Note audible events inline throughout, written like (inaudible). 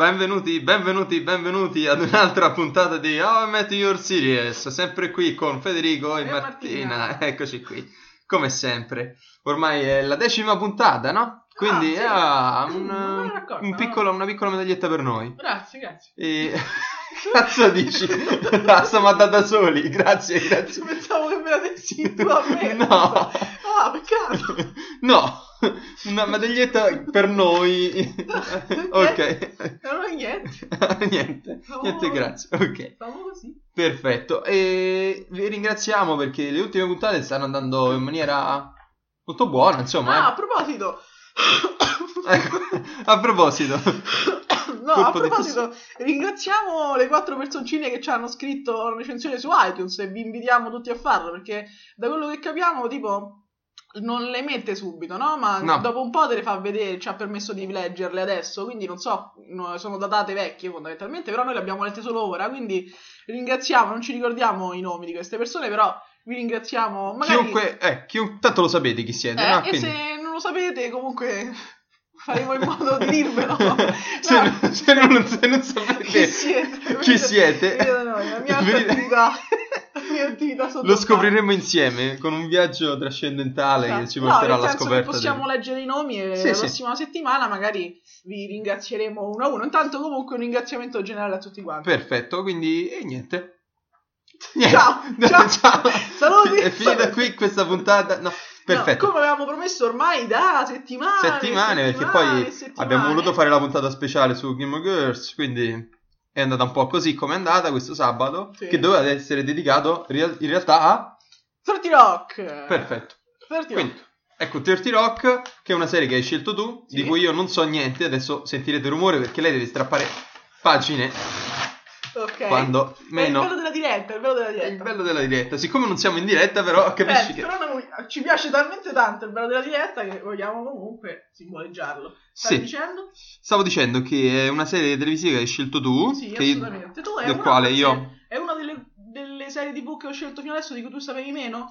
Benvenuti, benvenuti, benvenuti ad un'altra puntata di How I Met Your Series, sempre qui con Federico e, E Martina. Martina. (laughs) eccoci qui, come sempre. Ormai è la decima puntata, no? Quindi sì. ah, Non me un, un piccolo- una piccola medaglietta per noi. Grazie, grazie. E... (laughs) Cazzo dici? La stiamo andando da soli, grazie, grazie. Pensavo che me la dessi tu a me. (laughs) No. Ah, peccato. No, una medaglietta per noi. (laughs) ok. Non niente. niente, (laughs) No. niente, grazie. Ok, Stavo così. perfetto. E vi ringraziamo perché le ultime puntate stanno andando in maniera molto buona, Ah, insomma. a proposito. Eh. Ecco, a proposito, No, a proposito, ringraziamo le quattro personcine che ci hanno scritto la recensione su iTunes e vi invitiamo tutti a farlo perché da quello che capiamo, tipo, non le mette subito, no? Ma No. dopo un po' te le fa vedere, ci ha permesso di leggerle adesso, quindi non so, no, sono datate vecchie fondamentalmente, però noi le abbiamo lette solo ora, quindi ringraziamo, non ci ricordiamo i nomi di queste persone, però vi ringraziamo. Magari, chiunque, eh, chiun- tanto lo sapete chi siete, eh, no? Quindi- se lo sapete, comunque (laughs) faremo in modo di dirvelo. (laughs) (laughs) se, No. non- se non, se non sapete Chi siete? chi siete, da noi, la mia attività. lo scopriremo insieme con un viaggio trascendentale che ci porterà no, alla scoperta. possiamo di- leggere i nomi e Sì, la sì. prossima settimana magari vi ringrazieremo uno a uno. Intanto comunque un ringraziamento generale a tutti quanti. Perfetto, quindi e niente. Ciao, ciao. Saluti. È finita qui questa puntata. No, perfetto. No, come avevamo promesso ormai da settimane. settimane, perché settimane, poi settimane. abbiamo voluto fare la puntata speciale su Game Girls, quindi è andata un po' così come è andata questo sabato, Sì. che doveva essere dedicato in realtà a... 30 Rock. Perfetto. 30 Quindi, Rock. ecco 30 Rock, che è una serie che hai scelto tu, Sì. di cui io non so niente, adesso sentirete rumore perché lei deve strappare pagine Ok. quando È il meno... bello della diretta, è il bello della È diretta. il bello della diretta, siccome non siamo in diretta però capisci Eh, che... però noi- ci piace talmente tanto il bello della diretta che vogliamo comunque simboleggiarlo. Stai Sì. dicendo? Stavo dicendo che è una serie televisiva che hai scelto tu, Sì, che assolutamente. Tu è del una, quale io- È una delle, delle serie TV che ho scelto fino adesso di cui tu sapevi meno?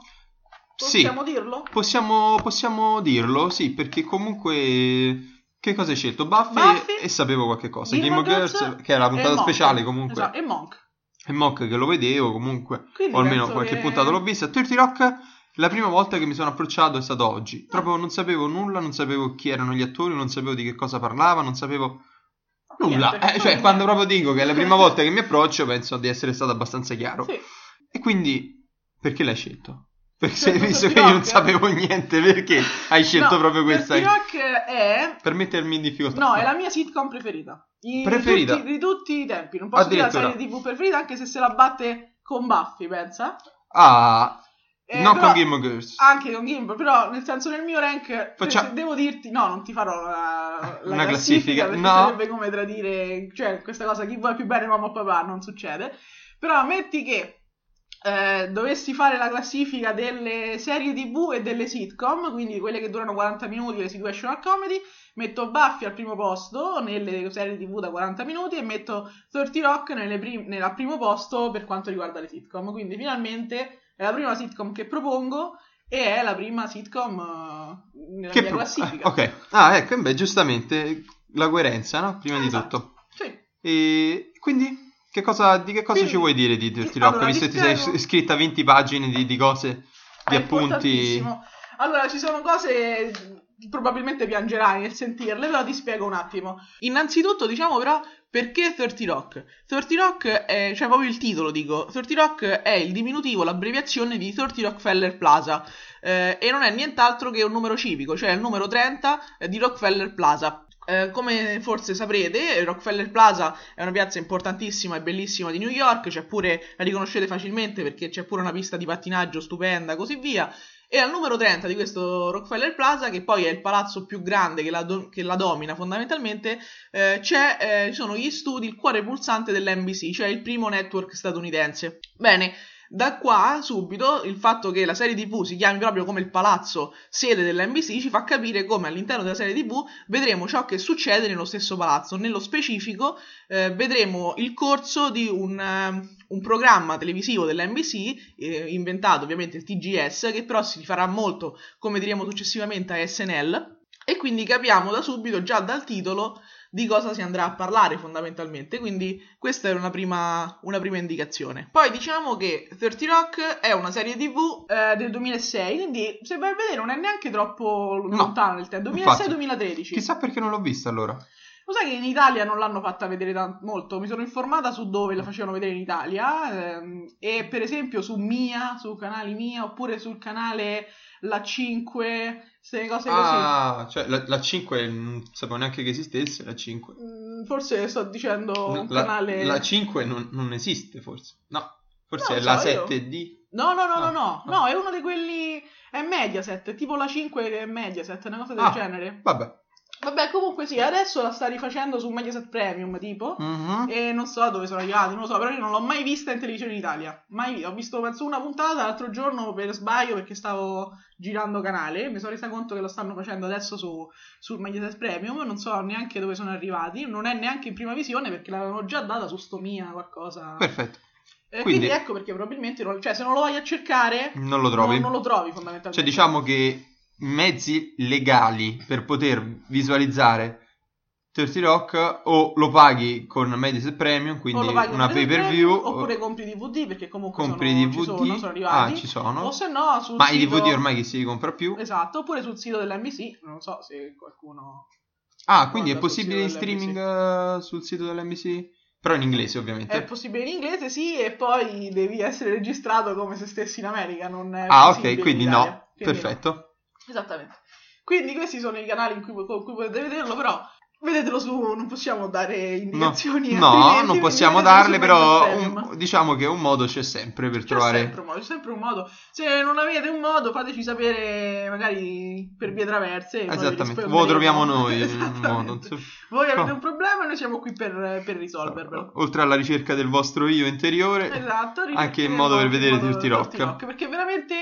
Sì. Possiamo dirlo? possiamo, possiamo dirlo, sì, perché comunque... Che cosa hai scelto? Buffy, Buffy, e, e sapevo qualche cosa. Gilmore Game of Girls, Girls che è la puntata Monk. speciale comunque. Esatto, e Monk. E Mock che lo vedevo comunque, Quindi o almeno qualche che- puntata l'ho vista. 30 Rock, la prima volta che mi sono approcciato è stato oggi. Proprio non sapevo nulla, non sapevo chi erano gli attori, non sapevo di che cosa parlava, non sapevo nulla. Niente. Eh, cioè, quando proprio dico che è la prima (laughs) volta che mi approccio, penso di essere stato abbastanza chiaro. Sì. E quindi, perché l'hai scelto? Perché Perché visto che 30 io non sapevo niente, perché hai scelto No, proprio questa? 30 Rock è... Per mettermi in difficoltà. No, è la mia sitcom preferita. I- Preferita? Di tutti, di tutti i tempi. Non posso dire la serie TV preferita anche se se la batte con Buffy, pensa. Ah, Eh, non con Game of Girls. Anche con Gimbal, però nel senso nel mio rank Faccia- se devo dirti, no, non ti farò la, la Una classifica, classifica, no. sarebbe come tradire, cioè questa cosa chi vuole più bene mamma o papà non succede. Però metti che eh, dovessi fare la classifica delle serie TV e delle sitcom, quindi quelle che durano 40 minuti, le situational comedy, metto Buffy al primo posto nelle serie TV da 40 minuti e metto 30 Rock nelle prim- nel- primo posto per quanto riguarda le sitcom. Quindi finalmente è la prima sitcom che propongo e è la prima sitcom eh, nella Che mia pro- classifica. ah, ok. Ah, ecco, beh, giustamente la coerenza, no? Prima di Esatto. tutto. Sì. E quindi che cosa, di che cosa Quindi- ci vuoi dire di Dirty Allora, Rock? Visto che ti sei scritta 20 pagine di, di cose, di È appunti. Allora, ci sono cose probabilmente piangerai nel sentirle, però ti spiego un attimo. Innanzitutto, diciamo però, perché 30 Rock? 30 Rock è, cioè proprio il titolo dico, 30 Rock è il diminutivo, l'abbreviazione di 30 Rockefeller Plaza eh, e non è nient'altro che un numero civico, cioè il numero 30 di Rockefeller Plaza. Eh, come forse saprete, Rockefeller Plaza è una piazza importantissima e bellissima di New York, c'è pure, la riconoscete facilmente perché c'è pure una pista di pattinaggio stupenda, così via. E al numero 30 di questo Rockefeller Plaza, che poi è il palazzo più grande che la, do- che la domina fondamentalmente, eh, eh, ci sono gli studi, il cuore pulsante dell'NBC, cioè il primo network statunitense. Bene, da qua subito il fatto che la serie TV si chiami proprio come il palazzo sede dell'NBC ci fa capire come all'interno della serie TV vedremo ciò che succede nello stesso palazzo. Nello specifico eh, vedremo il corso di un, eh, un programma televisivo dell'NBC, eh, inventato ovviamente il TGS, che però si farà molto, come diremo successivamente, a SNL. E quindi capiamo da subito, già dal titolo, di cosa si andrà a parlare fondamentalmente. Quindi questa era una prima, una prima indicazione. Poi diciamo che 30 Rock è una serie TV eh, del 2006, quindi se vai a vedere non è neanche troppo No, lontano nel tempo. infatti. 2006-2013. Chissà perché non l'ho vista allora. Lo sai che in Italia non l'hanno fatta vedere tan- molto? Mi sono informata su dove la facevano vedere in Italia ehm, e per esempio su Mia, su canali Mia oppure sul canale La 5, queste cose così. Ah, cioè la, la 5 non sapevo neanche che esistesse, la 5. Mm, Forse sto dicendo un la, canale... la 5 non, non esiste forse. No, forse No, è la so io. 7D. No, no, no, no, Ah, no, ah. no, è uno di quelli... È Mediaset, tipo la 5 che è Mediaset, una cosa del Ah. genere. Vabbè. Vabbè, comunque sì, adesso la sta rifacendo su Mediaset Premium, tipo. Mhm. E non so dove sono arrivati, non lo so, però io non l'ho mai vista in televisione in Italia. Mai Ho visto penso una puntata l'altro giorno per sbaglio perché stavo girando canale. Mi sono resa conto che lo stanno facendo adesso su, su Mediaset Premium. Non so neanche dove sono arrivati. Non è neanche in prima visione perché l'avevano già data su Stomia qualcosa. Perfetto. Eh, quindi- quindi... ecco perché probabilmente non- cioè, se non lo vai a cercare, Non lo trovi. non, non lo trovi fondamentalmente. Cioè, diciamo che mezzi legali per poter visualizzare 30 Rock o lo paghi con Mediaset Premium, quindi una pay per view, oppure compri DVD perché comunque compri sono, i ci DVD. sono, sono arrivati. ah, ci sono. O se no sul Ma sito... i DVD ormai chi si compra più? Esatto, oppure sul sito dell'NBC, non so se qualcuno... Ah, quindi è possibile in streaming eh, sul sito dell'NBC? Però in inglese, ovviamente. È possibile in inglese, sì, e poi devi essere registrato come se stessi in America, non è ah, ok, quindi in no. Quindi no. Esattamente. Quindi questi sono i canali in cui, con cui potete vederlo, però vedetelo su, non possiamo dare No, indicazioni. no, (laughs) altrimenti, non possiamo darle, però un- diciamo che un modo c'è sempre per C'è trovare. sempre un modo, c'è sempre un modo. Se non avete un modo, fateci sapere magari per vie traverse. Esattamente, lo troviamo noi. (laughs) Voi avete No. un problema e noi siamo qui per, per risolvervelo. Oltre alla ricerca del vostro io interiore, Esatto, anche in modo per vedere Dirty del Rock. Perché veramente,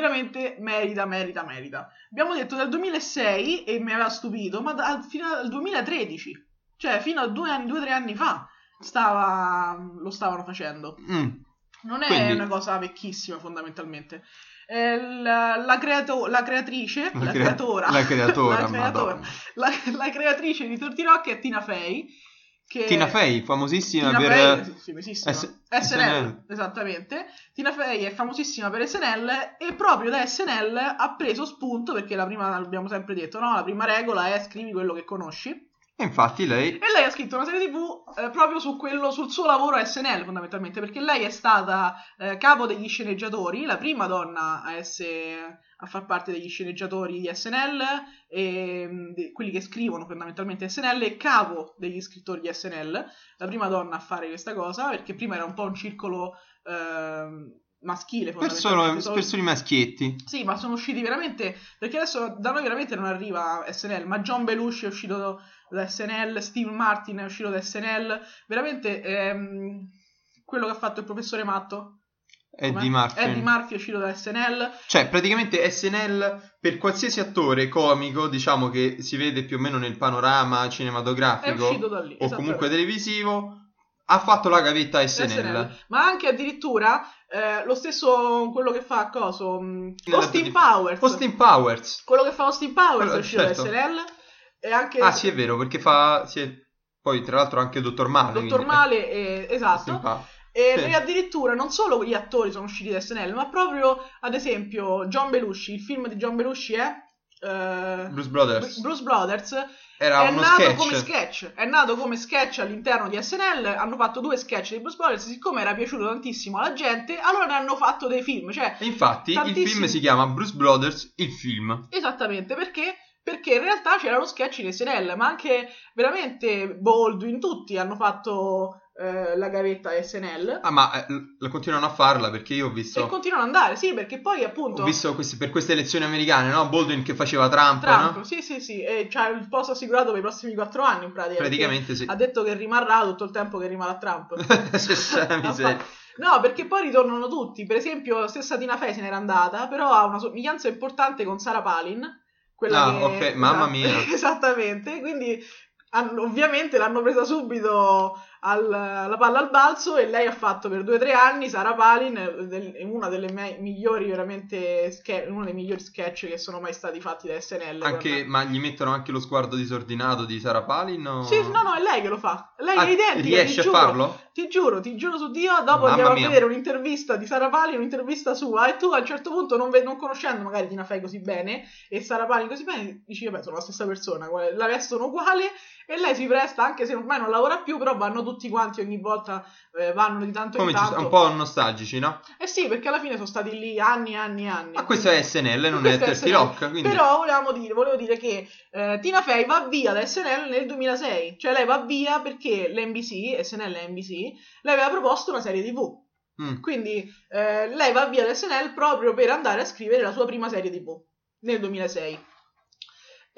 veramente merita, merita, merita. Abbiamo detto dal 2006 e mi aveva stupito, ma da- fino al 2013, cioè fino a due o tre anni fa, stava, lo stavano facendo. Mm, Non è Quindi- una cosa vecchissima fondamentalmente. Eh, la, la creato- la creatrice, la, crea- creatora, la creatora, (laughs) la creatrice di Dirty Rock è Tina Fey. Che Tina Fey, famosissima Tina per Fey, sì, famosissima. S- SNL, SNL. esattamente. Tina Fey è famosissima per SNL e proprio da SNL ha preso spunto perché la prima, l'abbiamo sempre detto, no? La prima regola è scrivi quello che conosci. E infatti lei E lei ha scritto una serie TV eh, proprio su quello, sul suo lavoro a SNL fondamentalmente, perché lei è stata eh, capo degli sceneggiatori, la prima donna a, essere, a far parte degli sceneggiatori di SNL, e, mh, di- quelli che scrivono fondamentalmente SNL, e capo degli scrittori di SNL, la prima donna a fare questa cosa, perché prima era un po' un circolo ehm, maschile solo- per soli maschietti. sì, ma sono usciti veramente. Perché adesso da noi veramente non arriva SNL. Ma John Belushi è uscito da SNL, Steve Martin è uscito da SNL. Veramente ehm, quello che ha fatto il professore Matto. Eddie? Murphy. Eddie Murphy è uscito da SNL. Cioè, praticamente SNL per qualsiasi attore comico, diciamo che si vede più o meno nel panorama cinematografico lì. o comunque televisivo, ha fatto la gavetta SNL. SNL. Ma anche addirittura eh, lo stesso quello che fa coso. Nella- Austin Powers. Austin Powers. Quello che fa Austin Powers è uscito certo. da SNL. E anche Ah, sì, è vero, perché fa sì, è- poi tra l'altro anche Dottor Male. Dottor quindi- Male, e- esatto. Austin Powers. E, Sì. e addirittura non solo gli attori sono usciti da SNL, ma proprio ad esempio John Belushi, il film di John Belushi è eh, Bruce Brothers. Bruce Brothers Era è uno nato sketch. come sketch, è nato come sketch all'interno di SNL, hanno fatto due sketch di Bruce Brothers, siccome era piaciuto tantissimo alla gente, allora ne hanno fatto dei film, cioè E infatti il Tantissimi. film si chiama Bruce Brothers, il film. Esattamente, perché? Perché in realtà c'era lo sketch di SNL, ma anche veramente Baldwin, tutti hanno fatto eh, la gavetta SNL Ah, ma eh, l- continuano a farla perché io ho visto, e continuano ad andare, sì, perché poi appunto... ho visto questi- per queste elezioni americane, no? Baldwin che faceva Trump, Trump, no? sì, sì, sì, e c'ha il posto assicurato per i prossimi quattro anni in pratica. Praticamente sì. Ha detto che rimarrà tutto il tempo che rimarrà Trump. (laughs) Miseria. (laughs) No, perché poi ritornano tutti. Per esempio, la stessa Tina Fey se n'era andata, però ha una somiglianza importante con Sarah Palin. Quella Ah, che... ok, mamma mia. (laughs) Esattamente, quindi ovviamente l'hanno presa subito al- alla palla al balzo e lei ha fatto per due o tre anni Sara Palin, del- è una delle me- migliori veramente ske- uno dei migliori sketch che sono mai stati fatti da SNL. Anche, ma gli mettono anche lo sguardo disordinato di Sara Palin? O... Sì, no, no, è lei che lo fa. Lei Ah, è identica, riesce a giuro. farlo? Ti giuro, ti giuro su Dio, dopo Mamma andiamo mia. a vedere un'intervista di Sara Palin, un'intervista sua, e tu a un certo punto, non, ve- non conoscendo magari Tina Fey così bene, e Sara Palin così bene, dici, vabbè, sono la stessa persona, la vestono uguale, e lei si presta, anche se ormai non lavora più, però vanno tutti quanti ogni volta, eh, vanno di tanto Come in ci tanto. sta? Un po' nostalgici, no? Eh sì, perché alla fine sono stati lì anni e anni e anni. Ma questo è SNL, non è Questo 30 SNL. Rock, quindi... Però volevamo dire, volevo dire che eh, Tina Fey va via da SNL nel 2006, cioè lei va via perché l'NBC, SNL e NBC, le aveva proposto una serie TV. Mm. Quindi eh, lei va via da SNL proprio per andare a scrivere la sua prima serie TV nel 2006.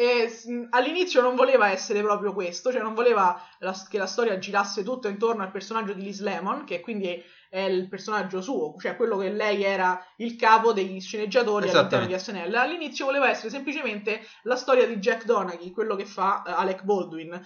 E, all'inizio non voleva essere proprio questo, cioè non voleva la- che la storia girasse tutto intorno al personaggio di Liz Lemon, che quindi è il personaggio suo, cioè quello che lei era il capo degli sceneggiatori all'interno di SNL. All'inizio voleva essere semplicemente la storia di Jack Donaghy, quello che fa eh, Alec Baldwin.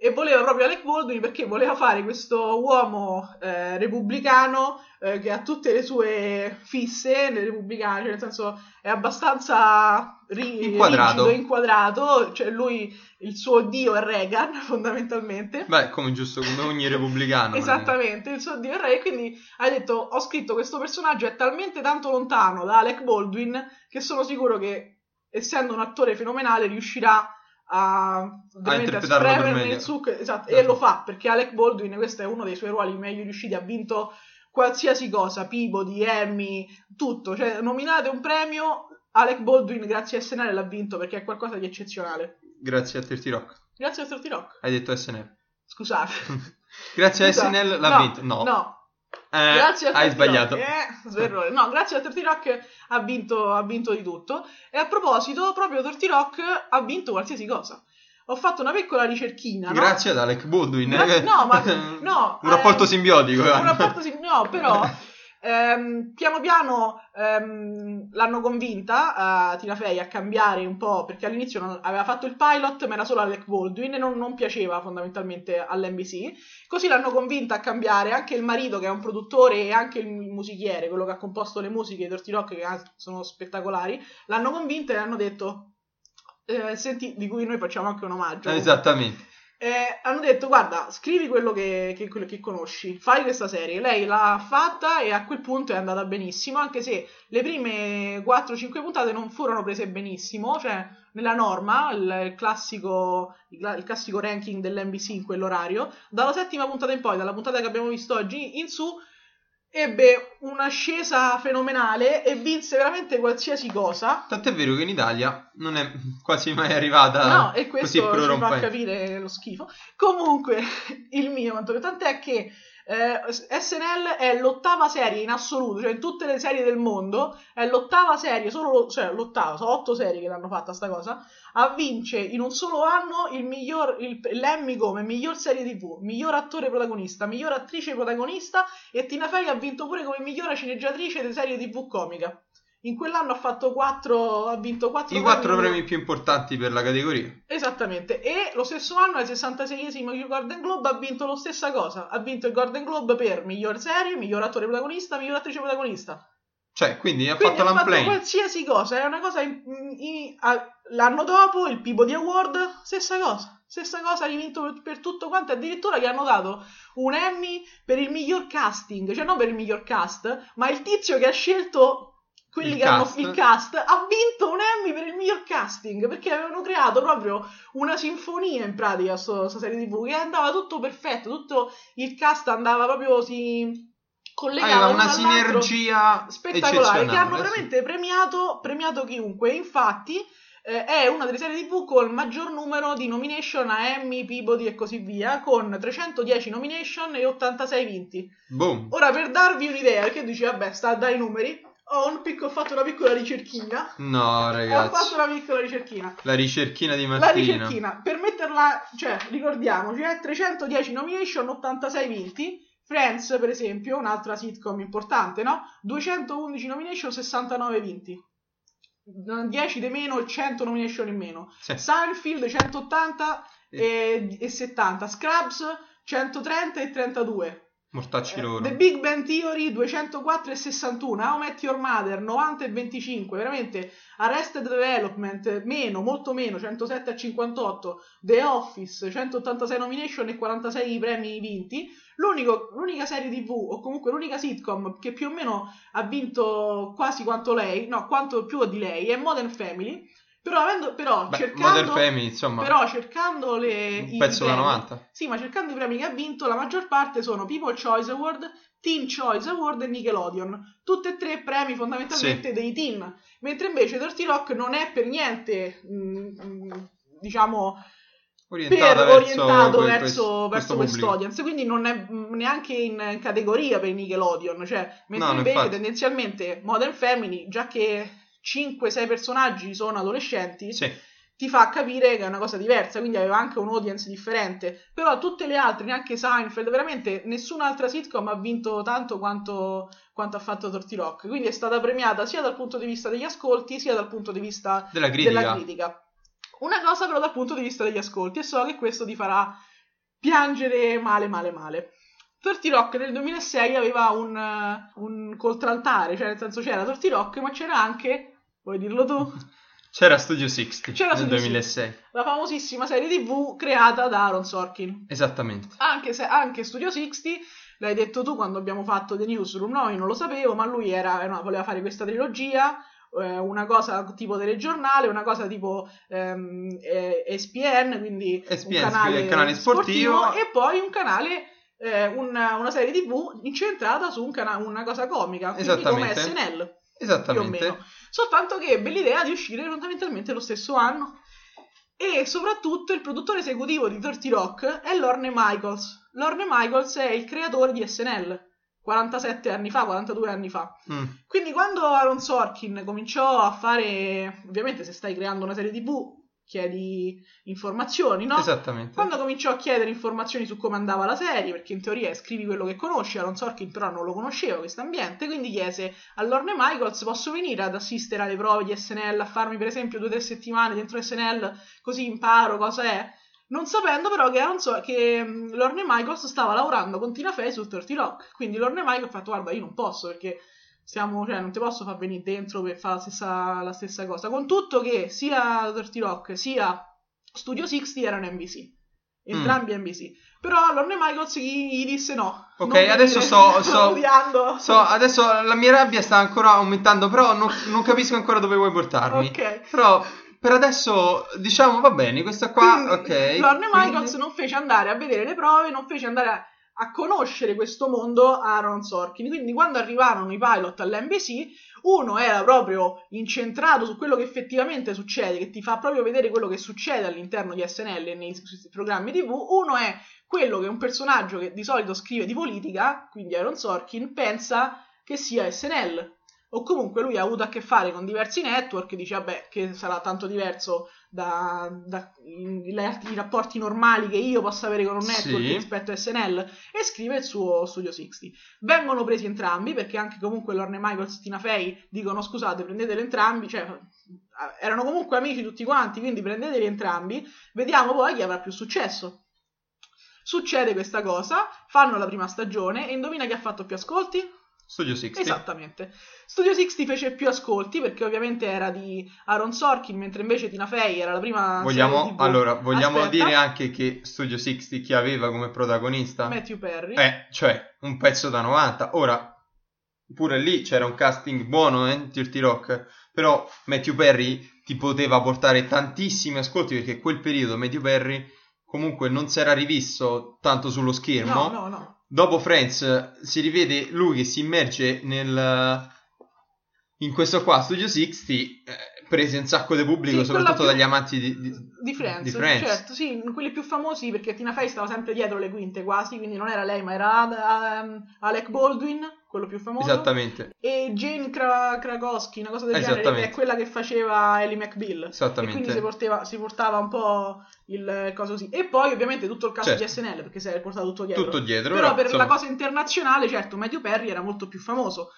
E voleva proprio Alec Baldwin perché voleva fare questo uomo eh, repubblicano eh, che ha tutte le sue fisse nel repubblicano, cioè nel senso è abbastanza ri- Inquadrato. rigido, inquadrato, cioè lui, il suo dio è Reagan (laughs) fondamentalmente. Beh, come giusto, come ogni (laughs) repubblicano. Esattamente, il suo dio è re, e quindi hai detto, ho scritto questo personaggio è talmente tanto lontano da Alec Baldwin che sono sicuro che, essendo un attore fenomenale, riuscirà a, veramente a per spremerne il succo, esatto, e Esatto. lo fa, perché Alec Baldwin, questo è uno dei suoi ruoli meglio riusciti, ha vinto qualsiasi cosa, Peabody, Emmy, tutto, cioè nominate un premio, Alec Baldwin grazie a SNL l'ha vinto perché è qualcosa di eccezionale. Grazie a 30 Rock. Grazie a 30 Rock, Hai detto SNL. scusate. (laughs) Grazie Scusa, a SNL l'ha no, vinto. No. no, Eh, grazie a hai 30 sbagliato. Eh. No, grazie a 30 Rock ha vinto, ha vinto di tutto. E a proposito, proprio 30 Rock ha vinto qualsiasi cosa. Ho fatto una piccola ricerchina. no? Grazie ad Alec Baldwin. Grazie- no, ma- (laughs) no, Un rapporto eh, simbiotico. Un guarda. rapporto sim- no, però (laughs) ehm, piano piano ehm, l'hanno convinta eh, Tina Fey a cambiare un po' perché all'inizio non- aveva fatto il pilot ma era solo Alec Baldwin e non, non piaceva fondamentalmente all'NBC così l'hanno convinta a cambiare anche il marito che è un produttore e anche il musichiere quello che ha composto le musiche di Dirty Rock che ah, sono spettacolari. L'hanno convinta e hanno detto eh, senti di cui noi facciamo anche un omaggio. Esattamente. Eh, hanno detto guarda scrivi quello che, che- quello che conosci fai questa serie. Lei l'ha fatta e a quel punto è andata benissimo anche se le prime 4-5 puntate non furono prese benissimo cioè nella norma il, il classico il, il classico ranking dell'NBC in quell'orario. Dalla settima puntata in poi dalla puntata che abbiamo visto oggi in su ebbe un'ascesa fenomenale e vinse veramente qualsiasi cosa Tant'è vero che in Italia non è quasi mai arrivata No, e così questo ci fa capire lo schifo. Comunque, il mio, quanto- tant'è che eh, SNL è l'ottava serie in assoluto, cioè in tutte le serie del mondo, è l'ottava serie, solo, cioè l'ottava, sono otto serie che l'hanno fatta sta cosa, a vince in un solo anno il miglior, il, l'Emmy come miglior serie tv, miglior attore protagonista, miglior attrice protagonista e Tina Fey ha vinto pure come migliore sceneggiatrice di serie tv comica. In quell'anno ha fatto quattro, ha vinto quattro I quattro premi premi più importanti per la categoria. Esattamente, e lo stesso anno, al 66esimo Golden Globe, ha vinto la stessa cosa. Ha vinto il Golden Globe per miglior serie, miglior attore protagonista, miglior attrice protagonista. Cioè, quindi ha Quindi fatto l'unplane. qualsiasi cosa, è una cosa... in- in- a- l'anno dopo, il Peabody Award, stessa cosa. Stessa cosa, ha vinto per, per tutto quanto, addirittura gli hanno dato un Emmy per il miglior casting, cioè non per il miglior cast, ma il tizio che ha scelto quelli Il che hanno cast. il cast ha vinto un Emmy per il miglior casting perché avevano creato proprio una sinfonia in pratica sto- questa serie tv che andava tutto perfetto tutto il cast andava proprio si collegava Aveva una sinergia spettacolare che hanno eccezionale, sì. veramente premiato, premiato chiunque infatti eh, è una delle serie tv con il maggior numero di nomination a Emmy, Peabody e così via con 310 nomination e 86 vinti Boom. ora per darvi un'idea perché dici vabbè sta dai numeri ho, un picco- ho fatto una piccola ricerchina. No, ho fatto ragazzi. una piccola ricerchina. La ricerchina di la Martina. ricerchina. Per metterla cioè ricordiamoci eh, 310 nomination 86 vinti. Friends per esempio un'altra sitcom importante no? 211 nomination 69 vinti. 10 di meno 100 nomination in meno. Sì. Seinfeld 180 e, e 70 Scrubs 130 e 32. Mortacci Eh, loro. The Big Bang Theory 204 e 61, How Met Your Mother 90 e 25, veramente Arrested Development meno, molto meno, 107 a 58, The Office 186 nomination e 46 premi vinti. L'unico- l'unica serie TV o comunque l'unica sitcom che più o meno ha vinto quasi quanto lei, no, quanto più di lei è Modern Family. Però, avendo, però Beh, cercando, Family, insomma, però cercando le, un i pezzo da premi- 90. sì, ma cercando i premi che ha vinto, la maggior parte sono People Choice Award, Teen Choice Award e Nickelodeon. Tutte e tre premi fondamentalmente dei teen. Mentre invece Dirty Rock non è per niente, mm, mm, diciamo, orientato verso, questo verso pubblico. quest'audience, quindi non è mm, neanche in, categoria per Nickelodeon. Cioè, mentre no, invece infatti. tendenzialmente Modern Family, già che 5-6 personaggi sono adolescenti, Sì, ti fa capire che è una cosa diversa, quindi aveva anche un audience differente. Però tutte le altre, neanche Seinfeld, veramente nessun'altra sitcom ha vinto tanto quanto, quanto ha fatto Torti Rock. Quindi è stata premiata sia dal punto di vista degli ascolti, sia dal punto di vista della critica. della critica. Una cosa però dal punto di vista degli ascolti, e so che questo ti farà piangere male, male, male. Torti Rock nel 2006 aveva un, eh, un contraltare, cioè nel senso c'era Torti Rock, ma c'era anche, vuoi dirlo tu? (laughs) C'era Studio 60 C'era nel Studio 2006. la famosissima serie TV creata da Aaron Sorkin. Esattamente. Anche, se, anche Studio 60, l'hai detto tu quando abbiamo fatto The Newsroom, no, io non lo sapevo, ma lui era, era- voleva fare questa trilogia, eh, una cosa tipo telegiornale, una cosa tipo ehm, eh, ESPN, quindi ESPN, un canale, canale sportivo. e poi un canale, eh, una, una serie TV incentrata su un cana- una cosa comica, quindi come Esattamente. SNL più o Esattamente. meno. Soltanto che ebbe l'idea di uscire fondamentalmente lo stesso anno. E soprattutto il produttore esecutivo di Dirty Rock è Lorne Michaels. Lorne Michaels è il creatore di SNL 47 anni fa, 42 anni fa. Mm. Quindi quando Aaron Sorkin cominciò a fare, ovviamente se stai creando una serie TV chiedi informazioni, no? Esattamente. Quando cominciò a chiedere informazioni su come andava la serie, perché in teoria scrivi quello che conosci, Aaron Sorkin però non lo conosceva questo ambiente, quindi chiese a Lorne Michaels posso venire ad assistere alle prove di SNL, a farmi per esempio due o tre settimane dentro SNL, così imparo cosa è? Non sapendo però che, Aaron So- che mm, Lorne Michaels stava lavorando con Tina Fey su 30 Rock, quindi Lorne Michaels ha fatto guarda io non posso perché siamo, cioè, non ti posso far venire dentro per fare la stessa, la stessa cosa. Con tutto che sia Dirty Rock sia Studio 60 erano NBC. Entrambi NBC. Però Lorne Michaels gli, gli disse no. Ok, adesso sto- sto (laughs) sto- odiando. So, adesso la mia rabbia sta ancora aumentando, però non, non capisco ancora dove vuoi portarmi. Ok. Però per adesso diciamo va bene, questa qua, Quindi, ok. Lorne quindi- Michaels non fece andare a vedere le prove, non fece andare a, a conoscere questo mondo Aaron Sorkin. Quindi quando arrivarono i pilot all'NBC, uno era proprio incentrato su quello che effettivamente succede, che ti fa proprio vedere quello che succede all'interno di SNL e nei programmi TV. Uno è quello che un personaggio che di solito scrive di politica, quindi Aaron Sorkin, pensa che sia SNL. O comunque lui ha avuto a che fare con diversi network, dice vabbè che sarà tanto diverso da, da- i, i rapporti normali che io possa avere con un network Sì. rispetto a SNL e scrive il suo Studio 60. Vengono presi entrambi perché anche comunque Lorne Michaels e Tina Fey dicono scusate prendeteli entrambi, cioè erano comunque amici tutti quanti, quindi prendeteli entrambi, vediamo poi chi avrà più successo. Succede questa cosa, fanno la prima stagione e indovina chi ha fatto più ascolti? Studio 60. Esattamente. Studio 60 fece più ascolti perché ovviamente era di Aaron Sorkin, mentre invece Tina Fey era la prima Vogliamo, allora, vogliamo Aspetta, dire anche che Studio 60 chi aveva come protagonista? Matthew Perry. Eh, cioè, un pezzo da 90. Ora, pure lì c'era un casting buono, eh, Dirty Rock, però Matthew Perry ti poteva portare tantissimi ascolti perché quel periodo Matthew Perry comunque non si era rivisto tanto sullo schermo. no, no, no. Dopo Friends si rivede lui che si immerge nel in questo qua Studio 60 eh, prese un sacco di pubblico Sì, soprattutto più- dagli amanti di, di, Di Friends, di Friends. certo, sì, quelli più famosi perché Tina Fey stava sempre dietro le quinte quasi, quindi non era lei ma era um, Alec Baldwin, quello più famoso. Esattamente, E Jane Kra- Krakowski, una cosa del genere, è quella che faceva Ellie McBeal. E esattamente. quindi si, porteva, si portava un po' il coso così. E poi ovviamente tutto il caso Certo. di SNL, perché si è portato tutto dietro. Tutto dietro. Però per insomma, la cosa internazionale, certo, Matthew Perry era molto più famoso.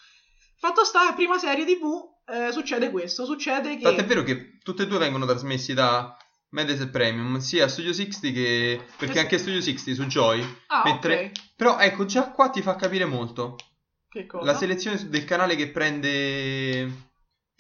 Fatto sta, prima serie TV, eh, succede questo, succede che... Tant'è vero che tutte e due vengono trasmessi da Mediaset Premium, sia Studio 60 che... perché anche Studio 60 su Joy. Ah, mentre- ok. Però ecco, già qua ti fa capire molto. Che cosa? La selezione del canale che prende...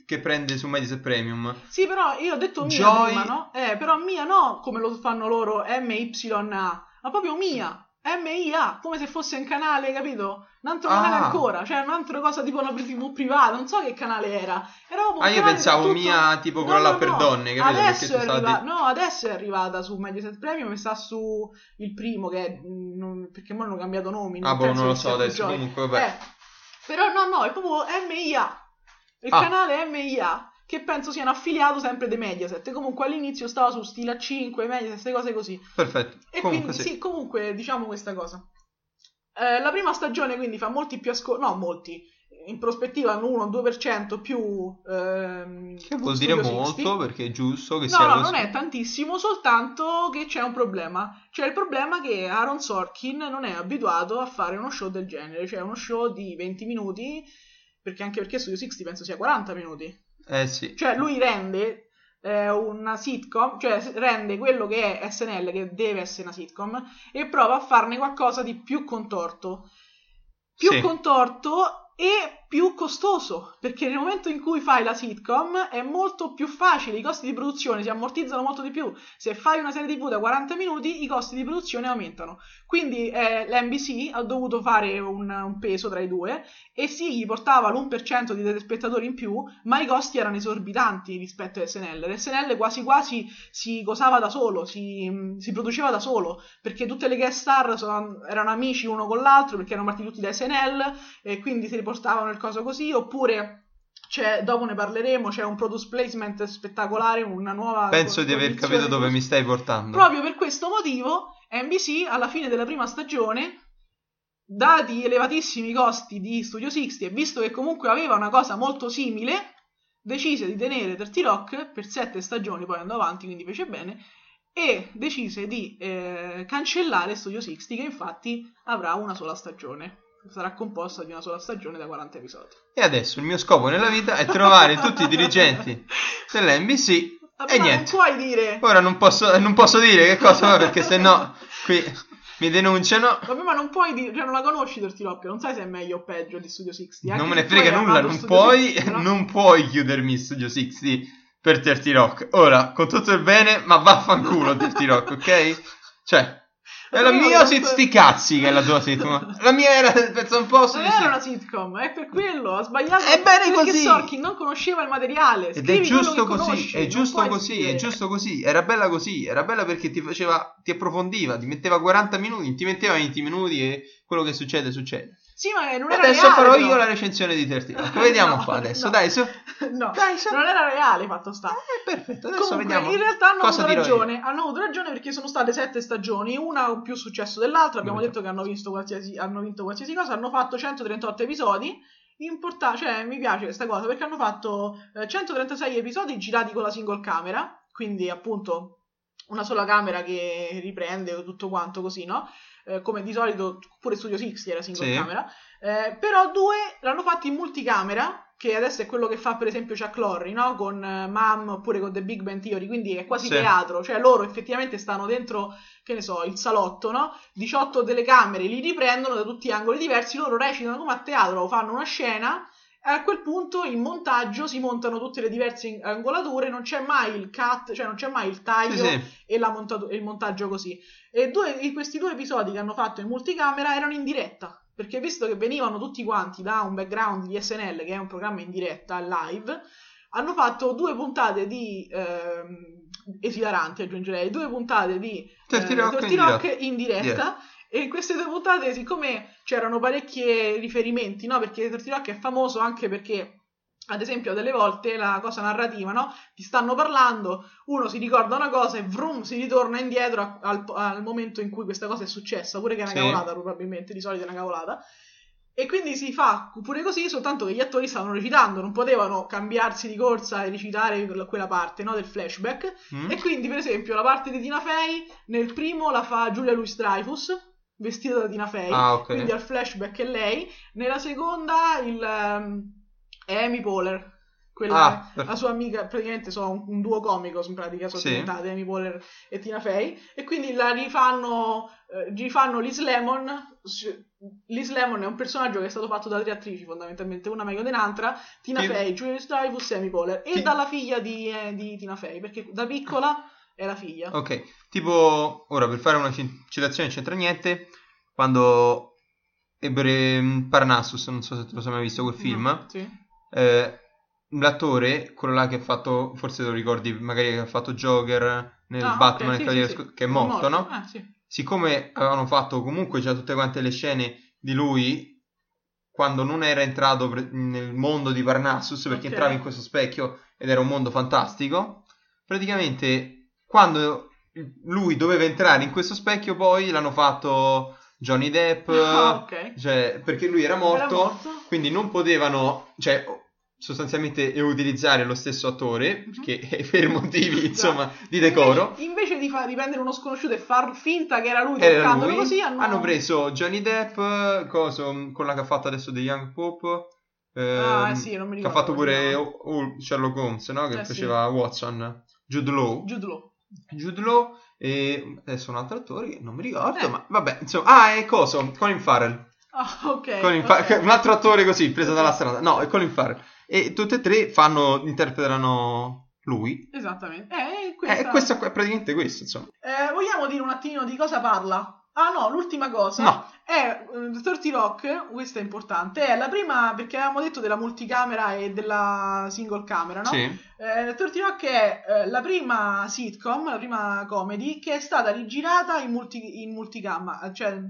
che prende su Mediaset Premium. Sì, però io ho detto mia Joy- prima, no? Eh, però mia no, come lo fanno loro, MYA, ma proprio mia, MIA, come se fosse un canale, capito? Un altro canale Ah. ancora, cioè un'altra cosa tipo una TV privata, non so che canale era. Era Ah, io canale pensavo tutto- mia tipo No, quella là no, per no. donne, capito? Adesso è, arriva- no, adesso è arrivata su Mediaset Premium e sta su il primo che è, mm, perché ora hanno cambiato nomi. Ah, boh, non lo so adesso, comunque, vabbè. Eh, però no, no, è proprio MIA. Il Ah. canale MIA che penso sia un affiliato sempre dei Mediaset. Comunque all'inizio stava su Stila 5, Mediaset, queste cose così. Perfetto. E Comunque quindi sì. sì, comunque diciamo questa cosa. Eh, la prima stagione quindi fa molti più ascolti, no molti, in prospettiva un 1-2% più... ehm, Che vuol dire molto 60. perché è giusto che No, sia no, così. non è tantissimo, soltanto che c'è un problema. C'è il problema che Aaron Sorkin non è abituato a fare uno show del genere, cioè uno show di 20 minuti, perché anche perché Studio 60 penso sia 40 minuti. Eh sì. Cioè lui rende eh, una sitcom, cioè rende quello che è SNL, che deve essere una sitcom, e prova a farne qualcosa di più contorto. Più Sì. contorto e più costoso, perché nel momento in cui fai la sitcom è molto più facile, i costi di produzione si ammortizzano molto di più. Se fai una serie TV da 40 minuti, i costi di produzione aumentano. Quindi eh, l'NBC ha dovuto fare un, un peso tra i due e sì, gli portava l'1% di telespettatori in più, ma i costi erano esorbitanti rispetto a SNL. L'SNL quasi quasi si cosava da solo, si, si produceva da solo, perché tutte le guest star sono- erano amici uno con l'altro, perché erano partiti tutti da SNL, e quindi si riportavano il coso così, oppure... C'è, dopo ne parleremo, c'è un product placement spettacolare, una nuova... Penso di aver capito dove mi stai portando. Proprio per questo motivo NBC alla fine della prima stagione, dati elevatissimi costi di Studio 60 e visto che comunque aveva una cosa molto simile, decise di tenere 30 Rock per sette stagioni, poi andò avanti, quindi fece bene, e decise di eh, cancellare Studio 60 che infatti avrà una sola stagione. Sarà composta di una sola stagione da 40 episodi. E adesso il mio scopo nella vita è trovare (laughs) tutti i dirigenti dell'NBC e ma niente. non puoi dire... Ora non posso, non posso dire che cosa, (laughs) perché sennò qui mi denunciano. Vabbè, ma non puoi dire, cioè non la conosci Dirty Rock, non sai se è meglio o peggio di Studio 60. Non me ne se frega nulla, non puoi, 60, no? non puoi chiudermi Studio 60 per Dirty Rock. Ora, con tutto il bene, ma vaffanculo Dirty Rock, ok? Cioè, è la mia o sti cazzi che è la tua sitcom? (laughs) La mia era, pensa un po' Non era una sitcom, è per quello, ha sbagliato. È bene perché così. Sorkin non conosceva il materiale. Ed è giusto così, conosci, è giusto così, è giusto così. Era bella così, era bella perché ti faceva, ti approfondiva, ti metteva 40 minuti, ti metteva 20 minuti e quello che succede succede. Sì, ma non era adesso reale, farò però. io la recensione di Rock. (laughs) Vediamo No, qua adesso, no. dai, su. No, Dai, su. non era reale fatto sta. Eh, perfetto, adesso Comunque, vediamo. in realtà hanno avuto dirò io. ragione. Hanno avuto ragione perché sono state sette stagioni, una con più successo dell'altra. Abbiamo detto che hanno, visto qualsiasi, hanno vinto qualsiasi cosa. Hanno fatto 138 episodi. Importa- cioè, mi piace questa cosa perché hanno fatto eh, 136 episodi girati con la single camera. Quindi, appunto, una sola camera che riprende tutto quanto così, no? Eh, come di solito pure Studio 60 era single Sì. camera. Eh, però due l'hanno fatti in multicamera, che adesso è quello che fa per esempio Chuck Lorre, no? Con eh, Mam oppure con The Big Bang Theory, quindi è quasi Sì. teatro, cioè loro effettivamente stanno dentro, che ne so, il salotto, no? 18 telecamere, li riprendono da tutti gli angoli diversi, loro recitano come a teatro, fanno una scena a quel punto in montaggio si montano tutte le diverse angolature, non c'è mai il cut, cioè non c'è mai il Sì, taglio sì. e, la montato- e il montaggio così. E due, questi due episodi che hanno fatto in multicamera erano in diretta. Perché visto che venivano tutti quanti da un background di SNL, che è un programma in diretta, live, hanno fatto due puntate di ehm, esilaranti, aggiungerei, due puntate di Dirty eh, Rock in Rock in diretta. E in queste due puntate, siccome c'erano parecchi riferimenti, no? Perché Dirty Rock è famoso anche perché, ad esempio, delle volte la cosa narrativa, no? Ti stanno parlando, uno si ricorda una cosa e vrum, si ritorna indietro a- al, al momento in cui questa cosa è successa, pure che è una Sì. cavolata probabilmente, di solito è una cavolata. E quindi si fa pure così, soltanto che gli attori stavano recitando, non potevano cambiarsi di corsa e recitare quella- quella parte no, del flashback. Mm? E quindi, per esempio, la parte di Tina Fey, nel primo la fa Giulia Louis Dreyfus, vestita da Tina Fey, Ah, ok. quindi al flashback è lei. Nella seconda il, ehm, è Amy Poehler, quella, Ah, la sua amica, praticamente sono un, un duo comico, in pratica sono Sì. diventate Amy Poehler e Tina Fey, e quindi la rifanno, eh, rifanno Liz Lemon. Liz Lemon è un personaggio che è stato fatto da tre attrici fondamentalmente, una meglio dell'altra, Tina Sì. Fey, Julius Dreyfus e Amy Poehler, e Sì. dalla figlia di, eh, di Tina Fey, perché da piccola è la figlia. Ok, tipo, ora per fare una citazione c'entra niente, quando ebbero mm, Parnassus, non so se tu lo hai mai visto quel film, No, sì. eh, l'attore, quello là che ha fatto, forse lo ricordi, magari che ha fatto Joker nel Ah, Batman, sì, Cavaliere sì, sì. che è morto, no? Ah, sì. Siccome avevano fatto comunque già tutte quante le scene di lui quando non era entrato pre- nel mondo di Parnassus, perché Ok. entrava in questo specchio ed era un mondo fantastico, praticamente quando lui doveva entrare in questo specchio poi l'hanno fatto Johnny Depp, Ah, ok. cioè, perché lui era morto, Era morto. quindi non potevano, cioè, sostanzialmente utilizzare lo stesso attore, Mhm. che (laughs) per motivi, insomma, di Invece- decoro. Invece, di, fa- di prendere uno sconosciuto e far finta che era lui Era lui. così, hanno, Hanno preso Johnny Depp, coso, quella che ha fatto adesso The Young Pope, ehm, Ah, sì, non mi che ha ricordo fatto pure chiama. O- O- Sherlock Holmes, no? che Eh, sì. faceva Watson, Jude Law. Jude Law. Jude Law e adesso un altro attore che non mi ricordo, Eh. ma vabbè, insomma, ah, è coso, Colin Farrell. Ah, ok. Colin Fa- ok. un altro attore così, preso dalla strada. No, è Colin Farrell. E tutte e tre fanno, interpretano lui. Esattamente. Eh, Eh, questa... E questo è praticamente questo, insomma. Eh, vogliamo dire un attimino di cosa parla? Ah no, l'ultima cosa No. è eh, 30 Rock, questa è importante, è la prima, perché avevamo detto della multicamera e della single camera, no? Sì. Eh, 30 Rock è eh, la prima sitcom, la prima comedy che è stata rigirata in, multi, in multicam, cioè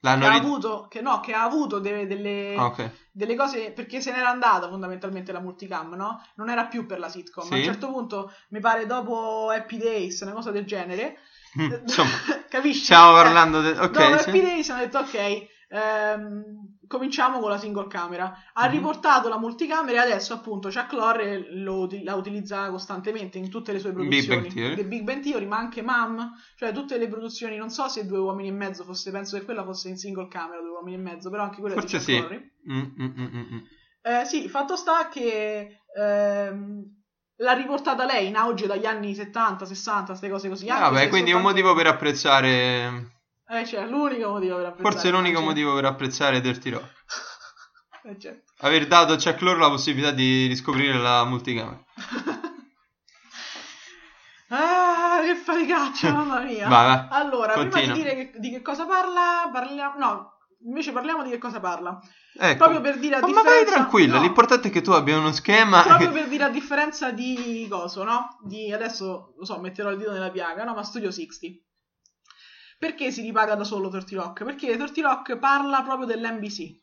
L'hanno che ha ri- avuto, che, no, che ha avuto delle, delle, Ah, ok. delle cose perché se n'era andata fondamentalmente la multicam, no? Non era più per la sitcom. Sì. A un certo punto, mi pare dopo Happy Days, una cosa del genere. Mm, Insomma, (laughs) capisci? stiamo Eh, parlando de- ok, dopo sì. Happy Days hanno detto ok, ehm, cominciamo con la single camera. Ha Mhm. riportato la multicamera e adesso appunto Chuck Lorre la utilizza costantemente in tutte le sue Big produzioni. Bang Theory. The Big Bang Theory, ma anche Mom, cioè tutte le produzioni, non so se Due uomini e mezzo fosse, penso che quella fosse in single camera, Due uomini e mezzo, però anche quella Forse di Chuck sì. Mm, mm, mm. Eh, sì, fatto sta che ehm, l'ha riportata lei in auge dagli anni 70, 60, queste cose così. Ah, anche vabbè, quindi è un motivo per apprezzare. Eh, cioè, l'unico motivo per apprezzare. Forse l'unico cioè. motivo per apprezzare Dirty Rock. (laughs) Eh, certo. Aver dato a Chuck Lorre la possibilità di riscoprire la multicamera. (laughs) ah, che faticaccia, mamma mia. (laughs) Vai. Allora, prima Continua. di dire che- di che cosa parla, parliamo... No, invece parliamo di che cosa parla. Ecco. Proprio per dire a Ma, ma differenza... vai tranquilla, no, l'importante è che tu abbia uno schema. Proprio per dire a differenza di coso, no? Di adesso, lo so, metterò il dito nella piaga, no? Ma Studio 60. Perché si ripaga da solo 30 Rock? Perché 30 Rock parla proprio dell'NBC.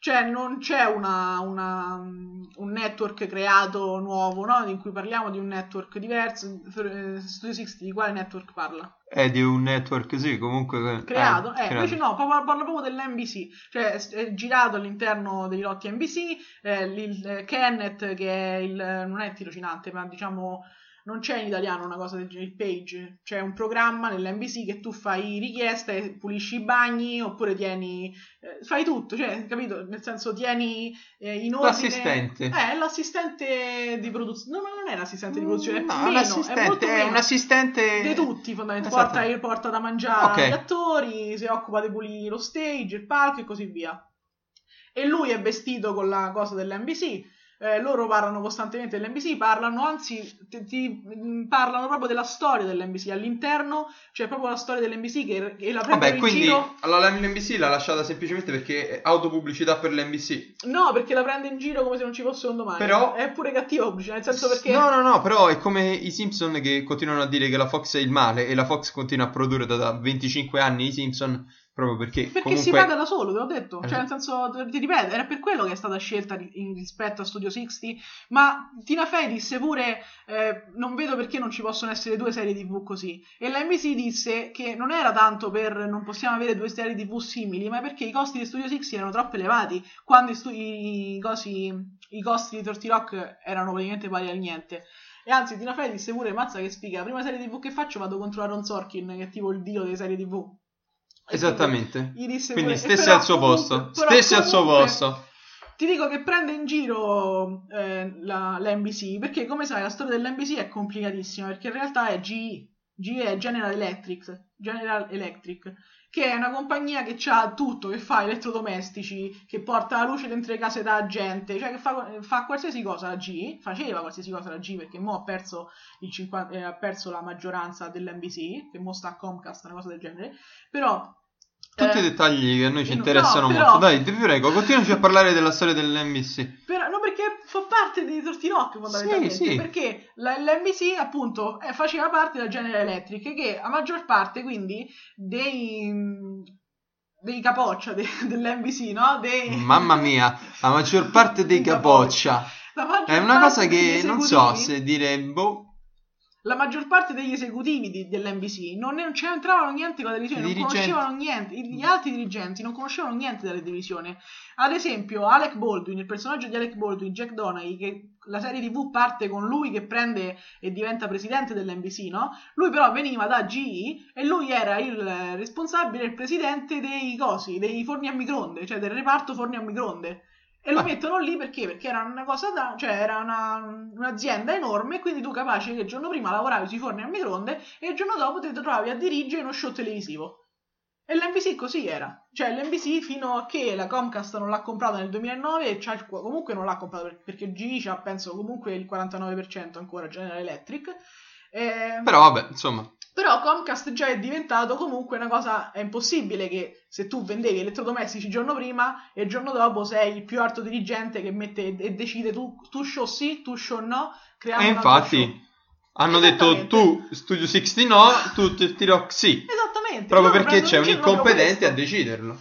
Cioè non c'è una, una- un network creato nuovo, no? In cui parliamo di un network diverso. Eh, Studio 60 di quale network parla? È di un network, sì, comunque. creato, eh, creato. invece no, parla, parla proprio dell'NBC, cioè è, girato all'interno dei lotti NBC, eh, il, eh, Kenneth che è il, non è tirocinante, ma diciamo non c'è in italiano una cosa del genere, il page, c'è un programma nell'NBC che tu fai richiesta e pulisci i bagni oppure tieni, eh, fai tutto, cioè, capito? Nel senso tieni eh, in ordine... L'assistente. Eh, è l'assistente di produzione, no, ma non è l'assistente di produzione, è No, meno, un è assistente, molto è un assistente di tutti fondamentalmente Esatto. porta, porta da mangiare Ok. agli attori si occupa di pulire lo stage il palco e così via e lui è vestito con la cosa dell'NBC eh, loro parlano costantemente dell'NBC parlano anzi ti, ti- mh, parlano proprio della storia dell'NBC all'interno c'è proprio la storia dell'NBC che, che la prendono Vabbè, in quindi giro. allora l'NBC l'ha lasciata semplicemente perché è autopubblicità per l'NBC. no perché la prende in giro come se non ci fosse un domani. Però- è pure cattiva pubblicità nel senso perché No, no, no, però è come i Simpson che continuano a dire che la Fox è il male e la Fox continua a produrre da, da 25 anni i Simpson proprio perché, Perché comunque si paga da solo, te l'ho detto. Eh. Cioè, nel senso, ti ripeto, era per quello che è stata scelta in rispetto a Studio 60. Ma Tina Fey disse pure: eh, Non vedo perché non ci possono essere due serie TV così. E la NBC disse che non era tanto per non possiamo avere due serie TV simili, ma perché i costi di Studio 60 erano troppo elevati. Quando i, stu- i, cosi- i costi di 30 Rock erano praticamente pari al niente. E anzi, Tina Fey disse pure: Mazza che sfiga, la prima serie TV che faccio vado contro Aaron Sorkin, che è tipo il dio delle serie TV. Esattamente. disse Quindi stesse però al suo posto, però stesse al suo posto. ti dico che prende in giro eh, la, l'NBC perché, come sai, la storia dell'NBC è complicatissima perché in realtà è GE. GE è General Electric, General Electric, che è una compagnia che ha tutto, che fa elettrodomestici, che porta la luce dentro le case da gente, cioè che fa, fa qualsiasi cosa la GE, faceva qualsiasi cosa la GE perché mo ha perso, il 50, eh, ha perso la maggioranza dell'NBC, che mo sta a Comcast, una cosa del genere, però tutti eh, i dettagli che a noi ci no, interessano però- molto. Dai, ti prego, continuaci a parlare della storia dell'NBC. Però, no, perché fa parte di Torti Rock fondamentalmente. Sì, sì. Perché la- l'NBC, appunto, eh, faceva parte della General Electric, che a maggior parte, quindi, dei. dei capoccia de- (laughs) dell'NBC, no? Dei, (laughs) Mamma mia, la maggior parte dei (laughs) capoccia. maggior È una cosa che non so se dire, boh, La maggior parte degli esecutivi di- dell'NBC non, ne- non c'entravano niente con la televisione, non Dirigenti. conoscevano niente, gli altri dirigenti non conoscevano niente della televisione. Ad esempio, Alec Baldwin, il personaggio di Alec Baldwin, Jack Donaghy, che la serie TV parte con lui che prende e diventa presidente dell'NBC, no? Lui però veniva da GE e lui era il responsabile, il presidente dei cosi, dei forni a microonde, cioè del reparto forni a microonde. E lo Ah. mettono lì perché? Perché era una cosa da, cioè era una- un'azienda enorme, e quindi tu capace che il giorno prima lavoravi sui forni a microonde e il giorno dopo ti trovavi a dirigere uno show televisivo. E l'NBC così era. Cioè l'NBC fino a che la Comcast non l'ha comprato nel 2009 e c'ha- comunque non l'ha comprato per- perché GE c'ha penso comunque il 49% ancora General Electric. Eh, però vabbè, insomma. Però Comcast già è diventato comunque una cosa, è impossibile che se tu vendevi elettrodomestici il giorno prima e il giorno dopo sei il più alto dirigente che mette e decide tu, tu show sì, tu show no, creando E altro infatti hanno detto tu Studio 60 no, tu T-Rock sì. Esattamente. Proprio perché c'è un incompetente a deciderlo.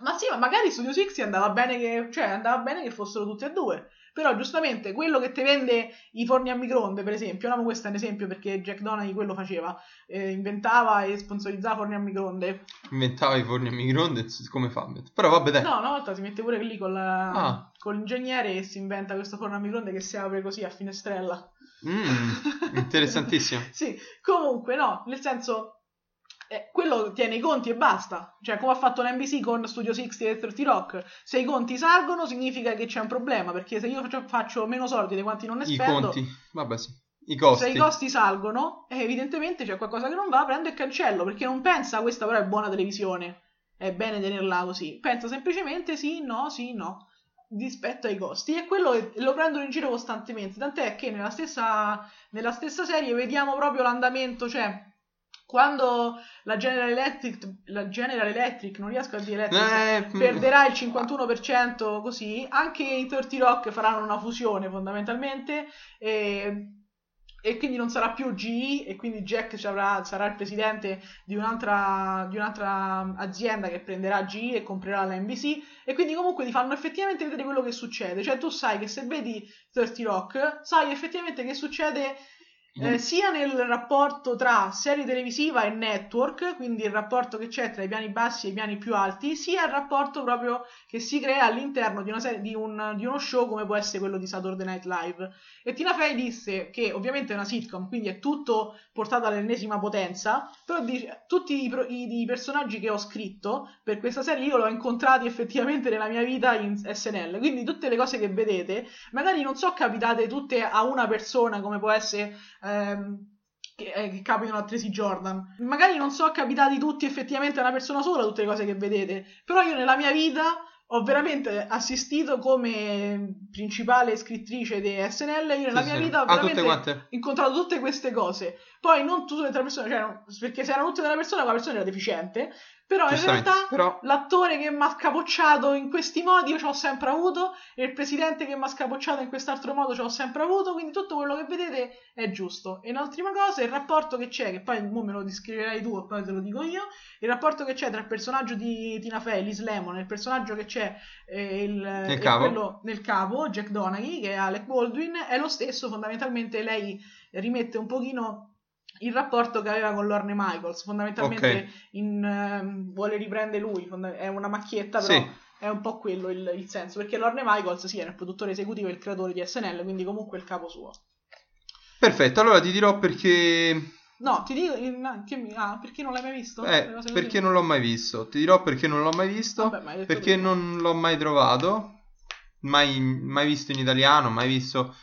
Ma sì, ma magari Studio 60 andava bene che, cioè, andava bene che fossero tutti e due. Però giustamente quello che ti vende i forni a microonde, per esempio, no, questo è un esempio perché Jack Donaghy quello faceva, eh, inventava e sponsorizzava forni a microonde. Inventava i forni a microonde, come fa? Però vabbè dai. No, una volta si mette pure lì con, la- Ah. con l'ingegnere e si inventa questo forno a microonde che si apre così a finestrella. Mm, (laughs) interessantissimo. sì, comunque no, nel senso eh, quello tiene i conti e basta. Cioè, come ha fatto l'NBC con Studio 60 e 30 Rock, se i conti salgono significa che c'è un problema, perché se io faccio, faccio meno soldi di quanti non ne I spendo, conti, vabbè sì. I costi. se i costi salgono, eh, evidentemente c'è qualcosa che non va, prendo e cancello, perché non pensa questa però è buona televisione, è bene tenerla così. Pensa semplicemente sì, no, sì, no, rispetto ai costi. E quello che lo prendono in giro costantemente, tant'è che nella stessa, nella stessa serie vediamo proprio l'andamento, cioè... Quando la General Electric, la General Electric, non riesco a dire Electric, Eh, mm, perderà il 51% così, anche i 30 Rock faranno una fusione fondamentalmente e, e quindi non sarà più GE e quindi Jack avrà- sarà il presidente di un'altra, di un'altra azienda che prenderà GE e comprerà la NBC e quindi comunque ti fanno effettivamente vedere quello che succede, cioè tu sai che se vedi 30 Rock sai effettivamente che succede eh, sia nel rapporto tra serie televisiva e network, quindi il rapporto che c'è tra i piani bassi e i piani più alti, sia il rapporto proprio che si crea all'interno di, una serie, di, un- di uno show come può essere quello di Saturday Night Live. E Tina Fey disse che ovviamente è una sitcom, quindi è tutto portato all'ennesima potenza, però dice, tutti i, i- i personaggi che ho scritto per questa serie io li ho incontrati effettivamente nella mia vita in SNL, quindi tutte le cose che vedete magari non so capitate tutte a una persona come può essere ehm, che, eh, che capitano a Tracy Jordan. Magari non so capitati tutti effettivamente a una persona sola tutte le cose che vedete però io nella mia vita ho veramente assistito come principale scrittrice di SNL io nella Sì, mia sì. vita ho Ah, veramente incontrato tutte queste cose. Poi non tutte le persone cioè, perché se erano tutte della persona quella persona era deficiente però in realtà Però l'attore che mi ha scapocciato in questi modi io ce l'ho sempre avuto e il presidente che mi ha scapocciato in quest'altro modo ce l'ho sempre avuto quindi tutto quello che vedete è giusto e un'ultima cosa il rapporto che c'è che poi me lo descriverai tu e poi te lo dico io il rapporto che c'è tra il personaggio di Tina Fey Liz Lemon e il personaggio che c'è eh, il, e capo. quello nel capo Jack Donaghy che è Alec Baldwin è lo stesso fondamentalmente lei rimette un pochino il rapporto che aveva con Lorne Michaels fondamentalmente Ok. in, ehm, vuole riprendere lui è una macchietta però Sì. è un po' quello il, il senso perché Lorne Michaels sì era il produttore esecutivo e il creatore di SNL quindi comunque il capo suo perfetto, allora ti dirò perché no ti dico in- che mi- ah, perché non l'hai mai visto? eh, perché non l'ho mai visto. Ti dirò perché non l'ho mai visto, Vabbè, perché tu. non l'ho mai trovato mai, mai visto in italiano, mai visto,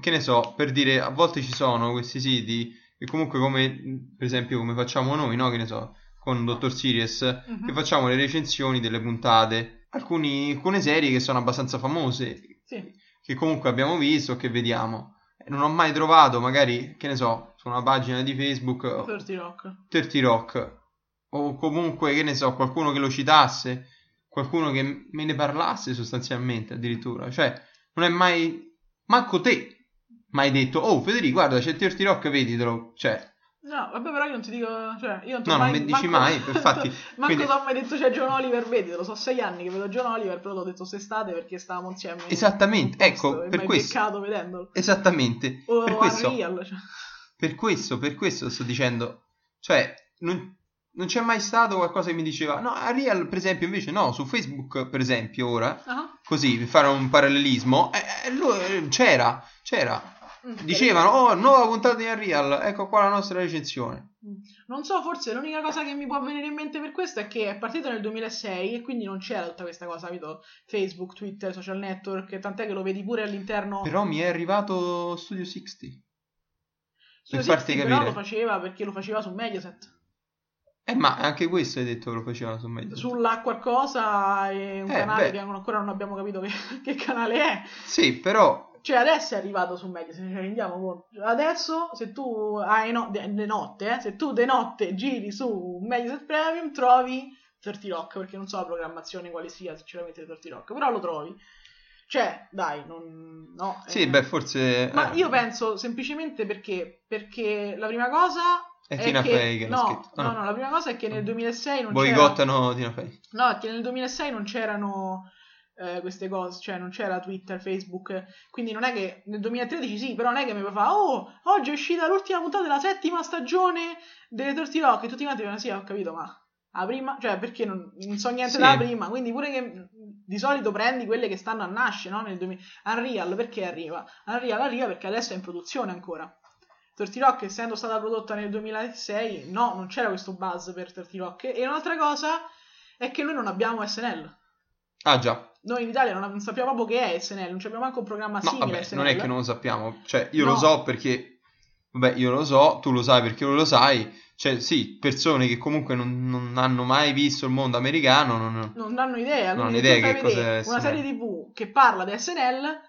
che ne so, per dire, a volte ci sono questi siti che comunque come, per esempio, come facciamo noi, no? Che ne so, con Dottor Sirius, Mhm. che facciamo le recensioni delle puntate, alcuni, alcune serie che sono abbastanza famose, Sì. che comunque abbiamo visto, che vediamo. E Non ho mai trovato, magari, che ne so, su una pagina di Facebook, 30 Rock. 30 Rock, o comunque, che ne so, qualcuno che lo citasse, qualcuno che me ne parlasse sostanzialmente addirittura. Cioè, non è mai, manco te, mai detto, oh Federico, guarda, c'è 30 Rock, veditelo. Cioè, No, vabbè, però io non ti dico, cioè, io non ti No, non mai, mi dici manco- mai, (laughs) infatti, (laughs) manco quindi- ho mai detto c'è John Oliver, vedi, lo so sei anni che vedo John Oliver, però l'ho detto quest'estate perché stavamo insieme. in Esattamente, un posto ecco, e per hai questo. beccato vedendolo. esattamente, O per questo, Unreal, cioè. per questo, per questo sto dicendo, cioè, non, non c'è mai stato qualcosa che mi diceva, no, Arial, per esempio, invece no, su Facebook, per esempio, ora, Ah, così, per fare un parallelismo, eh, eh, eh, c'era, c'era, dicevano, oh, nuova puntata di Unreal, ecco qua la nostra recensione. Non so, forse l'unica cosa che mi può venire in mente per questo è che è partito nel 2006 e quindi non c'era tutta questa cosa, capito? Facebook, Twitter, social network, tant'è che lo vedi pure all'interno Però mi è arrivato Studio 60. Su per farti 60 però capire. lo faceva perché lo faceva su Mediaset. Eh, ma anche questo hai detto che lo facevano su Mediaset. Sulla qualcosa è un Eh, canale beh. che ancora non abbiamo capito che, (laughs) che canale è. Sì, però Cioè adesso è arrivato su Mediaset, ci rendiamo conto. Adesso se tu hai no, de, de notte, eh, se tu de notte giri su Mediaset Premium trovi 30 Rock, perché non so la programmazione quale sia, sinceramente 30 Rock, però lo trovi. Cioè, dai, non... No, sì, eh. beh, forse... Ma eh, io penso semplicemente perché, perché la prima cosa È Tina che... Fey che no, scritto. No, no. no, la prima cosa è che nel 2006 non c'era... Boicottano Tina Fey. No, è che nel 2006 non c'erano eh, queste cose, cioè non c'era Twitter, Facebook, quindi non è che nel 2013 sì, però non è che mi fare, oh, oggi è uscita l'ultima puntata della settima stagione delle 30 Rock e tutti quanti dicono sì, ho capito, ma la prima, cioè perché non, non so niente Sì. dalla prima, quindi pure che di solito prendi quelle che stanno a nascere, no? Nel 2000 Unreal perché arriva? Unreal arriva perché adesso è in produzione ancora. 30 Rock essendo stata prodotta nel 2006, no, non c'era questo buzz per 30 Rock e un'altra cosa è che noi non abbiamo SNL. Ah, già. Noi in Italia non, sappiamo proprio che è SNL, non abbiamo manco un programma No, simile vabbè, SNL. non è che non lo sappiamo. Cioè, io No. lo so perché... Vabbè, io lo so, tu lo sai perché lo sai. Cioè, sì, persone che comunque non, non hanno mai visto il mondo americano, non... Non hanno idea, Non hanno idea che fai cos'è vedere una SNL. serie TV che parla di SNL,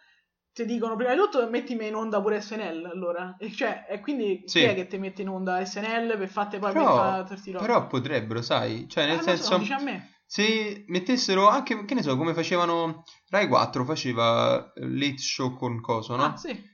ti dicono prima di tutto mettimi in onda pure SNL, allora. E, cioè, e quindi Sì. chi è che ti mette in onda SNL per fatte poi Però, mettere 30 Rock? però potrebbero, sai? Cioè, nel Eh, senso... so, dici a me. Se mettessero anche, che ne so, come facevano Rai 4 faceva eh, Late Show con coso, no? Ah, sì.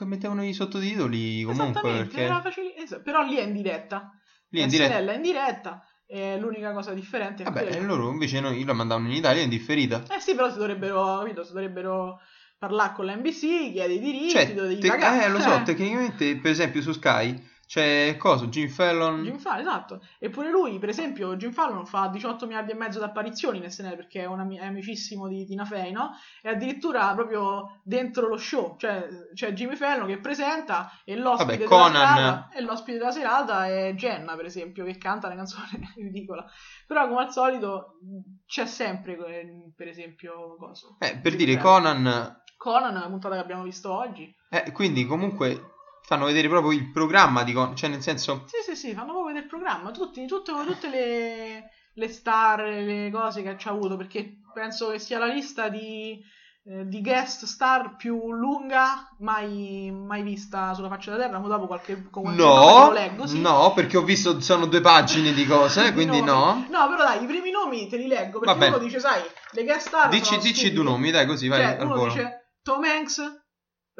Mettevano i sottotitoli comunque Esattamente, perché era facile- es- però lì è in diretta. lì in SNL diretta. è in diretta, e l'unica cosa differente è Vabbè, quella. e loro invece noi la mandavano in Italia in differita. Eh sì, però si dovrebbero, capito, si dovrebbero parlare con la NBC, chiede i diritti, Cioè, te- eh, lo so, tecnicamente, per esempio su Sky c'è cosa? Jim Fallon. Jim Fallon, esatto. Eppure lui, per esempio, Jim Fallon fa 18 miliardi e mezzo di apparizioni in SNL perché è, un è amicissimo di Tina Fey, no? E addirittura proprio dentro lo show, cioè c'è Jimmy Fallon che presenta e l'ospite, Vabbè, della Conan- serata, e l'ospite della serata è Jenna, per esempio, che canta una canzone (laughs) ridicola. Però come al solito c'è sempre, per esempio, cosa? Eh, per Jimmy dire, Fallon. Conan... Conan, la puntata che abbiamo visto oggi. Eh, quindi comunque fanno vedere proprio il programma di Conan, cioè nel senso... Sì, sì, sì, fanno proprio vedere il programma, tutti, tutte, tutte le, le star, le cose che ci ha avuto, perché penso che sia la lista di, eh, di guest star più lunga mai, mai vista sulla faccia della terra, ma dopo qualche, con qualche No, lo leggo, sì. no, perché ho visto sono due pagine di cose, (laughs) quindi nomi. no. No, però dai, i primi nomi te li leggo, perché Va bene. uno dice, sai, le guest star Dici, dici stupide. due nomi, dai, così vai Cioè, al uno volo. dice Tom Hanks,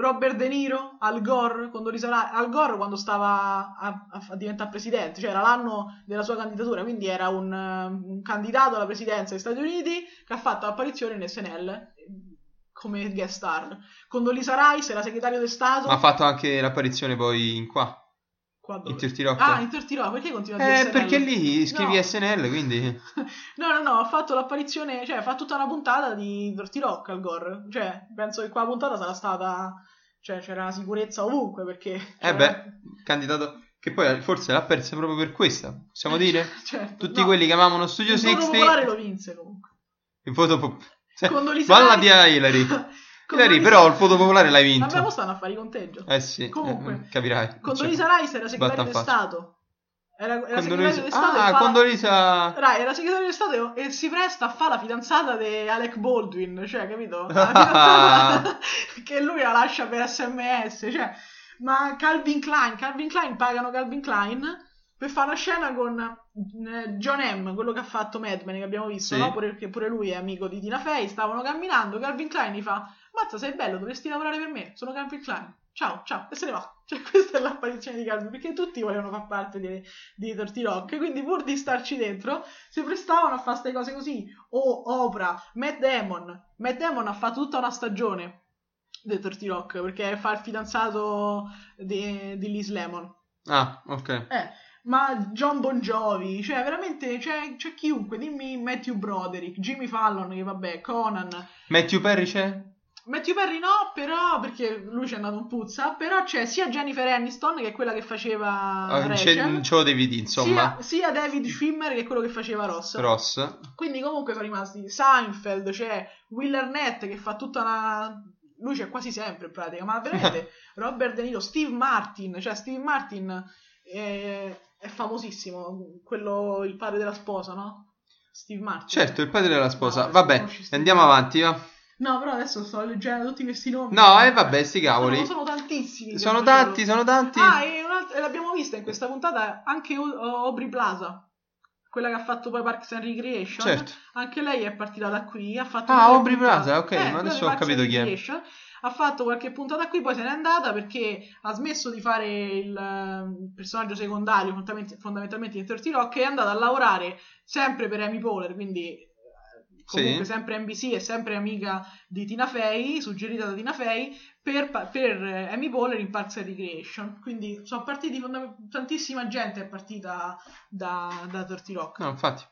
Robert De Niro, Al Gore, quando risale- Al Gore quando stava a, a- diventare presidente, cioè era l'anno della sua candidatura, quindi era un, un candidato alla presidenza degli Stati Uniti che ha fatto apparizione in SNL come guest star. Condoleezza Rice era segretario di Stato. Ma ha fatto anche l'apparizione poi in qua, Qua dove? in 30 Rock. Ah, in 30 Rock, perché continua a dire eh, SNL? perché lì scrivi No. SNL, quindi... (laughs) No, no, no, ha fatto l'apparizione, cioè fatto tutta una puntata di Dirty Rock al Gore. Cioè, penso che quella puntata sarà stata... Cioè, c'era sicurezza ovunque, perché... Eh c'era- beh, candidato... Che poi forse l'ha persa proprio per questa, possiamo dire? (laughs) Certo, Tutti no, quelli che amavano Studio il voto 60... popolare lo vinse comunque. Il voto pop- Sì. Condoleezza Balla di Hillary. (laughs) Hillary, però il voto popolare l'hai vinto. Vabbè, mo stanno a fare i conteggio. Eh sì, Comunque, eh, capirai. Condoleezza Cioè, Rice era segretario di. Stato. Era, era segretario Condoleezza- di Stato e Ah, fa- Condoleezza... Rai, era segretario di Stato e si presta a fare la fidanzata di Alec Baldwin, cioè, capito? (laughs) La fidanzata (laughs) che lui la lascia per sms, cioè, ma Calvin Klein, Calvin Klein pagano Calvin Klein per fare una scena con eh, John M, quello che ha fatto Mad Men, che abbiamo visto, Sì. no? Pure, perché pure lui è amico di Tina Fey, stavano camminando, Calvin Klein gli fa, mazza sei bello, dovresti lavorare per me, sono Calvin Klein, ciao, ciao, e se ne va. Cioè, questa è l'apparizione di Calvin, perché tutti volevano far parte di, di Dirty Rock, quindi pur di starci dentro, si prestavano a fare queste cose così. O Oprah, Matt Damon. Matt Damon ha fatto tutta una stagione di Dirty Rock perché fa il fidanzato di, di Liz Lemon. Ah, ok. Eh, ma John Bon Jovi, cioè veramente c'è, c'è chiunque. Dimmi Matthew Broderick, Jimmy Fallon, che vabbè, Conan. Matthew Perry c'è? Matthew Perry no, però perché lui ci è andato un puzza. Però c'è sia Jennifer Aniston, che è quella che faceva Ah, c'è- Rachel, ce lo devi dire, insomma. sia, sia David Schwimmer, che è quello che faceva Ross. Ross. Quindi comunque sono rimasti Seinfeld, c'è Will Arnett che fa tutta una... Lui c'è quasi sempre in pratica, ma veramente (laughs) Robert De Niro, Steve Martin, cioè Steve Martin è, è famosissimo, quello, il padre della sposa, no? Steve Martin. Certo, il padre della sposa. No, Vabbè, andiamo avanti, va. No, però adesso sto leggendo tutti questi nomi. No, e vabbè, sti Sono, cavoli. sono tantissimi. che Sono tanti, sono tanti. Ah, e, un'altra- e l'abbiamo vista in questa puntata anche O- Aubrey Plaza, quella che ha fatto poi Parks and Recreation. Certo. Anche lei è partita da qui, ha fatto Ah, Aubrey Plaza, ok, Eh, ma adesso ho capito chi è. Ha fatto qualche puntata qui, poi se n'è andata perché ha smesso di fare il eh, personaggio secondario fondament- fondamentalmente in 30 Rock e è andata a lavorare sempre per Amy Poehler, quindi eh, comunque Sì. sempre NBC e sempre amica di Tina Fey, suggerita da Tina Fey, per, per eh, Amy Poehler in Parks and Recreation. Quindi sono partiti tantissima gente è partita da, da 30 Rock. No, infatti.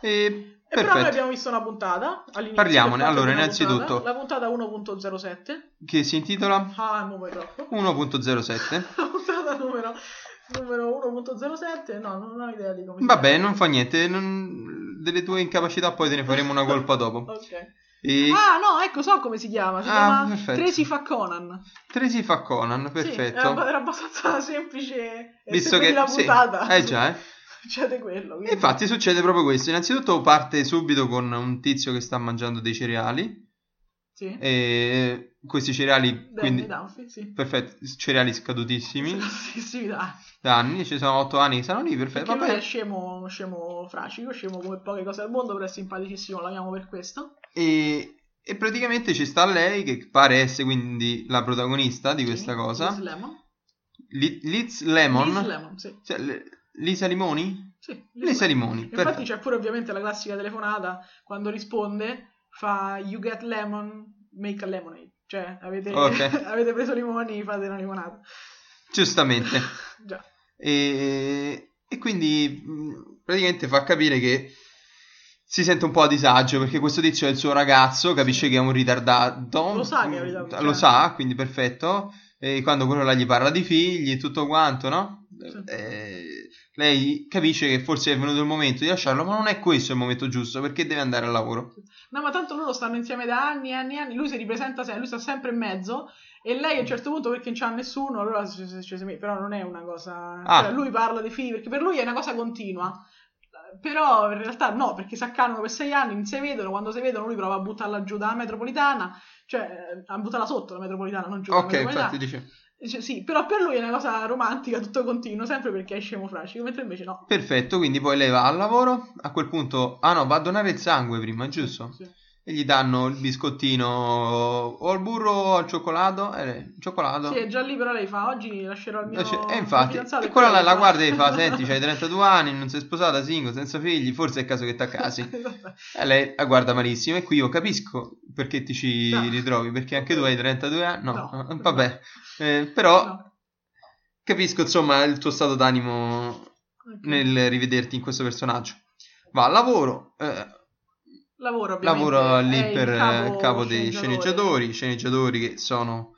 E, E però noi abbiamo visto una puntata all'inizio. Parliamone. Allora, innanzitutto- puntata, la puntata 1.07. Che si intitola Ah, mo poi troppo. 1.07. La puntata numero, numero 1.07. No, non ho idea di come Vabbè, non fa niente. non- Delle tue incapacità poi te ne faremo una colpa (laughs) dopo. Ok. E Ah, no, ecco, so come si chiama. Si Ah, chiama perfetto. Tracy fa Conan. Tracy fa Conan, Sì, perfetto. era, era abbastanza (laughs) semplice. Visto che la sì, puntata. eh già, eh. (laughs) Succede quello. Quindi- infatti succede proprio questo. Innanzitutto parte subito con un tizio che sta mangiando dei cereali. Sì. E questi cereali, Danny quindi Dunphy, sì. perfetto, cereali scadutissimi Sì, sì, dai. Da anni, ci sono 8 anni che stanno lì, perfetto. Vabbè. è scemo, scemo fracico, scemo come poche cose al mondo, però è simpaticissimo, l'amiamo per questo. E, e praticamente ci sta lei che pare essere quindi la protagonista di questa Sì, cosa. Liz Lemon. Li- Liz Lemon. Liz Lemon, sì. Cioè, le- Lisa Limoni? sì Lisa. Limoni, Infatti perfetto. c'è pure ovviamente la classica telefonata, quando risponde fa You get lemon, make a lemonade. Cioè, avete, Ok. (laughs) avete preso limoni, fate una limonata. Giustamente. (laughs) Già. E, e quindi mh, praticamente fa capire che si sente un po' a disagio perché questo tizio è il suo ragazzo, capisce che è un ritardato. Lo sa che è un mh, ritardato, Lo sa, quindi perfetto. E quando quello là gli parla di figli e tutto quanto, no? Sì. Eh, lei capisce che forse è venuto il momento di lasciarlo, ma non è questo il momento giusto perché deve andare al lavoro. No, ma tanto loro stanno insieme da anni e anni e anni. Lui si ripresenta lui sta sempre in mezzo. E lei a un certo punto, perché non c'ha nessuno, allora ci- ci- ci. Però non è una cosa. Ah. Cioè, lui parla dei figli, perché per lui è una cosa continua. Però in realtà no, perché si accanano per sei anni, non si vedono. Quando si vedono, lui prova a buttarla giù dalla metropolitana, cioè a buttarla sotto la metropolitana, non giù Ok, infatti dice. Dice, sì, però per lui è una cosa romantica, tutto continuo, sempre perché è scemo fracico, mentre invece no. Perfetto, quindi poi lei va al lavoro, a quel punto, ah no, va a donare il sangue prima, giusto? Sì. E gli danno il biscottino o al burro o al cioccolato, eh, cioccolato. Sì, è già lì, però lei fa oggi lascerò il mio. E mio infatti, e quella la fa- guarda e fa, (laughs) senti, c'hai 32 anni, non sei sposata, single, senza figli, forse è il caso che ti accasi. (laughs) E lei la guarda malissimo e qui io capisco perché ti ci No. ritrovi, perché anche tu hai 32 anni, no, No. eh, (laughs) vabbè, Eh, però No. capisco insomma il tuo stato d'animo Ok. nel rivederti in questo personaggio. Va al lavoro, eh, Lavoro, lavoro lì per eh, capo, dei sceneggiatore. sceneggiatori, sceneggiatori che sono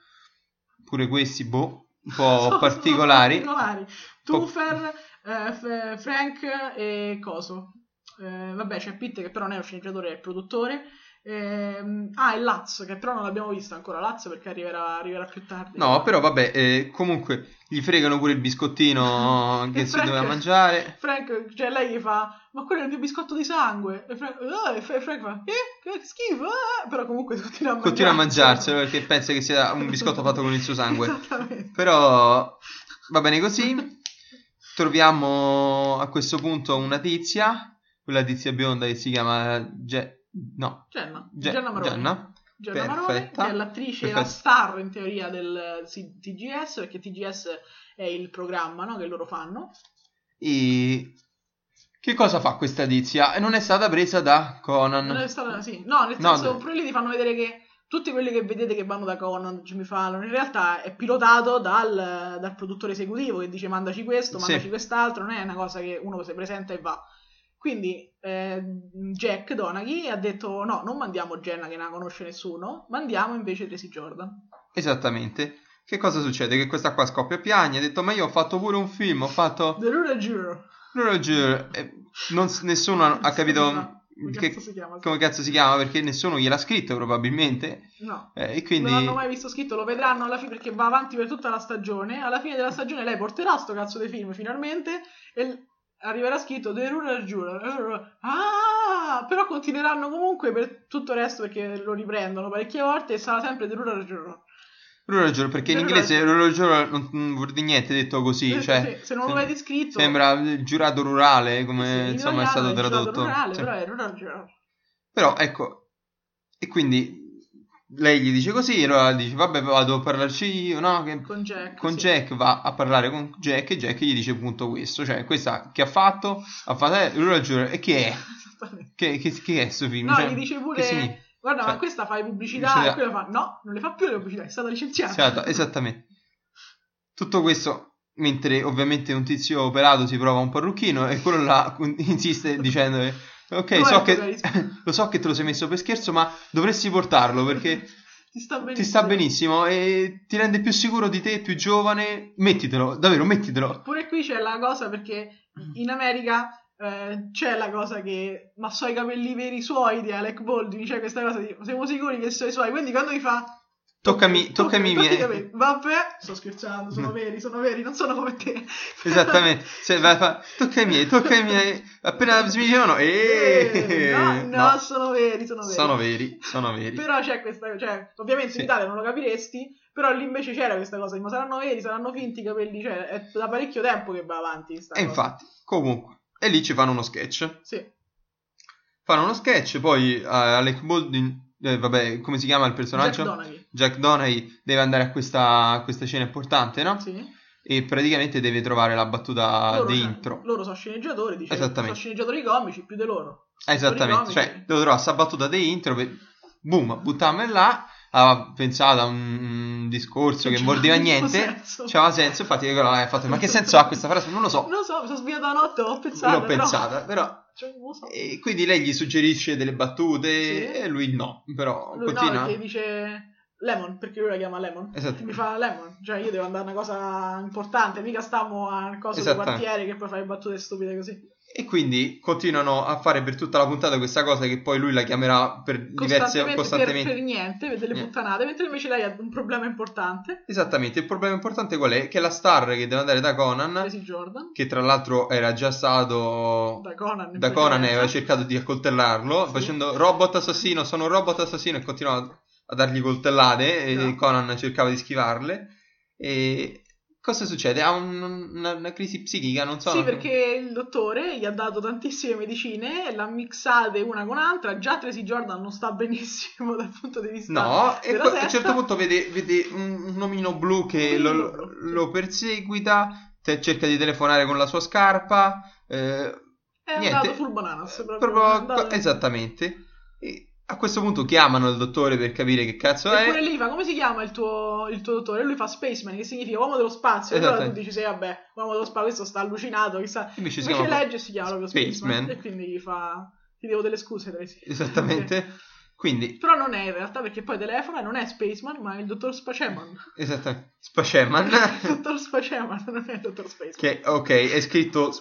pure questi, boh, un po' (laughs) particolari. particolari. Tufer, eh, Frank e Coso. Eh, vabbè, c'è Pitt che però non è un sceneggiatore, è il produttore. Ehm, ah, e Laz, che però non l'abbiamo visto ancora. Laz perché arriverà, arriverà più tardi. No, però vabbè, eh, comunque gli fregano pure il biscottino (laughs) che si Frank- doveva mangiare. Frank, cioè lei gli fa, ma quello è il mio biscotto di sangue. E Frank, ah, e Fra- Frank fa, eh, che schifo. ah." Però comunque continua a mangiare. Continua a mangiarselo perché pensa che sia un biscotto fatto con il suo sangue. Esattamente. Però va bene così. Troviamo a questo punto una tizia, quella tizia bionda che si chiama Ge- no, Jenna, Ge- Jenna Maroni. Gianna. Gianna Perfetta. che è l'attrice, la Perfetta. star in teoria del TGS, perché TGS è il programma no, che loro fanno. E che cosa fa questa tizia? Non è stata presa da Conan. Non è stata, sì. No, nel senso, no. pure lì ti fanno vedere che tutti quelli che vedete che vanno da Conan, Jimmy Fallon, in realtà è pilotato dal, dal produttore esecutivo che dice mandaci questo, Sì. mandaci quest'altro, non è una cosa che uno si presenta e va. Quindi eh, Jack Donaghy ha detto no, non mandiamo Jenna che non la conosce nessuno, mandiamo invece Tracy Jordan. Esattamente. Che cosa succede? Che questa qua scoppia a piangere. Ha detto: Ma io ho fatto pure un film. Ho fatto. The Rural Juror. E non s- nessuno ha capito Come che- cazzo si chiama? come cazzo si chiama perché nessuno gliel'ha scritto, probabilmente. No. Eh, e quindi. Non l'hanno mai visto scritto, lo vedranno alla fine perché va avanti per tutta la stagione. Alla fine della stagione lei porterà sto cazzo di film finalmente e arriverà scritto The Rural Juror. Ah, però continueranno comunque per tutto il resto perché lo riprendono parecchie volte e sarà sempre The Rural Juror. Roger, perché in The inglese Roger non, non vuol dire niente detto così. Eh, Cioè, sì, se non lo vedi scritto, Sembra il giurato rurale, come sì, in insomma è stato tradotto. rurale, Sì. però è Rural Juror. Però ecco, e quindi lei gli dice così, e allora dice vabbè vado a parlarci io, no? Che- Con Jack. con sì. Jack va a parlare con Jack e Jack gli dice appunto questo, cioè questa che ha fatto, ha fatto eh, Rural Juror, e che è? Che, che, che è sto film? No, Cioè, gli dice pure... Guarda, Cioè, ma questa fai pubblicità, pubblicità. e quella fa no, non le fa più le pubblicità, è stata licenziata. Esatto, esattamente. Tutto questo mentre ovviamente un tizio operato si prova un parrucchino e quello là insiste dicendo ok, so che, (laughs) lo so che te lo sei messo per scherzo, ma dovresti portarlo perché (laughs) Ti sta benissimo. ti sta benissimo e ti rende più sicuro di te, più giovane. Mettitelo, davvero, mettitelo. Pure qui c'è la cosa perché in America eh, c'è la cosa che ma so i capelli veri suoi di Alec Baldwin, c'è questa cosa di siamo sicuri che sono i suoi, quindi quando mi fa Toccami, toccami i miei. Vabbè, sto scherzando, sono veri, sono veri, non sono come te. (laughs) Esattamente, se vai a fa, tocca i miei, tocca i miei. Appena si dicevano, Eh, eh, (laughs) no, no, sono veri, sono veri. sono veri, sono veri. Però c'è questa, cioè, ovviamente Sì. in Italia non lo capiresti, però lì invece c'era questa cosa, ma saranno veri, saranno finti i capelli, cioè, è da parecchio tempo che va avanti E cosa. infatti, comunque, e lì ci fanno uno sketch. Sì, Fanno uno sketch, poi eh, Alec Baldwin, eh, vabbè, come si chiama il personaggio? Jack Donaghy. Jack Donaghy deve andare a questa, a questa scena importante, no? Sì. E praticamente deve trovare la battuta Loro, cioè, intro. loro sono sceneggiatori, dice, Esattamente. sono sceneggiatori comici più di loro. Esattamente, Sceneggiatori cioè, comici. devo trovare questa battuta per... boom, buttarmi là, aveva pensato a un discorso che non il (laughs) suo niente, c'aveva senso, infatti quello ha fatto, ma che senso ha questa frase? Non lo so, Non lo so, mi sono svegliato la notte, ho pensato. l'ho pensata, però... (laughs) Cioè, so. E quindi lei gli suggerisce delle battute Sì. e lui no, però Lui continua. no, dice Lemon, perché lui la chiama Lemon. Esatto. Mi fa Lemon, cioè io devo andare a una cosa importante, mica stiamo a cosa di quartiere che poi fai battute stupide così. E quindi continuano a fare per tutta la puntata questa cosa che poi lui la chiamerà per diverse Costantemente. Per, per niente, per delle Niente. puttanate, mentre invece lei ha un problema importante. Esattamente, il problema importante qual è? Che la star che deve andare da Conan, Tracy Jordan, che tra l'altro era già stato da Conan. da Conan e aveva cercato di accoltellarlo Sì. facendo robot assassino, sono un robot assassino e continuava a dargli coltellate e No. Conan cercava di schivarle. E cosa succede? Ha un- una, una crisi psichica, non so. Sì, perché il dottore gli ha dato tantissime medicine, l'ha mixate una con l'altra. Già Tracy Jordan non sta (laughs) benissimo dal punto di vista No, e poi a un certo punto vede, vede un, omino blu che lo, blu, lo perseguita, te- cerca di telefonare con la sua scarpa. eh, È niente. andato full bananas. Proprio, proprio andato- esattamente. E a questo punto chiamano il dottore per capire che cazzo E è. pure lì fa come si chiama il tuo, il tuo dottore? E lui fa Spaceman, che significa uomo dello spazio. E allora tu dici, sì, vabbè, uomo dello spazio, questo sta allucinato, chissà. Invece si Invece chiama legge e si chiama proprio Spaceman. Spaceman. E quindi gli fa, ti devo delle scuse, Tracy. Esattamente. Quindi, Però non è in realtà perché poi telefona e non è Spaceman, ma è il dottor Spaceman. esattamente. Spaceman. il (laughs) dottor Spaceman, non è il dottor Spaceman. che, ok, è scritto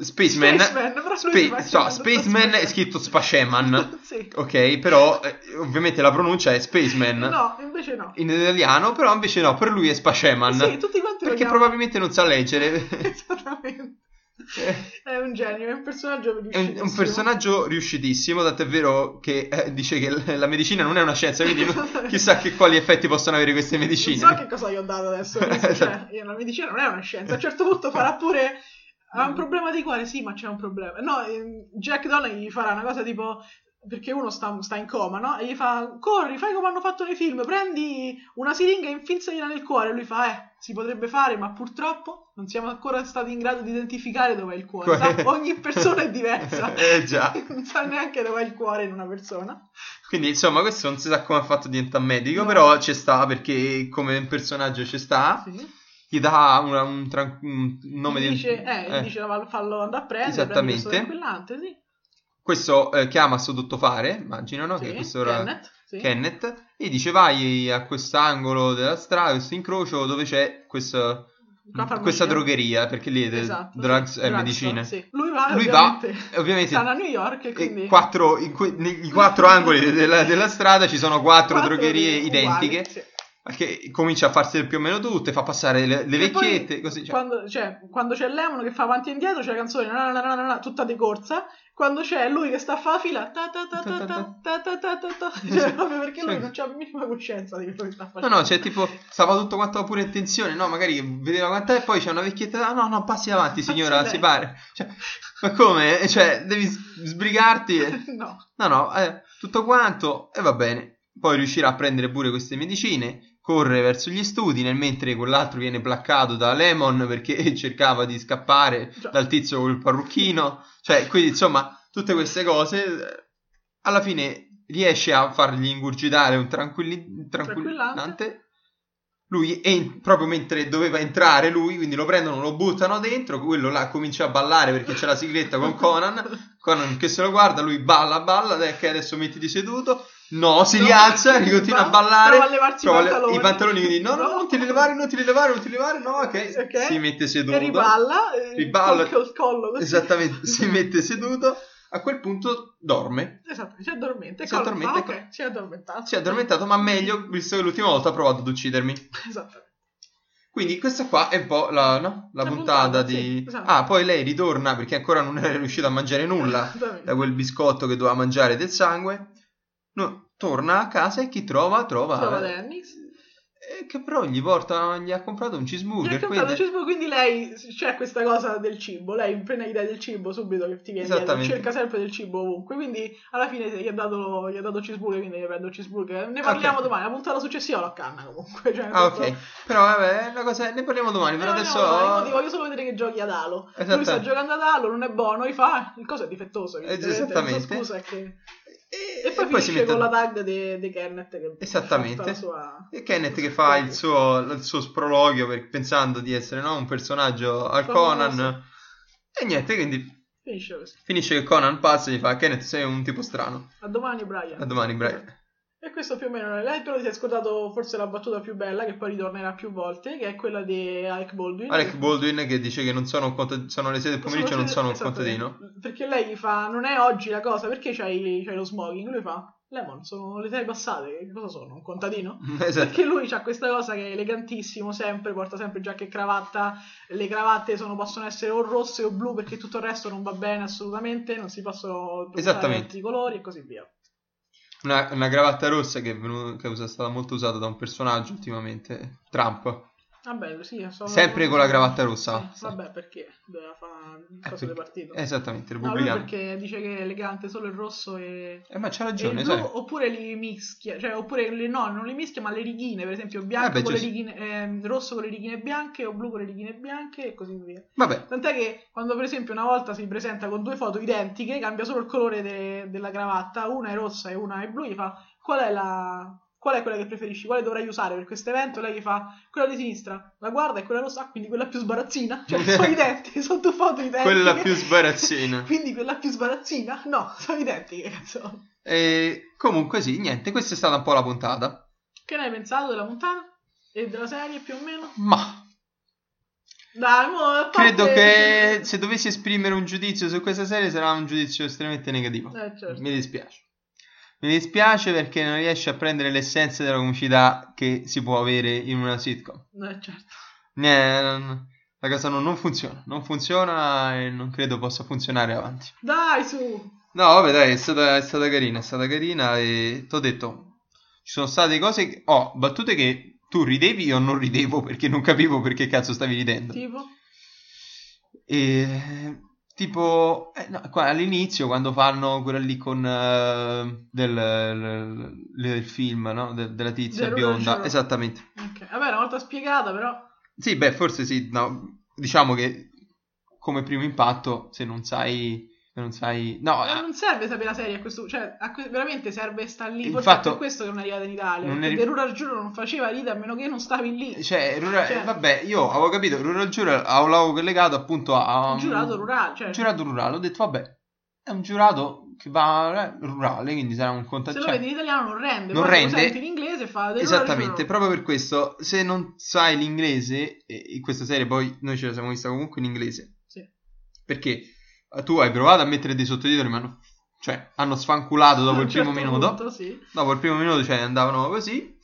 Spaceman, Spaceman, fa so, Spaceman è scritto Spaceman, (laughs) sì. ok, però eh, ovviamente la pronuncia è Spaceman No, invece no. in italiano, però invece no, per lui è Spaceman, Sì, tutti quanti perché probabilmente non sa leggere. (laughs) Esattamente. Eh, È un genio, è un personaggio È un, riuscitissimo. un personaggio riuscitissimo, tant'è vero che eh, dice che la medicina non è una scienza, quindi non- chissà che quali effetti possono avere queste medicine. Non so che cosa gli ho dato adesso. adesso, (laughs) cioè, io- la medicina non è una scienza. A un certo punto farà pure. Ha un problema di cuore? Sì, ma c'è un problema. No, ehm, Jack Donaghy gli farà una cosa tipo. Perché uno sta, sta in coma, no? E gli fa: Corri, fai come hanno fatto nei film, prendi una siringa e infilzagliela nel cuore. E lui fa: Eh, si potrebbe fare, ma purtroppo non siamo ancora stati in grado di identificare dov'è il cuore. Sa, (laughs) ogni persona è diversa. Eh, già. (laughs) non sa neanche dov'è il cuore in una persona. Quindi insomma questo non si sa come ha fatto diventare medico, No. però ci sta perché come personaggio ci sta, Sì. Gli dà una- un, tran- un nome gli di... dice, eh, gli eh. dice "Va- fallo andare a prendere, Esattamente. tranquillante, sì. Questo eh, chiama sto tuttofare, immagino, no? Sì, che questo era Kenneth, sì. Kenneth, e dice vai a quest'angolo della strada, questo incrocio dove c'è questo- questa drogheria, perché lì è Esatto, drugs sì, e medicine. sì. Lui va, Lui va, ovviamente, e ovviamente a New York e quindi... quattro, in que- negli quattro angoli della, della strada ci sono quattro, drogherie uguali, identiche. sì. Che comincia a farsene più o meno tutte, fa passare le, le E poi, vecchiette, così. Cioè. Quando, cioè, quando c'è Lemon che fa avanti e indietro, c'è la canzone na, na, na, tutta di corsa. Quando c'è lui che sta a fare la fila, ta ta ta ta ta ta ta ta ta ta, (laughs) cioè, proprio perché lui non c'ha la minima coscienza di quello che sta No, facendo. no, cioè tipo, stava tutto quanto pure in tensione, no? Magari vedeva quant'è e poi c'è una vecchietta, ah, no, no, passi avanti signora, si pare. Cioè, ma come? Cioè, devi sbrigarti? e- (laughs) no. No, no, eh, tutto quanto e va bene. Poi riuscirà a prendere pure queste medicine, corre verso gli studi, nel mentre quell'altro viene placcato da Lemon perché (laughs) cercava di scappare dal tizio col parrucchino. Cioè, quindi insomma, tutte queste cose eh, alla fine riesce a fargli ingurgitare un tranquilli- tranquillante. Lui, en- proprio mentre doveva entrare lui, quindi lo prendono, lo buttano dentro, quello là comincia a ballare perché c'è la sigletta con Conan, (laughs) Conan che se lo guarda, lui balla, balla, dai, che adesso mettiti seduto, no, si No, rialza, ricontinua a ballare, prova a levarsi i prova le- pantaloni. i pantaloni, quindi no, no, No. non ti li levare, non ti li levare, non ti li levare, no, ok, Ok. si mette seduto, E riballa, eh, Riballa. col, col collo così. esattamente, si (laughs) mette seduto, a quel punto dorme, Esatto, si addormenta. Si addormenta fa, e ok, si è addormentato. si è addormentato, ma meglio, visto che l'ultima volta ha provato ad uccidermi. Esatto. Quindi questa qua è un po' la, no? la La puntata puntata, di... sì, esatto. Ah, poi lei ritorna perché ancora non è riuscita a mangiare nulla (laughs) Esattamente. da quel biscotto che doveva mangiare del sangue. No, torna a casa e chi trova? Trova... Trova Dennis. eh, che però gli porta... gli ha comprato un Gli ha cheeseburger. comprato quindi- il cibo, quindi lei c'è questa cosa del cibo. Lei appena gli dai del cibo subito che ti viene dietro, cerca sempre del cibo ovunque. Quindi alla fine gli ha dato, gli ha dato cheeseburger, quindi gli prendo cheeseburger. Ne parliamo Ok. domani. La puntata successiva lo canna comunque. Cioè, Ah, ok. Però vabbè, la cosa ne parliamo domani. Per No, no, adesso... no, ti voglio solo vedere che giochi ad Halo. Esatto. Lui sta giocando ad Halo, non è buono, gli fa, "Ah, il coso è difettoso. Esattamente. so, Scusa, è che... E, E poi, si finisce mette... con la tag di, di Kenneth che Esattamente. sua... E Kenneth che fa il suo, il suo sproloquio per- pensando di essere no, un personaggio al. Conan. E niente, quindi Finisce finisce che Conan passa e gli fa Kenneth sei un tipo strano. A domani, Brian. A domani, Brian. E questo più o meno è lei, però ti sei scordato forse la battuta più bella, che poi ritornerà più volte, che è quella di Alec Baldwin. Alec Baldwin che dice che non sono, un conta- sono le 6 del pomeriggio e non sono un Esattamente. contadino. Perché lei gli fa, non è oggi la cosa, perché c'hai, c'hai lo smoking? Lui fa, Lemon, sono le sei passate, che cosa sono? Un contadino? (laughs) esatto. Perché lui ha questa cosa che è elegantissimo sempre, porta sempre giacca e cravatta, le cravatte sono- possono essere o rosse o blu perché tutto il resto non va bene assolutamente, non si possono Esattamente. altri colori e così via. Una, una cravatta rossa che è, venu- che è stata molto usata da un personaggio ultimamente, Trump. Vabbè, sì, sono- Sempre con la cravatta rossa. Sì, vabbè, perché doveva fare il Eh, partito. Esattamente, No, repubblicano. perché dice che è elegante solo il rosso e, Eh, ma c'ha ragione, blu, sai. oppure li mischia, cioè oppure le, no, non li mischia, ma le righine, per esempio, bianco Eh, beh, con le righine, ehm, rosso con le righine bianche o blu con le righine bianche e così via. Vabbè, Tant'è che quando per esempio una volta si presenta con due foto identiche, cambia solo il colore de- della cravatta, una è rossa e una è blu, gli fa qual è la... Qual è quella che preferisci? Quale dovrai usare per questo evento? Lei gli fa quella di sinistra, la guarda e quella rossa, ah, quindi quella più sbarazzina. (laughs) Cioè, sono identiche, sono due foto identiche. quella più sbarazzina. (laughs) quindi quella più sbarazzina? No, sono identiche, cazzo. E comunque sì, niente, questa è stata un po' la puntata. Che ne hai pensato della puntata? E della serie più o meno? Ma Dai, mo, Credo che se dovessi esprimere un giudizio su questa serie sarà un giudizio estremamente negativo. Eh, certo. Mi dispiace. Mi dispiace perché non riesce a prendere l'essenza della comicità che si può avere in una sitcom. Eh, certo. Eh, non- la cosa non, non funziona. Non funziona e non credo possa funzionare avanti. Dai, su. No, vabbè, dai, è stata, è stata carina, è stata carina e ti ho detto, ci sono state cose, che, oh, battute che tu ridevi, io non ridevo perché non capivo perché cazzo stavi ridendo. Tipo? E tipo eh, no, qua all'inizio quando fanno quella lì con eh, del, l- l- del film, no? De- della tizia Del bionda, Show. esattamente. Ok. Vabbè, una volta spiegata, però... Sì, beh, forse sì, no, diciamo che come primo impatto se non sai non sai no, Ma eh, non serve sapere la serie a questo cioè a que- veramente serve sta lì forse fatto- è per questo che non è arrivata in Italia non perché è- Rural Juro non faceva ridere a meno che non stavi lì. Cioè, Rural- Cioè- vabbè, io avevo capito, Rural Giuro l'avevo collegato appunto a un giurato rurale cioè. un giurato rurale, ho detto vabbè, è un giurato che va eh, rurale, quindi sarà un se contatto lo vedi in italiano non rende non se rende. in inglese fa Esattamente, proprio per questo, se non sai l'inglese, e in questa serie poi noi ce la siamo vista comunque in inglese, Sì. perché tu hai provato a mettere dei sottotitoli, ma hanno, cioè, hanno sfanculato dopo il primo certo minuto, punto, sì. dopo il primo minuto cioè andavano così,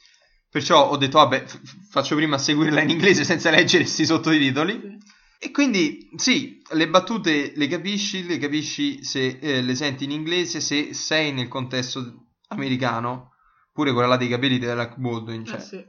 perciò ho detto vabbè, f- faccio prima a seguirla in inglese (laughs) senza leggere questi sottotitoli, Sì. e quindi sì, le battute le capisci, le capisci se eh, le senti in inglese, se sei nel contesto americano, pure quella là dei capelli della Baldwin, cioè, Eh, sì.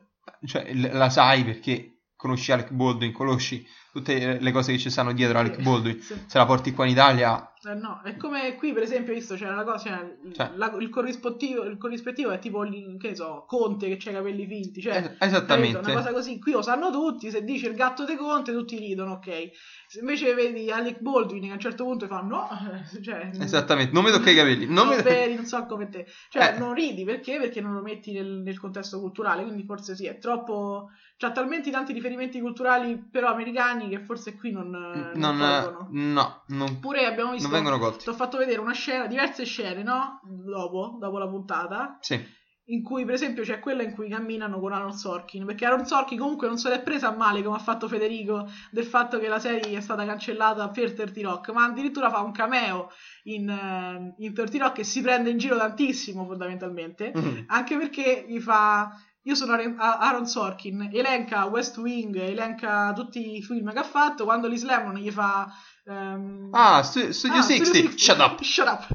cioè, la sai perché conosci Alec Baldwin, conosci tutte le cose che ci stanno dietro Alec. Baldwin. Sì. Se la porti qua in Italia, Eh, no, è come qui per esempio, visto, c'era la cosa, cioè, Cioè. la- il, corrispettivo, il corrispettivo è tipo, che so, Conte che c'ha i capelli finti, cioè, es- capito? esattamente. una cosa così, qui lo sanno tutti, se dici il gatto de Conte tutti ridono, ok. Se invece vedi Alec Baldwin che a un certo punto fa no, (laughs) cioè, Esattamente, non mi tocca i capelli. Non (laughs) mi... veri, non so come te. Cioè, Eh. non ridi perché? Perché non lo metti nel, nel contesto culturale, quindi forse sì, è troppo... C'ha talmente tanti riferimenti culturali però americani che forse qui non, non, Non, colgono. no, non, Pure abbiamo visto... non vengono colti. Ti ho fatto vedere una scena, diverse scene, no? Dopo, dopo la puntata, Sì, in cui per esempio c'è quella in cui camminano con Aaron Sorkin, perché Aaron Sorkin comunque non se l'è presa a male come ha fatto Federico del fatto che la serie è stata cancellata per 30 Rock, ma addirittura fa un cameo in, eh, in 30 Rock e si prende in giro tantissimo fondamentalmente, Mhm. anche perché gli fa... Io sono Aaron- Sorkin, elenca West Wing, elenca tutti i film che ha fatto, quando li slamano gli fa... ehm, Ah, Stu- Studio Ah, 60, shut up. Shut up.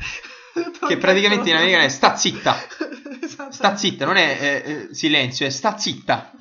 (laughs) Che praticamente in americano è sta zitta. (laughs) Esatto. Sta zitta, non è eh, silenzio, è sta zitta.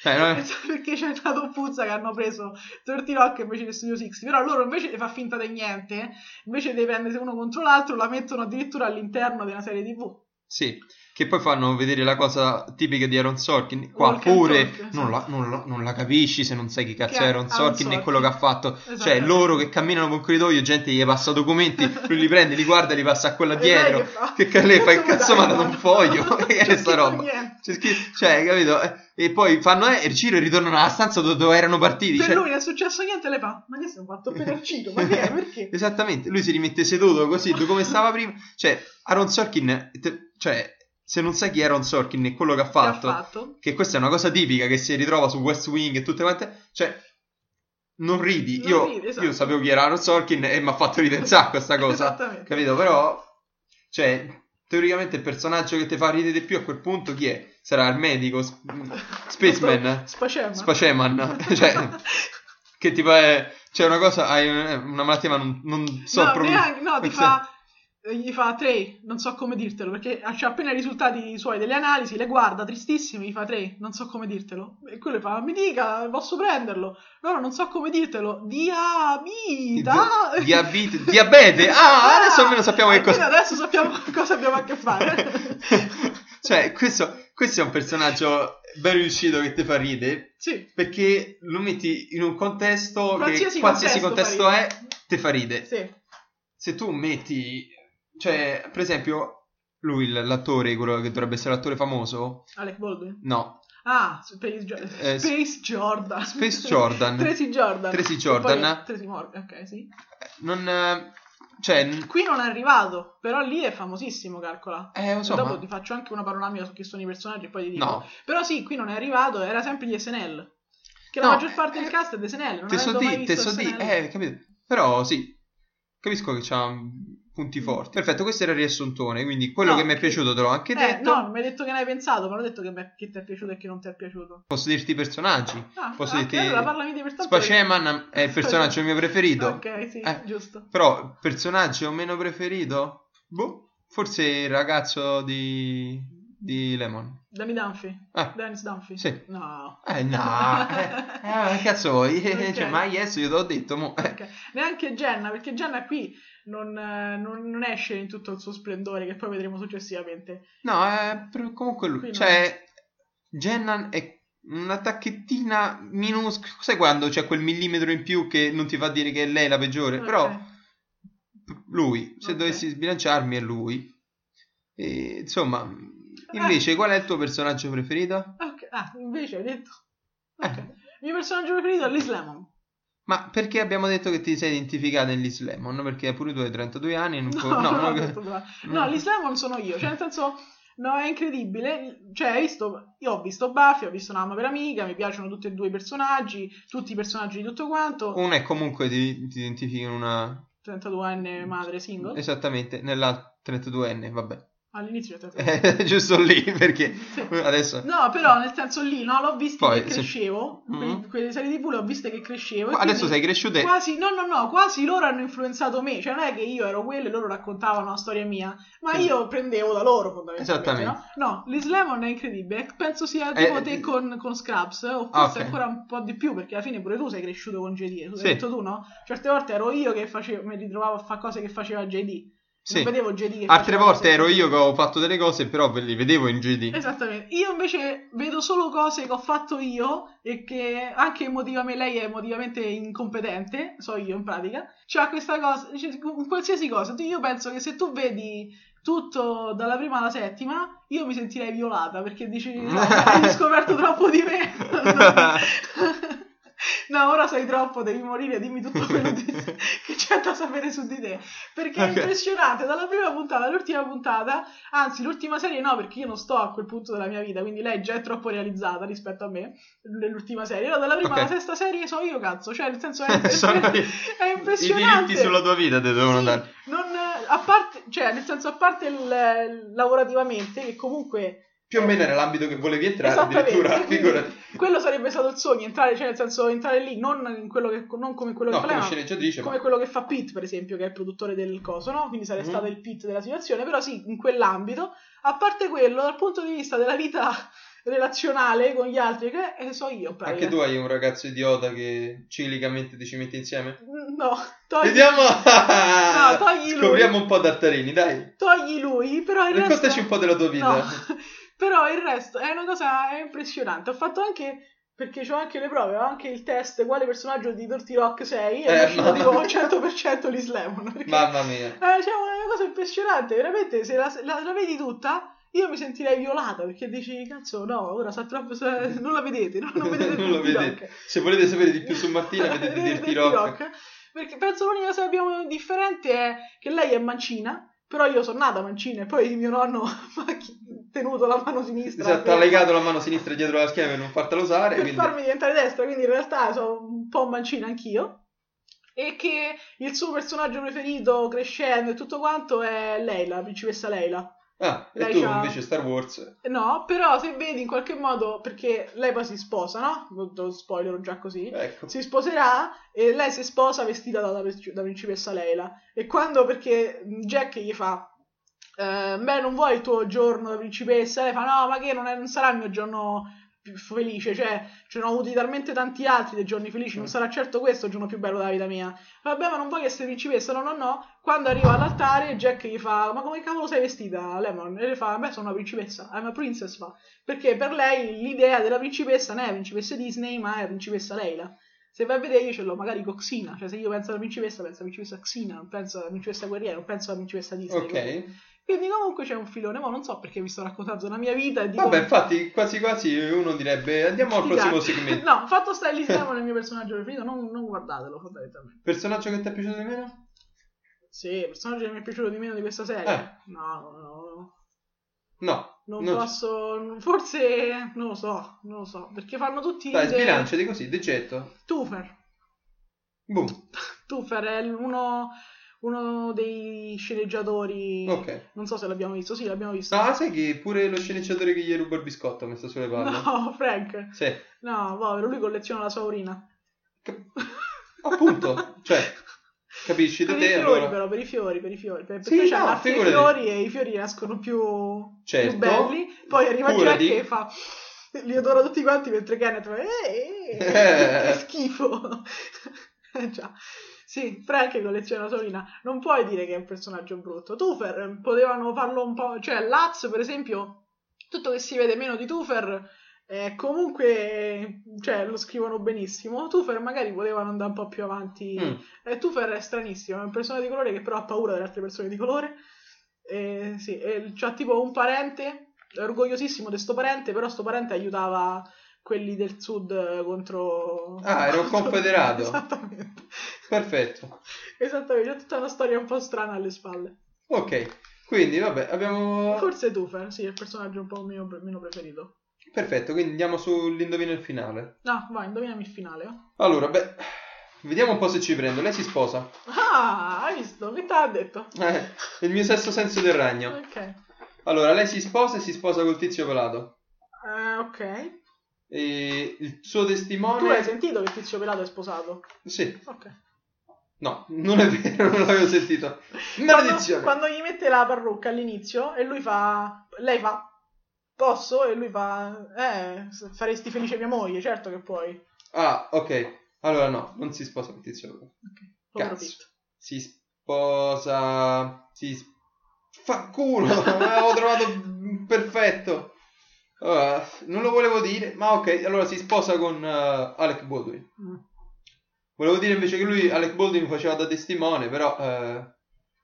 Cioè, non è- (laughs) Esatto, Perché c'è una doppuzza che hanno preso 30 Rock invece che Studio 60 però loro invece di far finta di niente invece di prendersi uno contro l'altro la mettono addirittura all'interno di una serie tv Sì, che poi fanno vedere la cosa tipica di Aaron Sorkin. Qua Walk pure talk, esatto. non, la, non la- non la capisci se non sai chi cazzo è Aaron Sorkin e Sorkin. quello che ha fatto. Cioè, Esattamente. loro che camminano con corridoio, gente gli passa documenti, (laughs) lui li prende, li guarda, li passa a quella E dietro. che fa? Che lei fa il Cazzo ma da un foglio. (laughs) (laughs) Che è sta roba? cioè, capito? E poi fanno eh, il giro e ritornano alla stanza dove, dove erano partiti. per cioè- lui non è successo niente e lei fa ma che sei fatto per arcito ma che è perché Esattamente, lui si rimette seduto così, come stava prima. Cioè, Aaron Sorkin, te- cioè, se non sai chi è Aaron Sorkin e quello che ha Che fatto, ha fatto che questa è una cosa tipica che si ritrova su West Wing e tutte quante, cioè, non ridi. Non io, ridi, esatto. io sapevo chi era Aaron Sorkin e mi ha fatto ridere un sacco questa (laughs) cosa, esattamente capito? Però, cioè, teoricamente il personaggio che ti fa ridere di più a quel punto chi è? Sarà il medico, sp- (laughs) Spaceman, Spacema Spaceman, (laughs) cioè, che tipo è, c'è una cosa, hai una una malattia ma non, non so no, proprio... neanche- no, ti Cioè, fa gli fa Trey, non so come dirtelo, perché c'ha appena i risultati suoi delle analisi, le guarda tristissimo, gli fa Trey, non so come dirtelo. E quello fa, mi dica, posso prenderlo? No, no, non so come dirtelo. Diabita! Diabete, diabete. (laughs) Ah, adesso almeno sappiamo che cosa. Adesso sappiamo (laughs) cosa abbiamo a che fare. (laughs) cioè, questo, questo è un personaggio ben riuscito che ti fa ridere. sì, Perché lo metti in un contesto Qualsiasi che qualsiasi contesto contesto, è, ti fa ridere. sì. Se tu metti, cioè, per esempio, lui, l- l'attore, quello che dovrebbe essere l'attore famoso, Alec Baldwin. no, Ah, Space, Gio- Eh, Space Jordan. Space Jordan. (laughs) Tracy Jordan. Tracy Jordan. Tracy Morgan, ok, sì. non, eh, cioè, Qui non è arrivato, però lì è famosissimo, calcola. eh, lo so, Dopo ma- ti faccio anche una panoramica su chi sono i personaggi e poi ti dico. no, Però sì, qui non è arrivato, era sempre di SNL. Che No, la maggior parte eh, del cast è di SNL, non Te so avendo mai di, te so di, eh, capito? Però sì, capisco che c'ha punti forti. Perfetto, questo era il riassuntone, quindi quello No, che mi è piaciuto te l'ho anche Eh, detto. no, non mi hai detto che ne hai pensato, ma l'ho detto che, me- che ti è piaciuto e che non ti è piaciuto. Posso dirti i personaggi? Ah, Posso dirti... allora parlami di personaggi. Spaceman è il (laughs) personaggio mio preferito. Ok, sì, Eh. giusto. Però, personaggio meno preferito? Boh, forse il ragazzo di, di Lemon. Danny Dunphy. Ah, Dennis Dunphy. Sì. No. eh no, (laughs) eh, eh, cazzo vuoi? Ok. Cioè, ma yes, io te l'ho detto, mo. eh. Ok. Neanche Jenna, perché Jenna qui non, non- non esce in tutto il suo splendore, che poi vedremo successivamente. No, però comunque lui, Qui cioè, Jennan è una tacchettina minuscola. Sai quando c'è quel millimetro in più che non ti fa dire che è lei la peggiore? Ok. Però lui, se Ok. dovessi sbilanciarmi, è lui. E, insomma, invece, qual è il tuo personaggio preferito? Ok, Ah, invece hai detto... Eh. Il mio personaggio preferito è Liz Lemon. Ma perché abbiamo detto che ti sei identificata in Liz Lemon? Perché pure tu hai 32 anni e (laughs) non No, puoi- no, no, no, che- no, Liz Lemon sono io, cioè nel senso... No, è incredibile. Cioè, visto, io ho visto Buffy, ho visto Mamma per amica, mi piacciono tutti e due i personaggi, tutti i personaggi di tutto quanto. Una è comunque ti, ti identifichi in una... 32enne madre single. Esattamente, nella 32enne, vabbè. All'inizio 32. Eh, (laughs) giusto lì, perché Sì. adesso... No, però nel senso lì, no, l'ho visto Poi, che crescevo. Mhm. Quelle, quelle serie TV le ho viste che crescevo. Adesso sei cresciuta e... Quasi, no, no, no, quasi loro hanno influenzato me. Cioè, non è che io ero quello e loro raccontavano una storia mia, ma Sì. io prendevo da loro fondamentalmente. Esattamente. No, no Lemon è incredibile. Penso sia Eh, tipo te eh, con, con Scraps, o ah, forse ok. ancora un po' di più, perché alla fine pure tu sei cresciuto con JD. Tu Sì. hai detto tu, no? Certe volte ero io che facevo, mi ritrovavo a fare cose che faceva JD. Sì. Non vedevo che Altre volte ero io che ho fatto delle cose, però ve li vedevo in GD. Esattamente, io invece vedo solo cose che ho fatto io e che anche emotivamente lei è emotivamente incompetente, so io in pratica, c'ha questa cosa, cioè, qualsiasi cosa, io penso che se tu vedi tutto dalla prima alla settima, io mi sentirei violata perché dici no, hai (laughs) scoperto troppo di me. (laughs) No, ora sai troppo, devi morire, dimmi tutto quello (laughs) di- che c'è da sapere su di te. Perché è impressionante, dalla prima puntata all'ultima puntata, anzi l'ultima serie no, perché io non sto a quel punto della mia vita, quindi lei già è troppo realizzata rispetto a me, nell'ultima serie. No, dalla prima Ok. alla sesta serie so io, cazzo, cioè nel senso è, (laughs) Sono è, i- è I impressionante. diritti sulla tua vita ti devono Sì, dare. non, a parte, cioè nel senso a parte il, lavorativamente, che comunque... Più o meno era l'ambito che volevi entrare, addirittura, figurati. quello sarebbe stato il sogno, entrare, cioè nel senso entrare lì, non, in quello che, non come quello No, che fa sceneggiatrice, come ma... quello che fa Pete, per esempio, che è il produttore del coso, no? Quindi sarebbe Mhm. stato il Pete della situazione, però sì, in quell'ambito. A parte quello, dal punto di vista della vita (laughs) relazionale con gli altri, che eh, so io, in pratica. Anche tu hai un ragazzo idiota che cilicamente ti ci metti insieme? Mm, No, togli, Vediamo! togli lui. Scopriamo un po' d'Artarini, dai. togli lui, però il resto... Raccontaci un po' della tua vita. No, (laughs) però il resto è una cosa impressionante. Ho fatto anche... Perché ho anche le prove, ho anche il test quale personaggio di Dirty Rock sei e Eh, è uscito tipo 100% Liz Lemon. Perché... Mamma mia. Eh, cioè, una cosa impressionante, veramente, se la, la- la vedi tutta, io mi sentirei violata, perché dici, cazzo, no, ora sa troppo, sa- (laughs) non la vedete, no? non vedete Non lo vedete. Rock. Se volete sapere di più su Martina, vedete (laughs) Dirty Rock. Perché penso l'unica cosa che abbiamo differente è che lei è mancina, però io sono nata mancina e poi mio nonno (laughs) tenuto la mano sinistra. Esatto, per- ha legato la mano sinistra dietro la schiena per non fartela usare. per Quindi... farmi diventare destra, quindi in realtà sono un po' mancina anch'io. E che il suo personaggio preferito crescendo e tutto quanto è Leila, la principessa Leila. Ah, e Lei tu c'ha- invece Star Wars. No, però se vedi in qualche modo, perché lei poi si sposa, no? Lo spoiler già così. Ecco. Si sposerà e lei si sposa vestita da, da, da principessa Leila. E quando, perché Jack gli fa, eh, beh, non vuoi il tuo giorno da principessa? Lei fa, no, ma che non, è- non sarà il mio giorno più felice, cioè, ce ne ho avuti talmente tanti altri dei giorni felici, non sarà certo questo il giorno più bello della vita mia. Vabbè, ma non vuoi che sei principessa? No, no, no. Quando arriva all'altare, Jack gli fa, ma come cavolo sei vestita, Lemon? E lei fa, beh, sono una principessa, I'm a princess, fa. Perché per lei l'idea della principessa non è principessa Disney, ma è principessa Leila. Se vai a vedere io ce l'ho magari con Xina, cioè se io penso alla principessa, penso alla principessa Xina, non penso alla principessa guerriera, non penso alla principessa Disney. Ok. Quindi comunque c'è un filone, ma non so perché vi sto raccontando la mia vita e dico... Vabbè, infatti, quasi quasi uno direbbe andiamo al prossimo segmento. (laughs) No, fatto sta è il mio personaggio preferito, non, non guardatelo fondamentalmente. Personaggio che ti è piaciuto di meno? Sì, il personaggio che mi è piaciuto di meno di questa serie? Eh. No, no, no, no. No. non Non- posso, forse, non lo so, non lo so, perché fanno tutti Dai, de- sbilanciati così, decetto. Tufer. Boom. (laughs) Tufer è uno, uno dei sceneggiatori. Ok. Non so se l'abbiamo visto. Sì, l'abbiamo visto. No, sai che pure lo sceneggiatore che gli ruba il biscotto ha messo sulle palle? No, (laughs) Frank. Sì. No, povero, lui colleziona la sua urina. Cap- Appunto, cioè, capisci da per i te fiori, allora? però, per i fiori, per i fiori. Per- Sì, Perché c'è no, la i fiori e i fiori nascono più, Certo. più belli. Poi arriva. Jack e fa. Li adora tutti quanti mentre Kenneth fa. Eh, eh, Eh. (laughs) che schifo. Eh, (laughs) già. Sì, Frank colleziona la sua urina. Non puoi dire che è un personaggio brutto. Tufer eh, potevano farlo un po'. Cioè, Laz, per esempio, tutto che si vede meno di Tufer. eh, comunque, cioè, lo scrivono benissimo. Tufer magari potevano andare un po' più avanti. Mm. Eh, Tufer è stranissimo, è una persona di colore che però ha paura delle altre persone di colore. Eh, sì, e c'ha tipo un parente, orgogliosissimo di sto parente, però sto parente aiutava quelli del sud eh, contro... Ah, era un confederato. (laughs) Esattamente. Perfetto. Esattamente, c'è tutta una storia un po' strana alle spalle. Ok, quindi vabbè, abbiamo... Forse Tufer, sì, è il personaggio un po' mio, meno preferito. Perfetto, quindi andiamo sull'indovino il finale. No, vai, indovinami il finale. oh. Allora, beh, vediamo un po' se ci prendo. Lei si sposa. Ah, hai visto? Che te l'ha detto? Eh, il mio sesto senso del ragno. Ok. Allora, lei si sposa e si sposa col tizio pelato. Eh, ok. E il suo Tu hai testimone... sentito che Tizio Pelato è sposato? Sì, Ok. no, non è vero, (laughs) non l'avevo sentito. Quando, Maledizione. quando gli mette la parrucca all'inizio e lui fa. Lei fa. Posso? E lui fa. Eh, faresti felice mia moglie, certo che puoi. Ah, ok. Allora no, non si sposa col tizio pelato. Povero Cazzo. Si sposa... Si... Fa culo, (laughs) l'avevo trovato perfetto. Ah, non lo volevo dire, ma ok, allora si sposa con eh, Alec Baldwin. Mm. Volevo dire invece che lui, Alec Baldwin, faceva da testimone, però... eh,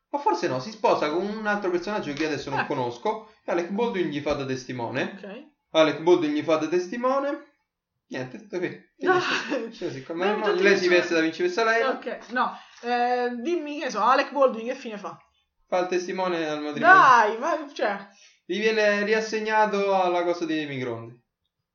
Ma forse no, si sposa con un altro personaggio che adesso non Ah. conosco. E Alec Baldwin gli fa da testimone. Ok. Alec Baldwin gli fa da testimone. Niente, tutto qui. (laughs) No. Cioè, ormai tutti lei si veste da principessa Leila, Ok, no. Eh, dimmi che so, Alec Baldwin che fine fa? fa il testimone al matrimonio. Dai, ma cioè, Gli viene riassegnato alla cosa dei microonde.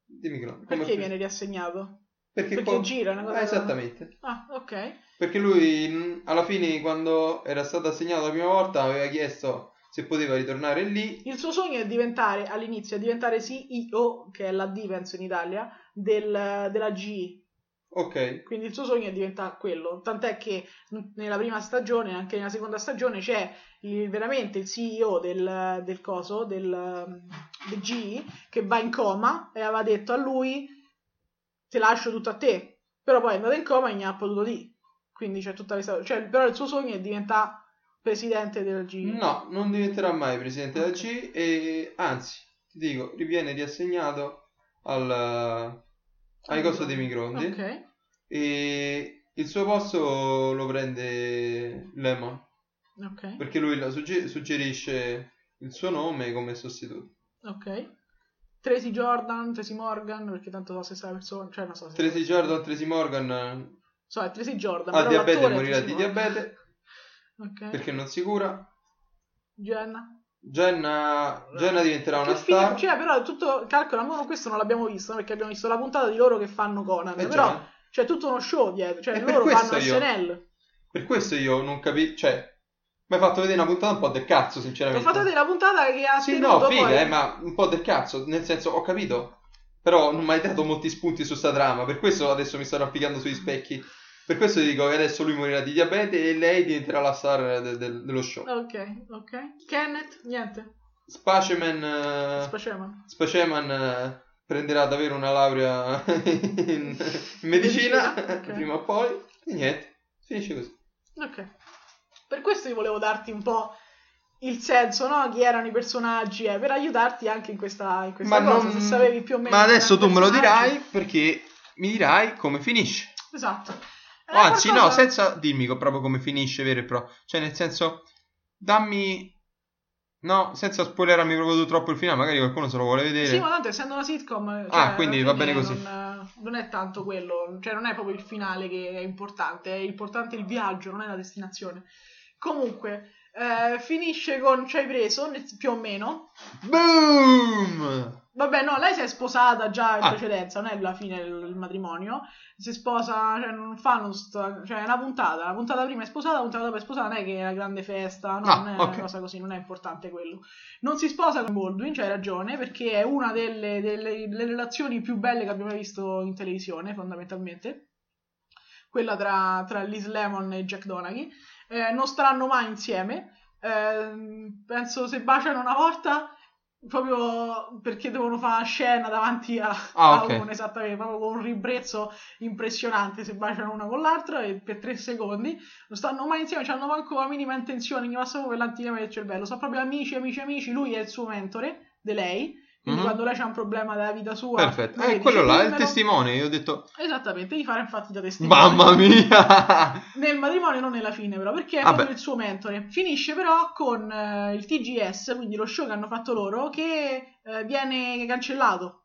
Di microonde. Perché qui. viene riassegnato? Perché, Perché qua- gira una cosa. Ah, esattamente. Ah, ok. Perché lui alla fine quando era stato assegnato la prima volta aveva chiesto se poteva ritornare lì. Il suo sogno è diventare, all'inizio, è diventare CEO, che è la D, penso in Italia, del- della GE. Ok. Quindi il suo sogno è diventare quello. Tant'è che nella prima stagione, anche nella seconda stagione, c'è il- veramente il CEO del, del coso, del, del GE, che va in coma e aveva detto a lui: Te lascio tutto a te. Però poi è andato in coma e non ha potuto dire. Quindi c'è tutta questa. Cioè, però il suo sogno è diventare presidente del GE. No, non diventerà mai presidente della C e anzi, ti dico, riviene riassegnato al, ai coso dei microonde Ok. e il suo posto lo prende Lemon Ok. perché lui la sugge- suggerisce il suo nome come sostituto. Ok. Tracy Jordan, Tracy Morgan, perché tanto so la stessa persona. Cioè, non so se. Tracy Jordan, Tracy Morgan So, è Tracy Jordan. ha diabete e morirà di diabete Ok. perché non si cura. Jenna. Jenna, Jenna diventerà una Che fine- star. Cioè, però tutto. Calcola, ma questo non l'abbiamo visto perché abbiamo visto la puntata di loro che fanno Conan. Eh, però già. c'è tutto uno show dietro. Cioè, E per loro fanno io- SNL. Per questo io non capisco, cioè, mi hai fatto vedere una puntata un po' del cazzo, sinceramente. fatto vedere la puntata che ha Sì, no, figa, poi- eh, ma un po' del cazzo, nel senso, ho capito, però non mi hai dato molti spunti su sta trama, per questo adesso mi sto arrampicando sugli specchi. Per questo ti dico che adesso lui morirà di diabete e lei diventerà la star de- de- dello show. Ok, ok. Kenneth, niente. Spaceman, eh, Spaceman. Spaceman eh, prenderà davvero una laurea in, (laughs) in medicina, Medicina, ok. (laughs) prima o poi, e niente, finisce così. Ok. Per questo io volevo darti un po' il senso, no? Chi erano i personaggi, eh, per aiutarti anche in questa, in questa cosa, se sapevi più o meno. Ma adesso tu me lo dirai perché mi dirai come finisce. Esatto. Eh, anzi, no, qualcosa- senza dirmi co- proprio come finisce vero e proprio. Cioè, nel senso, dammi. No, senza spoilerarmi proprio troppo il finale, magari qualcuno se lo vuole vedere. Sì, ma tanto essendo una sitcom, cioè, Ah, quindi va bene così. Non, non è tanto quello, cioè non è proprio il finale che è importante, è importante il viaggio, non è la destinazione. Comunque, Eh, finisce con ci hai preso, più o meno. Boom! Vabbè, no, lei si è sposata già in Ah. precedenza, non è la fine del, matrimonio. Si sposa, cioè non fanno sta, cioè è una puntata, la puntata prima è sposata, la puntata dopo è sposata, non è che è una grande festa, no, Ah, non è ok. una cosa così, non è importante quello. Non si sposa con Baldwin, c'hai ragione, perché è una delle, delle- delle relazioni più belle che abbiamo mai visto in televisione, fondamentalmente. Quella tra, tra Liz Lemon e Jack Donaghy. Eh, non staranno mai insieme. Ehm, penso se baciano una volta proprio perché devono fare scena davanti a, Ah, a ok. uno esattamente proprio con un ribrezzo impressionante se baciano una con l'altra e per tre secondi. Non stanno mai insieme hanno manco la minima intenzione gli passa proprio l'anticamera del cervello. Sono proprio amici amici amici lui è il suo mentore di lei quindi Mhm. quando lei c'ha un problema della vita sua Perfetto. Eh, quello là è il testimone. Io ho detto, esattamente gli farà infatti da testimone mamma mia! (laughs) nel matrimonio non nella fine però perché è Vabbè. proprio il suo mentore finisce però con eh, il TGS quindi lo show che hanno fatto loro che eh, viene cancellato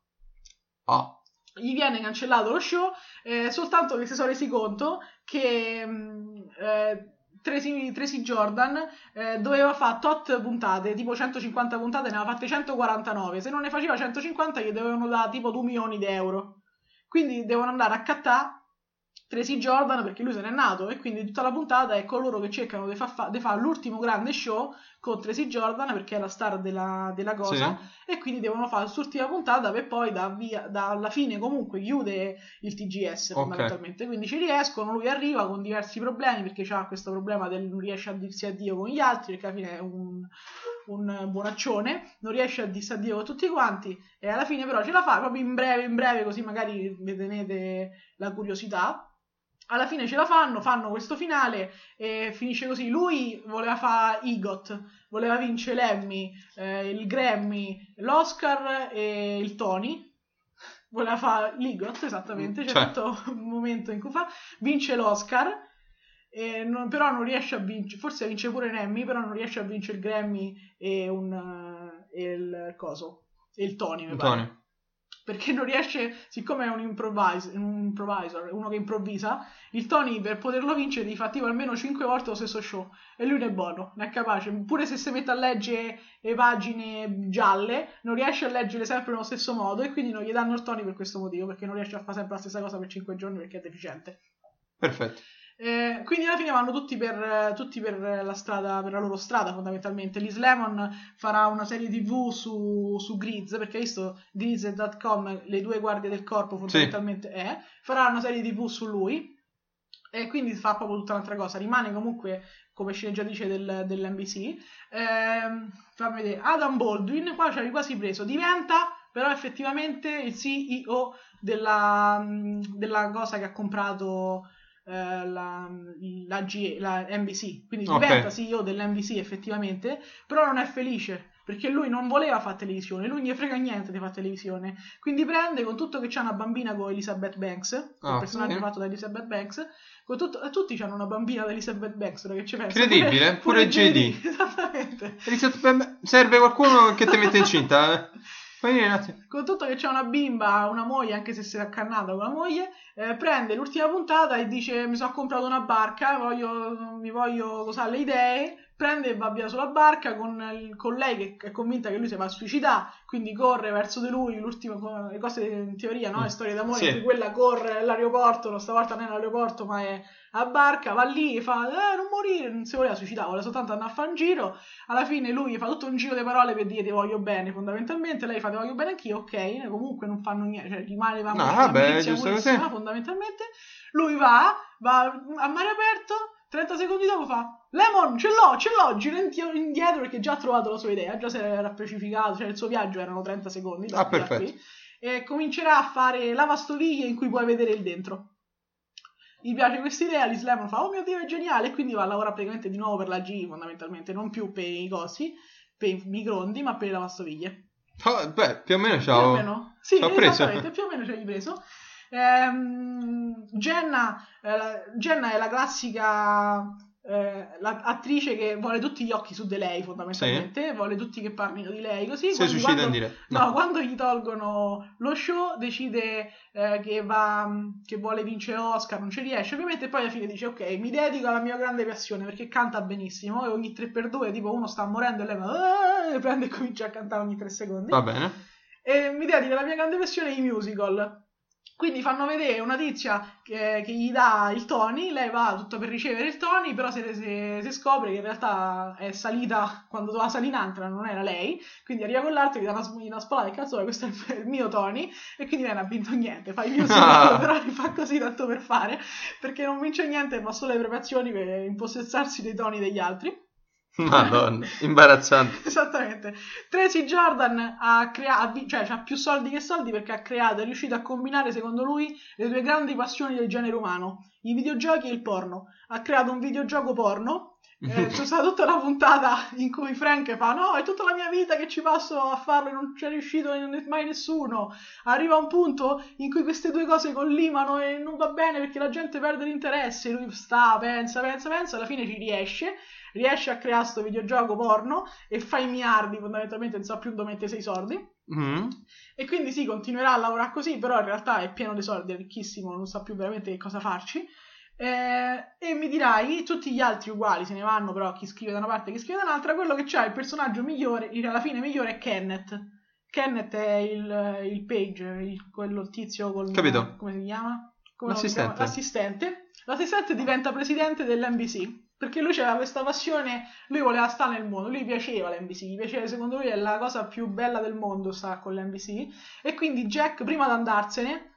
Ah, gli viene cancellato lo show eh, soltanto che si sono resi conto che mh, eh, Tracy, Tracy Jordan eh, doveva fare tot puntate, tipo 150 puntate, ne aveva fatte 149. Se non ne faceva 150 gli dovevano dare tipo 2 milioni di euro. Quindi devono andare a cattare Tracy Jordan perché lui se n'è nato e quindi tutta la puntata è coloro che cercano di fare fa- di fare l'ultimo grande show con Tracy Jordan perché è la star della, della cosa sì. e quindi devono fare quest'ultima puntata per poi da via, dalla fine comunque chiude il TGS Ok. fondamentalmente quindi ci riescono lui arriva con diversi problemi perché ha questo problema del non riesce a dirsi addio con gli altri perché alla fine è un, un buonaccione non riesce a dirsi addio con tutti quanti e alla fine però ce la fa proprio in breve in breve così magari vi tenete la curiosità alla fine ce la fanno, fanno questo finale e finisce così. Lui voleva fare IGOT, voleva vincere l'Emmy, eh, il Grammy, l'Oscar e il Tony. Voleva fare l'IGOT, esattamente. C'è Cioè. tutto un momento in cui fa. Vince l'Oscar, non- però non riesce a vincere. Forse vince pure l'Emmy, però non riesce a vincere il Grammy e, un, eh, e il coso. E il Tony, mi pare Antonio. Perché non riesce, siccome è un, un improviser, uno che improvvisa, il Tony per poterlo vincere gli fa tipo almeno 5 volte lo stesso show e lui ne è buono, ne è capace, pure se si mette a leggere le pagine gialle, non riesce a leggere sempre nello stesso modo e quindi non gli danno il Tony per questo motivo, perché non riesce a fare sempre la stessa cosa per 5 giorni perché è deficiente. Perfetto. Eh, quindi alla fine vanno tutti per, eh, tutti per la strada, per la loro strada fondamentalmente. Liz Lemon farà una serie tv su, su Grids, perché hai visto Grids.com, le due guardie del corpo fondamentalmente è, farà una serie tv su lui e quindi fa proprio tutta un'altra cosa. Rimane comunque come sceneggiatrice del, dell'NBC. Ehm, fammi vedere, Adam Baldwin, qua ci avevi quasi preso, diventa però effettivamente il CEO della, della cosa che ha comprato eh, la, la, G- la NBC, quindi Ok. diventa CEO dell'NBC effettivamente, però non è felice perché lui non voleva fare televisione, lui non gli frega niente di fare televisione, quindi prende con tutto che c'ha una bambina con Elizabeth Banks, il personaggio sì. fatto da Elizabeth Banks, con tutto, e tutti hanno una bambina da Elizabeth Banks, ora che ci penso. Incredibile, (laughs) pure JD. (laughs) Esattamente. Elizabeth, Serve qualcuno che ti mette incinta? eh? (laughs) Un attimo. con tutto che c'è una bimba, una moglie, anche se si è accannata con la moglie, eh, prende l'ultima puntata e dice mi sono comprato una barca, voglio, mi voglio cos'ha le idee, prende e va via sulla barca con, il- con lei che è convinta che lui si va a suicidare, quindi corre verso di lui, l'ultimo, co- le cose in teoria, no? le storie d'amore, Sì. in cui quella corre all'aeroporto, no, stavolta non è all'aeroporto ma è a barca, va lì e fa eh, non morire, non si voleva suicidare, voleva soltanto andare a fare un giro, alla fine lui fa tutto un giro di parole per dire ti voglio bene fondamentalmente, lei fa ti voglio bene anch'io, ok, comunque non fanno niente, cioè rimane No, vabbè, giusto così. fondamentalmente, lui va, va a mare aperto, 30 secondi dopo fa Lemon, ce l'ho, ce l'ho, gira indi- indietro perché già ha trovato la sua idea, già si era precifikato, cioè il suo viaggio erano 30 secondi, Ah, perfetto. qui, e comincerà a fare lavastoviglie in cui puoi vedere il dentro. Gli piace questa idea, Liz Lemon fa, oh mio Dio, è geniale, e quindi va a lavorare praticamente di nuovo per la G, fondamentalmente, non più per i cosi, per i microonde, ma per le lavastoviglie. Oh, beh, più o meno Più ciao. o meno. Sì, Ci ho preso. esattamente, più o meno ci hai preso. Ehm, Jenna, eh, la- Jenna è la classica eh, l'attrice che vuole tutti gli occhi su di lei fondamentalmente, vuole tutti che parlino di lei così. Si suicida quando, in diretta. no, No. quando gli tolgono lo show decide eh, che, va, che vuole vincere Oscar, non ci riesce ovviamente e poi alla fine dice ok mi dedico alla mia grande passione perché canta benissimo e ogni 3x2 tipo uno sta morendo e lei va "Ah", e prende e comincia a cantare ogni 3 secondi Va bene. e mi dedico alla mia grande passione i musical. Quindi fanno vedere una tizia che, che gli dà il Tony, lei va tutto per ricevere il Tony, però si, si- si scopre che in realtà è salita quando doveva salire in altra, non era lei, quindi arriva con l'altro, gli dà una, una spallata e cazzo, questo è il, il mio Tony, e quindi lei non ha vinto niente, fa il musical, (laughs) Ah. però li fa così tanto per fare, perché non vince niente, fa solo le preparazioni per impossessarsi dei toni degli altri. (laughs) Madonna, imbarazzante. Esattamente. Tracy Jordan ha creato, cioè ha più soldi che soldi perché ha creato, è riuscito a combinare, secondo lui, le due grandi passioni del genere umano, i videogiochi e il porno. Ha creato un videogioco porno. Eh, (laughs) c'è stata tutta una puntata in cui Frank fa: No, è tutta la mia vita che ci passo a farlo e non c'è riuscito mai nessuno. Arriva un punto in cui queste due cose collimano e non va bene perché la gente perde l'interesse. Lui sta, pensa, pensa, pensa, alla fine ci riesce riesce a creare questo videogioco porno e fa i miliardi fondamentalmente non sa più dove mettere sei soldi Mm. e quindi sì continuerà a lavorare così però in realtà è pieno di soldi è ricchissimo non sa più veramente che cosa farci Eh, e mi dirai tutti gli altri uguali se ne vanno però chi scrive da una parte e chi scrive da un'altra quello che c'ha il personaggio migliore alla fine migliore è Kenneth Kenneth è il, il page il, quello tizio col Capito. come si chiama? Come L'assistente. l'assistente l'assistente diventa presidente dell'NBC perché lui aveva questa passione, lui voleva stare nel mondo, lui piaceva l'NBC, gli piaceva, secondo lui è la cosa più bella del mondo sta con l'NBC e quindi Jack prima di andarsene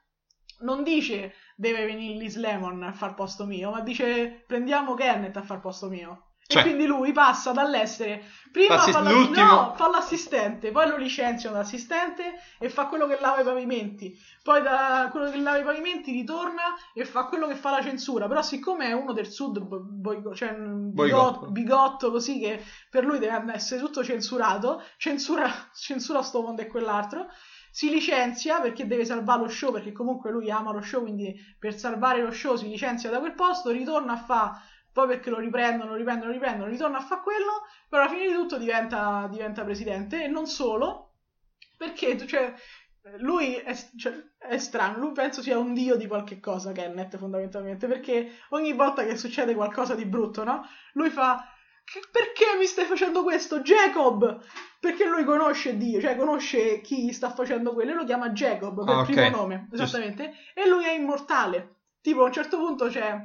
non dice deve venire Liz Lemon a far posto mio, ma dice prendiamo Kenneth a far posto mio. Cioè- e quindi lui passa dall'essere prima Passi- fa, la- no, fa l'assistente, poi lo licenziano da assistente e fa quello che lava i pavimenti, poi da quello che lava i pavimenti ritorna e fa quello che fa la censura, però siccome è uno del sud bo- cioè, un Boicotto. bigotto, bigotto così che per lui deve essere tutto censurato, censura, (laughs) censura sto mondo e quell'altro, si licenzia perché deve salvare lo show, perché comunque lui ama lo show, quindi per salvare lo show si licenzia da quel posto, ritorna a fa poi perché lo riprendono, riprendono, riprendono, ritorna a fa quello, però alla fine di tutto diventa, diventa presidente e non solo, perché cioè, lui è, cioè, è strano, lui penso sia un dio di qualche cosa, Kenneth fondamentalmente, perché ogni volta che succede qualcosa di brutto, no? Lui fa "Che- perché mi stai facendo questo, Jacob? Perché lui conosce Dio, cioè conosce chi sta facendo quello e lo chiama Jacob per Ah, primo nome, esattamente, e lui è immortale. Tipo a un certo punto c'è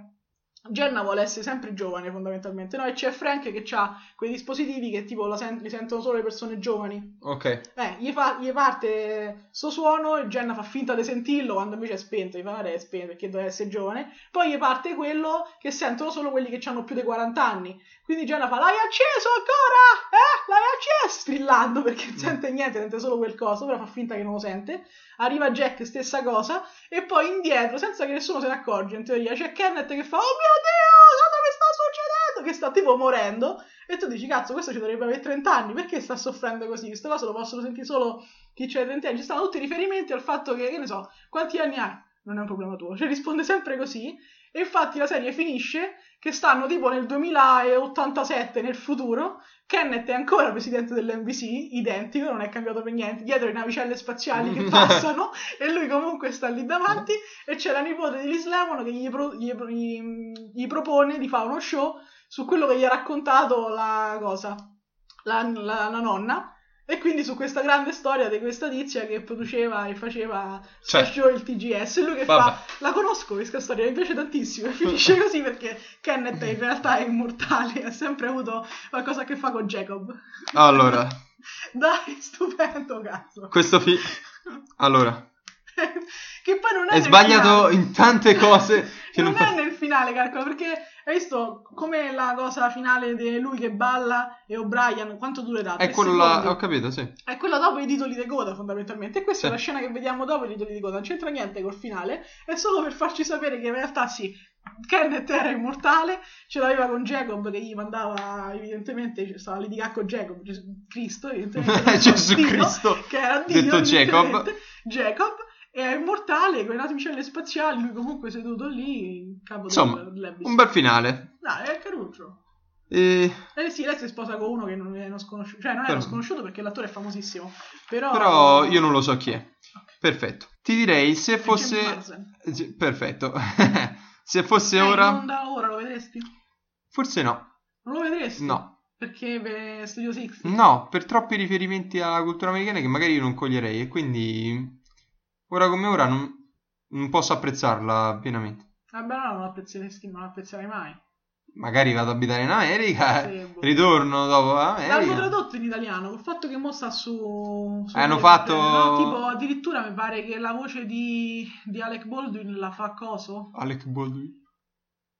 Jenna vuole essere sempre giovane fondamentalmente, no? E c'è Frank che ha quei dispositivi che tipo sen- li sentono solo le persone giovani. Ok. Eh, gli, fa- gli parte sto suono e Jenna fa finta di sentirlo quando invece è spento, gli fa "Guarda, è spento perché deve essere giovane. Poi gli parte quello che sentono solo quelli che hanno più di 40 anni. Quindi Jenna fa l'hai acceso ancora? Eh? L'hai acceso? Strillando perché non sente niente, sente solo quel coso, però fa finta che non lo sente. Arriva Jack, stessa cosa, e poi indietro, senza che nessuno se ne accorge, in teoria, c'è Kenneth che fa Oh mio Dio, cosa mi sta succedendo? Che sta tipo morendo. E tu dici, cazzo, questo ci dovrebbe avere 30 anni, perché sta soffrendo così? Queste cose lo possono sentire solo chi c'è 30 anni. Ci stanno tutti riferimenti al fatto che, che ne so, quanti anni hai? Non è un problema tuo. Cioè risponde sempre così. E infatti la serie finisce che stanno tipo nel 2087 nel futuro. Kenneth è ancora presidente dell'NBC, identico, non è cambiato per niente. Dietro le navicelle spaziali che passano (laughs) e lui comunque sta lì davanti. E c'è la nipote di Liz Lemon che gli, pro- gli- gli- gli propone di fare uno show su quello che gli ha raccontato la cosa, la, la- la nonna. E quindi su questa grande storia di questa tizia che produceva e faceva Cioè, show il TGS. E lui che vabbè. fa, la conosco questa storia, mi piace tantissimo. (laughs) E finisce (laughs) così perché Kenneth in realtà è immortale, ha sempre avuto qualcosa a che fare con Jacob. Allora, (laughs) Dai, stupendo, cazzo. questo film... Allora, (laughs) che poi non è è sbagliato finale. in tante (laughs) cose che non non è fa... nel finale, calcola, perché hai visto come la cosa finale di lui che balla e O'Brien, quanto durerà? È secondi? Ho capito, sì. È quello dopo i titoli di coda, fondamentalmente. E questa Sì. è la scena che vediamo dopo i titoli di coda. Non c'entra niente col finale. È solo per farci sapere che in realtà sì. Kenneth era immortale, ce l'aveva con Jacob che gli mandava evidentemente stava a litigare con Jacob, Gesù Cristo, evidentemente (laughs) Gesù Dio, Cristo, che era Dio, detto Jacob. Jacob è immortale con le navicelle spaziali, lui comunque seduto lì, in capo Insomma, del, dell'Abyss. un bel finale. Dai, è caruccio. E- Eh sì, lei si sposa con uno che non è uno sconosciuto, cioè non è Però- uno sconosciuto perché l'attore è famosissimo, però... Però io non lo so chi è. Ok. Perfetto. Ti direi se fosse... Eh, Perfetto. (laughs) se fosse Eh, ora... ora lo vedresti? Forse no. Non lo vedresti? No. Perché per Studio 6? No, per troppi riferimenti alla cultura americana che magari io non coglierei e quindi ora come ora non, non posso apprezzarla pienamente. Vabbè, no, non apprezzeresti, non apprezzerai mai. Magari vado a abitare in America, Sì, boh. ritorno dopo L'hanno tradotto in italiano, col fatto che mo sta su... su hanno fatto- no? Tipo, addirittura mi pare che la voce di, di Alec Baldwin la fa Coso? Alec Baldwin.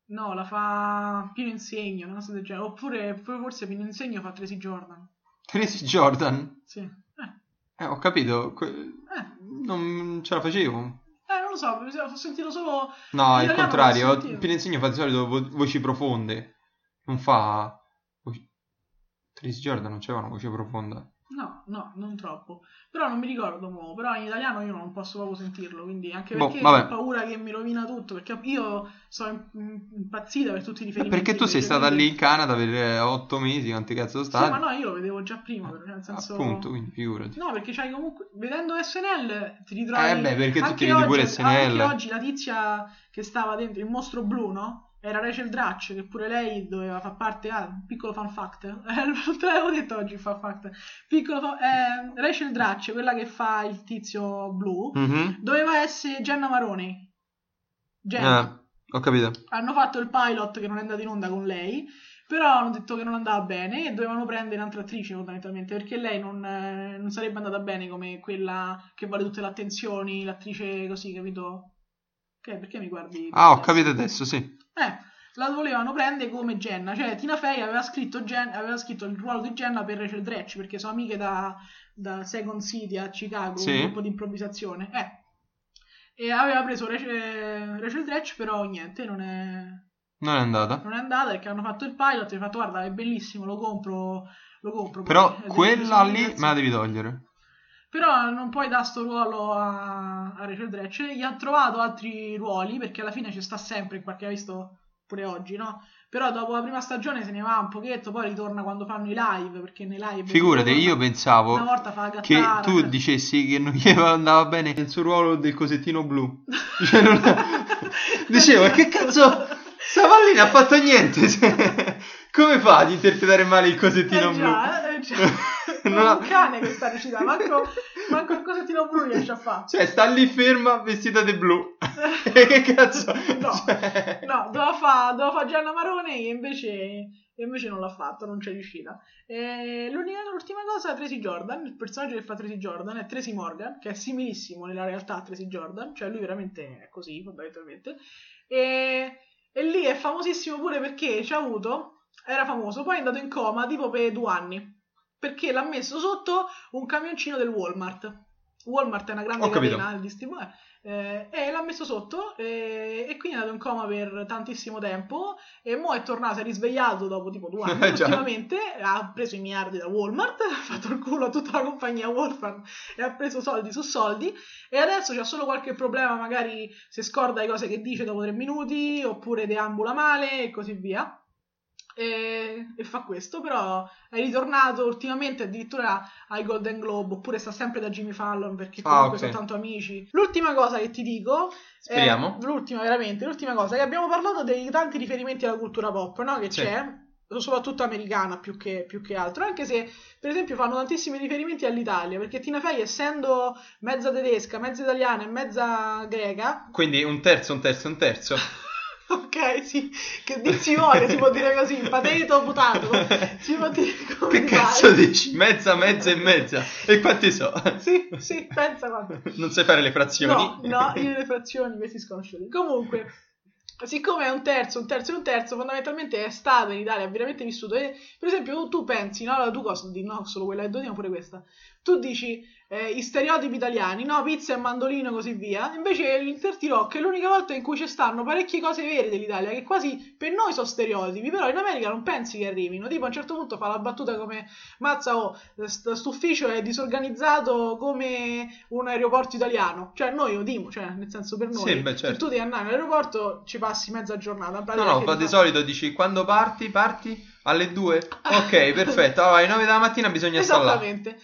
No, la fa Pino Insegno, una cosa del genere. Oppure, forse Pino Insegno fa Tracy Jordan. Tracy Jordan. Sì. Eh, Eh, ho capito. que- Non ce la facevo. eh, non lo so, ho sentito solo... No, il contrario. Insegno fa di solito vo- voci profonde. Non fa... voci- Tracy Jordan non c'era una voce profonda. No, no, non troppo. Però non mi ricordo mo, però in italiano io non posso proprio sentirlo, quindi anche Boh, perché vabbè. ho paura che mi rovina tutto, perché io sono im- impazzita per tutti i Eh, riferimenti. perché tu sei stata lì in Canada per eh, otto mesi, quanti cazzo Sì, stati? ma no, io lo vedevo già prima, però, cioè, nel senso... Appunto, quindi figurati. No, perché c'hai comunque, vedendo SNL ti ritrovi... Eh beh, perché tu ti vedi pure SNL. Anche oggi la tizia che stava dentro, il mostro blu, no? Era Rachel Dratch, che pure lei doveva far parte... Ah, piccolo fun fact. Eh, (laughs) non te l'avevo detto oggi, fun fact. Piccolo fa- eh, Rachel Dratch, quella che fa il tizio blu, Mhm. doveva essere Jenna Maroni. Jenna. Ah, ho capito. Hanno fatto il pilot che non è andato in onda con lei, però hanno detto che non andava bene e dovevano prendere un'altra attrice fondamentalmente perché lei non, eh, non sarebbe andata bene come quella che vuole tutte le attenzioni, l'attrice così, capito? Che perché mi guardi? Ah, ho capito adesso, sì. Eh, la volevano prendere come Jenna, cioè Tina Fey aveva scritto, Gen- aveva scritto il ruolo di Jenna per Rachel Dratch perché sono amiche da, da Second City a Chicago, Sì. un gruppo di improvvisazione. Eh. E aveva preso Rachel, Rachel Dratch, però niente, non è, Non è andata. non è andata perché hanno fatto il pilot e hanno fatto guarda è bellissimo, lo compro, lo compro. Però eh, quella lì me la devi togliere. Però non puoi dare sto ruolo a, a Rachel Dratch. Gli ha trovato altri ruoli perché alla fine ci sta sempre in qualche ha visto pure oggi, no? Però dopo la prima stagione se ne va un pochetto, poi ritorna quando fanno i live perché nei live Figurati, io pensavo una volta fa la che gattara, tu cioè- dicessi che non gli andava bene il suo ruolo del cosettino blu. (laughs) Cioè, non- (laughs) Dicevo, che cazzo... Sta pallina ha fatto niente. cioè, Come fa ad interpretare male il cosettino Eh blu? già, eh già. Non ha- un cane che sta recitando, manco, manco il cosettino blu riesce a fare. Cioè, sta lì ferma vestita di blu. (laughs) (laughs) Che cazzo? No, Cioè- no, doveva fare fa Gianna Marone e invece, e invece non l'ha fatto, non c'è riuscita. E l'unica, l'ultima cosa è Tracy Jordan, il personaggio che fa Tracy Jordan è Tracy Morgan, che è similissimo nella realtà a Tracy Jordan, cioè lui veramente è così fondamentalmente. E, e lì è famosissimo pure perché ci ha avuto, era famoso, poi è andato in coma tipo per due anni, perché l'ha messo sotto un camioncino del Walmart. Walmart è una grande Ho capito. catena di distribuzione. Eh, e l'ha messo sotto e, e quindi è andato in coma per tantissimo tempo e mo è tornato, si è risvegliato dopo tipo due (laughs) anni Eh, ultimamente, ha preso i miliardi da Walmart, (laughs) ha fatto il culo a tutta la compagnia Walmart e ha preso soldi su soldi e adesso c'ha solo qualche problema, magari si scorda le cose che dice dopo tre minuti oppure deambula male e così via. E, e fa questo, però è ritornato ultimamente addirittura ai Golden Globe oppure sta sempre da Jimmy Fallon perché Ah, comunque ok. sono tanto amici. L'ultima cosa che ti dico Speriamo. eh, l'ultima, veramente, l'ultima cosa, che abbiamo parlato dei tanti riferimenti alla cultura pop, no? Che Sì. c'è, soprattutto americana più che, più che altro, anche se, per esempio, fanno tantissimi riferimenti all'Italia, perché Tina Fey, essendo mezza tedesca, mezza italiana e mezza greca, Quindi un terzo, un terzo, un terzo. (laughs) (laughs) ok, sì, che dir si vuole, si può dire così, pateto potato, si può dire come Che cazzo pare. dici? Mezza, mezza e mezza. E quanti so? Sì, sì, pensa quanto. Non sai fare le frazioni? No, no, io le frazioni questi sconosciuti. Comunque, siccome è un terzo, un terzo e un terzo, fondamentalmente è stato in Italia, ha veramente vissuto. E, per esempio, tu, tu pensi, no, tua cosa, di no, solo quella che do, ma pure questa. Tu dici, eh, gli stereotipi italiani, no? Pizza e mandolino e così via. Invece il Dirty Rock è l'unica volta in cui ci stanno parecchie cose vere dell'Italia, che quasi per noi sono stereotipi, però in America non pensi che arrivino. Tipo a un certo punto fa la battuta come mazza oh, st- ufficio è disorganizzato come un aeroporto italiano. Cioè noi odimo, cioè nel senso per noi. Sì, beh, certo. Se tu devi andare all'aeroporto ci passi mezza giornata. No, no, fa di solito dici quando parti, parti alle 2. (laughs) Ok, perfetto. Allora, alle 9 della mattina bisogna stare là. Esattamente.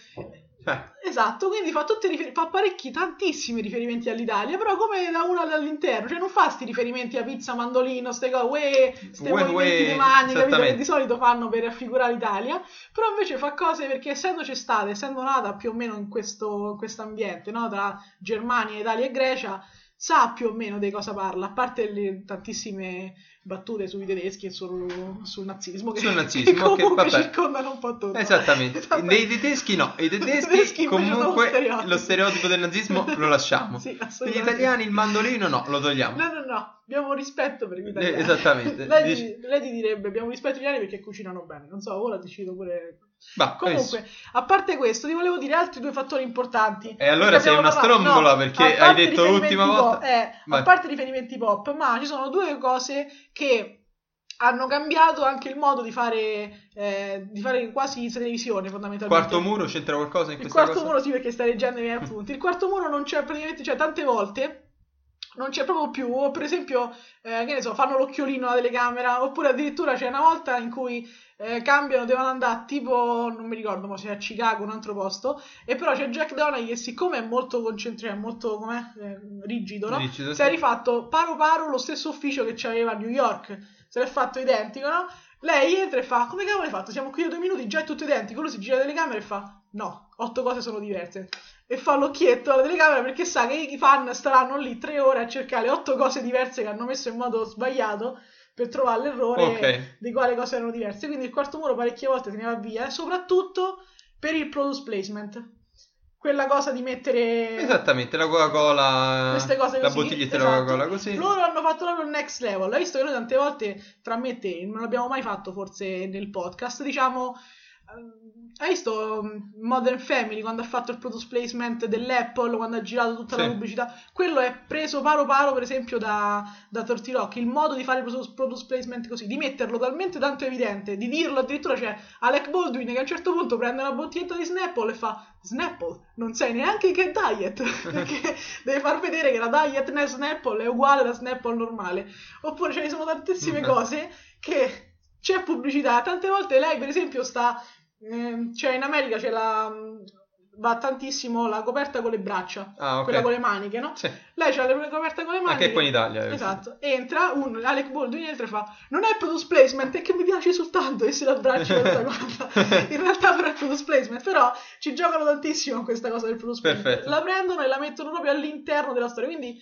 Eh, Esatto, quindi fa, tutti rifer- fa parecchi, tantissimi riferimenti all'Italia, però come da uno all'interno, cioè non fa sti riferimenti a pizza, mandolino, ste cose, uè, ste Uè, movimenti di mani, capito, che di solito fanno per raffigurare l'Italia, però invece fa cose perché essendoci stata, essendo nata più o meno in questo ambiente, no, tra Germania, Italia e Grecia, sa più o meno di cosa parla, a parte le tantissime battute sui tedeschi e sul, sul nazismo che, Sul nazismo, che (laughs) che, circondano un po' tutto. Esattamente. (laughs) Dei tedeschi no, i (laughs) tedeschi, tedeschi comunque stereotipo. lo stereotipo del nazismo lo lasciamo. Sì, Gli italiani il mandolino no, lo togliamo. No, no, no, abbiamo rispetto per gli italiani. Eh, esattamente. lei, Dici- lei ti direbbe abbiamo rispetto per gli italiani perché cucinano bene. Non so, ora decido pure. Va, Comunque, a parte questo, ti volevo dire altri due fattori importanti. E allora sei una parlato- strombola no, perché hai detto l'ultima volta. pop- eh, a parte riferimenti pop, ma ci sono due cose che hanno cambiato anche il modo di fare, eh, di fare quasi televisione, fondamentalmente. Quarto muro, c'entra qualcosa in Il questa quarto cosa? muro sì perché stai leggendo i miei appunti. Il quarto muro non c'è praticamente, cioè tante volte non c'è proprio più, o per esempio, eh, che ne so, fanno l'occhiolino alla telecamera, oppure addirittura c'è una volta in cui eh, cambiano, devono andare tipo, non mi ricordo, ma se è a Chicago, un altro posto, e però c'è Jack Donaghy che siccome è molto concentrato, è molto, com'è, Eh, rigido, no? Rigido, Si è rifatto paro paro lo stesso ufficio che c'aveva a New York, se l'è fatto identico, no? Lei entra e fa, come cavolo hai fatto? Siamo qui da due minuti, già è tutto identico. Lui si gira la telecamera e fa, no, otto cose sono diverse. E fa l'occhietto alla telecamera perché sa che i fan staranno lì tre ore a cercare otto cose diverse che hanno messo in modo sbagliato per trovare l'errore Ok. di quale cose erano diverse. Quindi il quarto muro parecchie volte se ne va via, soprattutto per il product placement. Quella cosa di mettere... Esattamente, la Coca-Cola, Queste cose la così, bottiglietta esatto. della Coca-Cola così. Loro hanno fatto proprio il next level. Hai visto che noi tante volte, tra me e te, non l'abbiamo mai fatto forse nel podcast, diciamo... ehm, Hai visto mm, Modern Family quando ha fatto il product placement dell'Apple, quando ha girato tutta la Sì. pubblicità? Quello è preso paro paro, per esempio, da, da Torti Rock. Il modo di fare il product placement così, di metterlo talmente tanto evidente, di dirlo addirittura c'è Alec Baldwin che a un certo punto prende una bottiglietta di Snapple e fa Snapple, non sai neanche che è diet, (laughs) perché (laughs) deve far vedere che la diet nel Snapple è uguale alla Snapple normale. Oppure ce ne sono tantissime cose che c'è pubblicità. Tante volte lei, per esempio, sta. Ehm, cioè, in America c'è la. mm, va tantissimo la coperta con le braccia, Ah, ok. quella con le maniche, no? Sì. Lei c'ha la coperta con le maniche. Anche qua in Italia. eh. Esatto, entra, un Alec Baldwin entra e fa non è product placement, è che mi piace soltanto e si l'abbraccia questa cosa. (laughs) In realtà però è product placement, però ci giocano tantissimo con questa cosa del product placement. Perfetto. La prendono e la mettono proprio all'interno della storia, quindi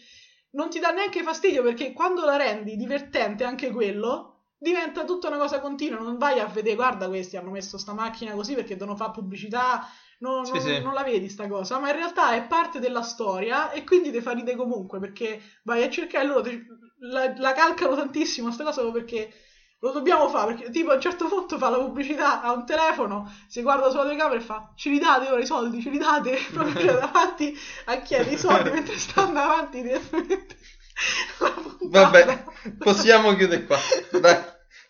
non ti dà neanche fastidio perché quando la rendi divertente anche quello diventa tutta una cosa continua, non vai a vedere guarda questi hanno messo sta macchina così perché devono fare pubblicità, non, Sì, non- sì. non la vedi sta cosa, ma in realtà è parte della storia e quindi ti fa ridere comunque perché vai a cercare loro ti- la, la calcano tantissimo sta cosa perché lo dobbiamo fare perché tipo a un certo punto fa la pubblicità a un telefono si guarda sulla telecamera e fa ce li date ora i soldi ce li date (laughs) proprio davanti a chiedere i soldi (laughs) mentre stanno avanti direttamente. Vabbè, possiamo chiudere qua. Dai,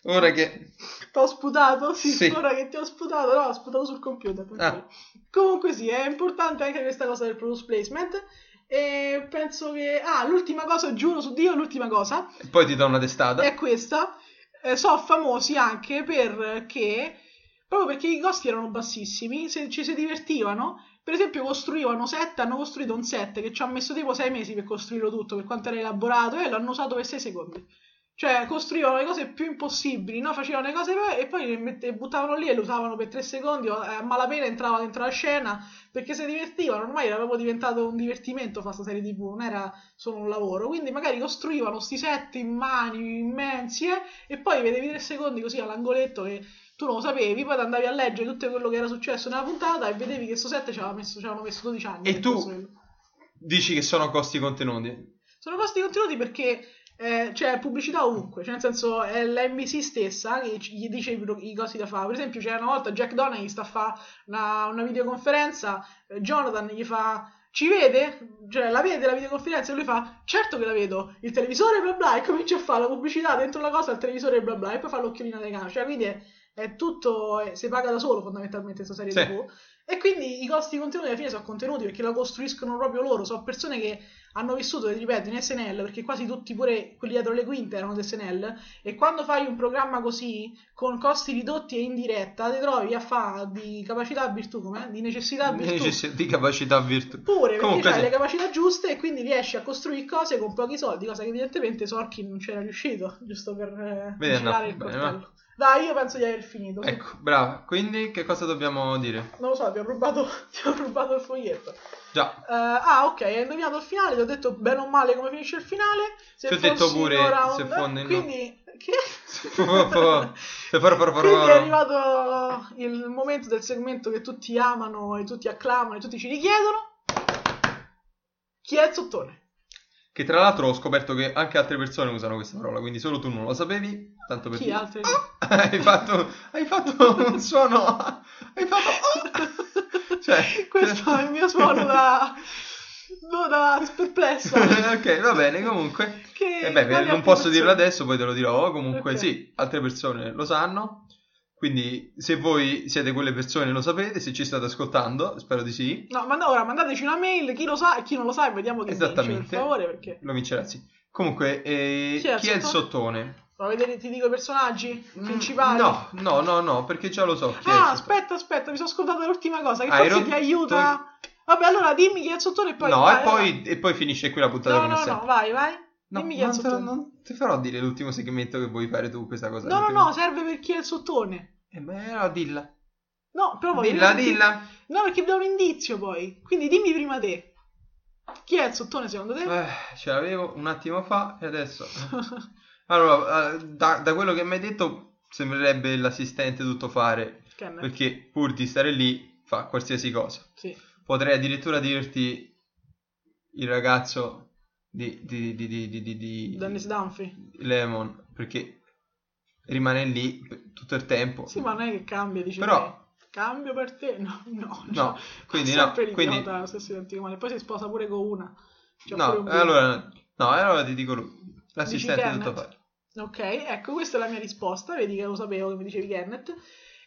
ora che... T'ho sputato? Sì, Sì. ora che ti ho sputato, no, ho sputato sul computer. Ah. Comunque sì, è importante anche questa cosa del product placement. E penso che... Ah, l'ultima cosa, giuro su Dio, l'ultima cosa Poi ti do una testata. è questa. Eh, sono famosi anche perché... Proprio perché i costi erano bassissimi, se ci si divertivano. Per esempio costruivano set, hanno costruito un set che ci ha messo tipo 6 mesi per costruirlo tutto, per quanto era elaborato, e l'hanno usato per 6 secondi. Cioè, costruivano le cose più impossibili, no? Facevano le cose e poi le mette- buttavano lì e le usavano per tre secondi. eh, A malapena entrava dentro la scena perché si divertivano. Ormai era proprio diventato un divertimento fare questa serie TV, non era solo un lavoro. Quindi magari costruivano sti set immani, immensi, eh, e poi vedevi tre secondi così all'angoletto che tu non lo sapevi. Poi andavi a leggere tutto quello che era successo nella puntata e vedevi che sto set ci aveva messo, avevano messo 12 anni. E tu? Dici che sono costi contenuti. Sono costi contenuti perché eh, c'è pubblicità ovunque, cioè nel senso è la NBC stessa che gli dice i, i cosi da fare. Per esempio, c'era una volta Jack Donaghy sta a fare una, una videoconferenza, eh, Jonathan gli fa. Ci vede? Cioè, la vede la videoconferenza e lui fa: Certo che la vedo, il televisore bla bla, e comincia a fare la pubblicità dentro la cosa al televisore bla bla, e poi fa l'occhiolino alle camere. Cioè, quindi è, è tutto, si paga da solo fondamentalmente questa serie Sì. TV. E quindi i costi contenuti alla fine sono contenuti perché la costruiscono proprio loro. Sono persone che hanno vissuto, ripeto, in SNL, perché quasi tutti, pure quelli dietro le quinte, erano di SNL. E quando fai un programma così, con costi ridotti e in diretta, ti trovi a fare di capacità a virtù, come? Di necessità a virtù. Necess- di capacità virtuale. Pure perché Comunque hai sì. le capacità giuste e quindi riesci a costruire cose con pochi soldi, cosa che evidentemente Sorkin non c'era riuscito, giusto per eh, girare no, il bene, coltello. Dai, io penso di aver finito. Ecco, brava. Quindi che cosa dobbiamo dire? Non lo so, ti ho rubato, (laughs) ti ho rubato il foglietto. Già, Eh, ah, ok, hai indovinato il finale, ti ho detto bene o male come finisce il finale. Se Ti ho detto pure round- se fondi in- Quindi, che? For- for- quindi è arrivato il momento del segmento che tutti amano e tutti acclamano e tutti ci richiedono. Chi è il sottone? Che tra l'altro ho scoperto che anche altre persone usano questa parola, quindi solo tu non lo sapevi. Tanto per Chi dire. altri? (laughs) hai fatto hai fatto un suono hai fatto cioè Questo è il mio suono da... no, da perplessa. (laughs) ok va bene comunque Che e beh non posso applicazioni. dirlo adesso poi te lo dirò comunque Ok. sì altre persone lo sanno quindi se voi siete quelle persone lo sapete se ci state ascoltando spero di sì No, ma ora mandateci una mail, chi lo sa e chi non lo sa e vediamo vince, Esattamente. per favore, perché... lo vincerà sì comunque eh, Chi è il chi è il sottone? Vuoi vedere, ti dico i personaggi Mm, principali? no no no no perché già lo so chi Ah, aspetta, aspetta, mi sono scordato l'ultima cosa, che Hai forse ti aiuta... Vabbè, allora dimmi chi è il sottone e poi... no vai, e poi, e poi finisce qui la vai. puntata No, come no, sempre no, vai, vai. No, dimmi chi è il sottone. non ti farò dire l'ultimo segmento che vuoi fare tu questa cosa. No, no, perché- no, serve per chi è il sottone. Eh, beh, no, dilla. No, però voglio Dilla, chi- dilla. No, perché do un indizio poi. Quindi dimmi prima te. Chi è il sottone secondo te? Eh, ce l'avevo un attimo fa e adesso... (laughs) allora, eh, da, da quello che mi hai detto sembrerebbe l'assistente tutto fare, Kenner. perché pur di stare lì fa qualsiasi cosa. Sì. Potrei addirittura dirti il ragazzo di, di, di, di, di, di, di- Dennis Dunphy. Lemon, perché rimane lì per tutto il tempo. Sì, ma non è che cambia, dice Però-. Cambio per te? No, (laughs) no. No, quindi Fa no, quindi l'idiota, lo stesso identico male. Poi si sposa pure con una. Pure no, allora no, allora ti dico lui, l'assistente di tutto fare. Ok, ecco, questa è la mia risposta. Vedi che lo sapevo che mi dicevi Kenneth.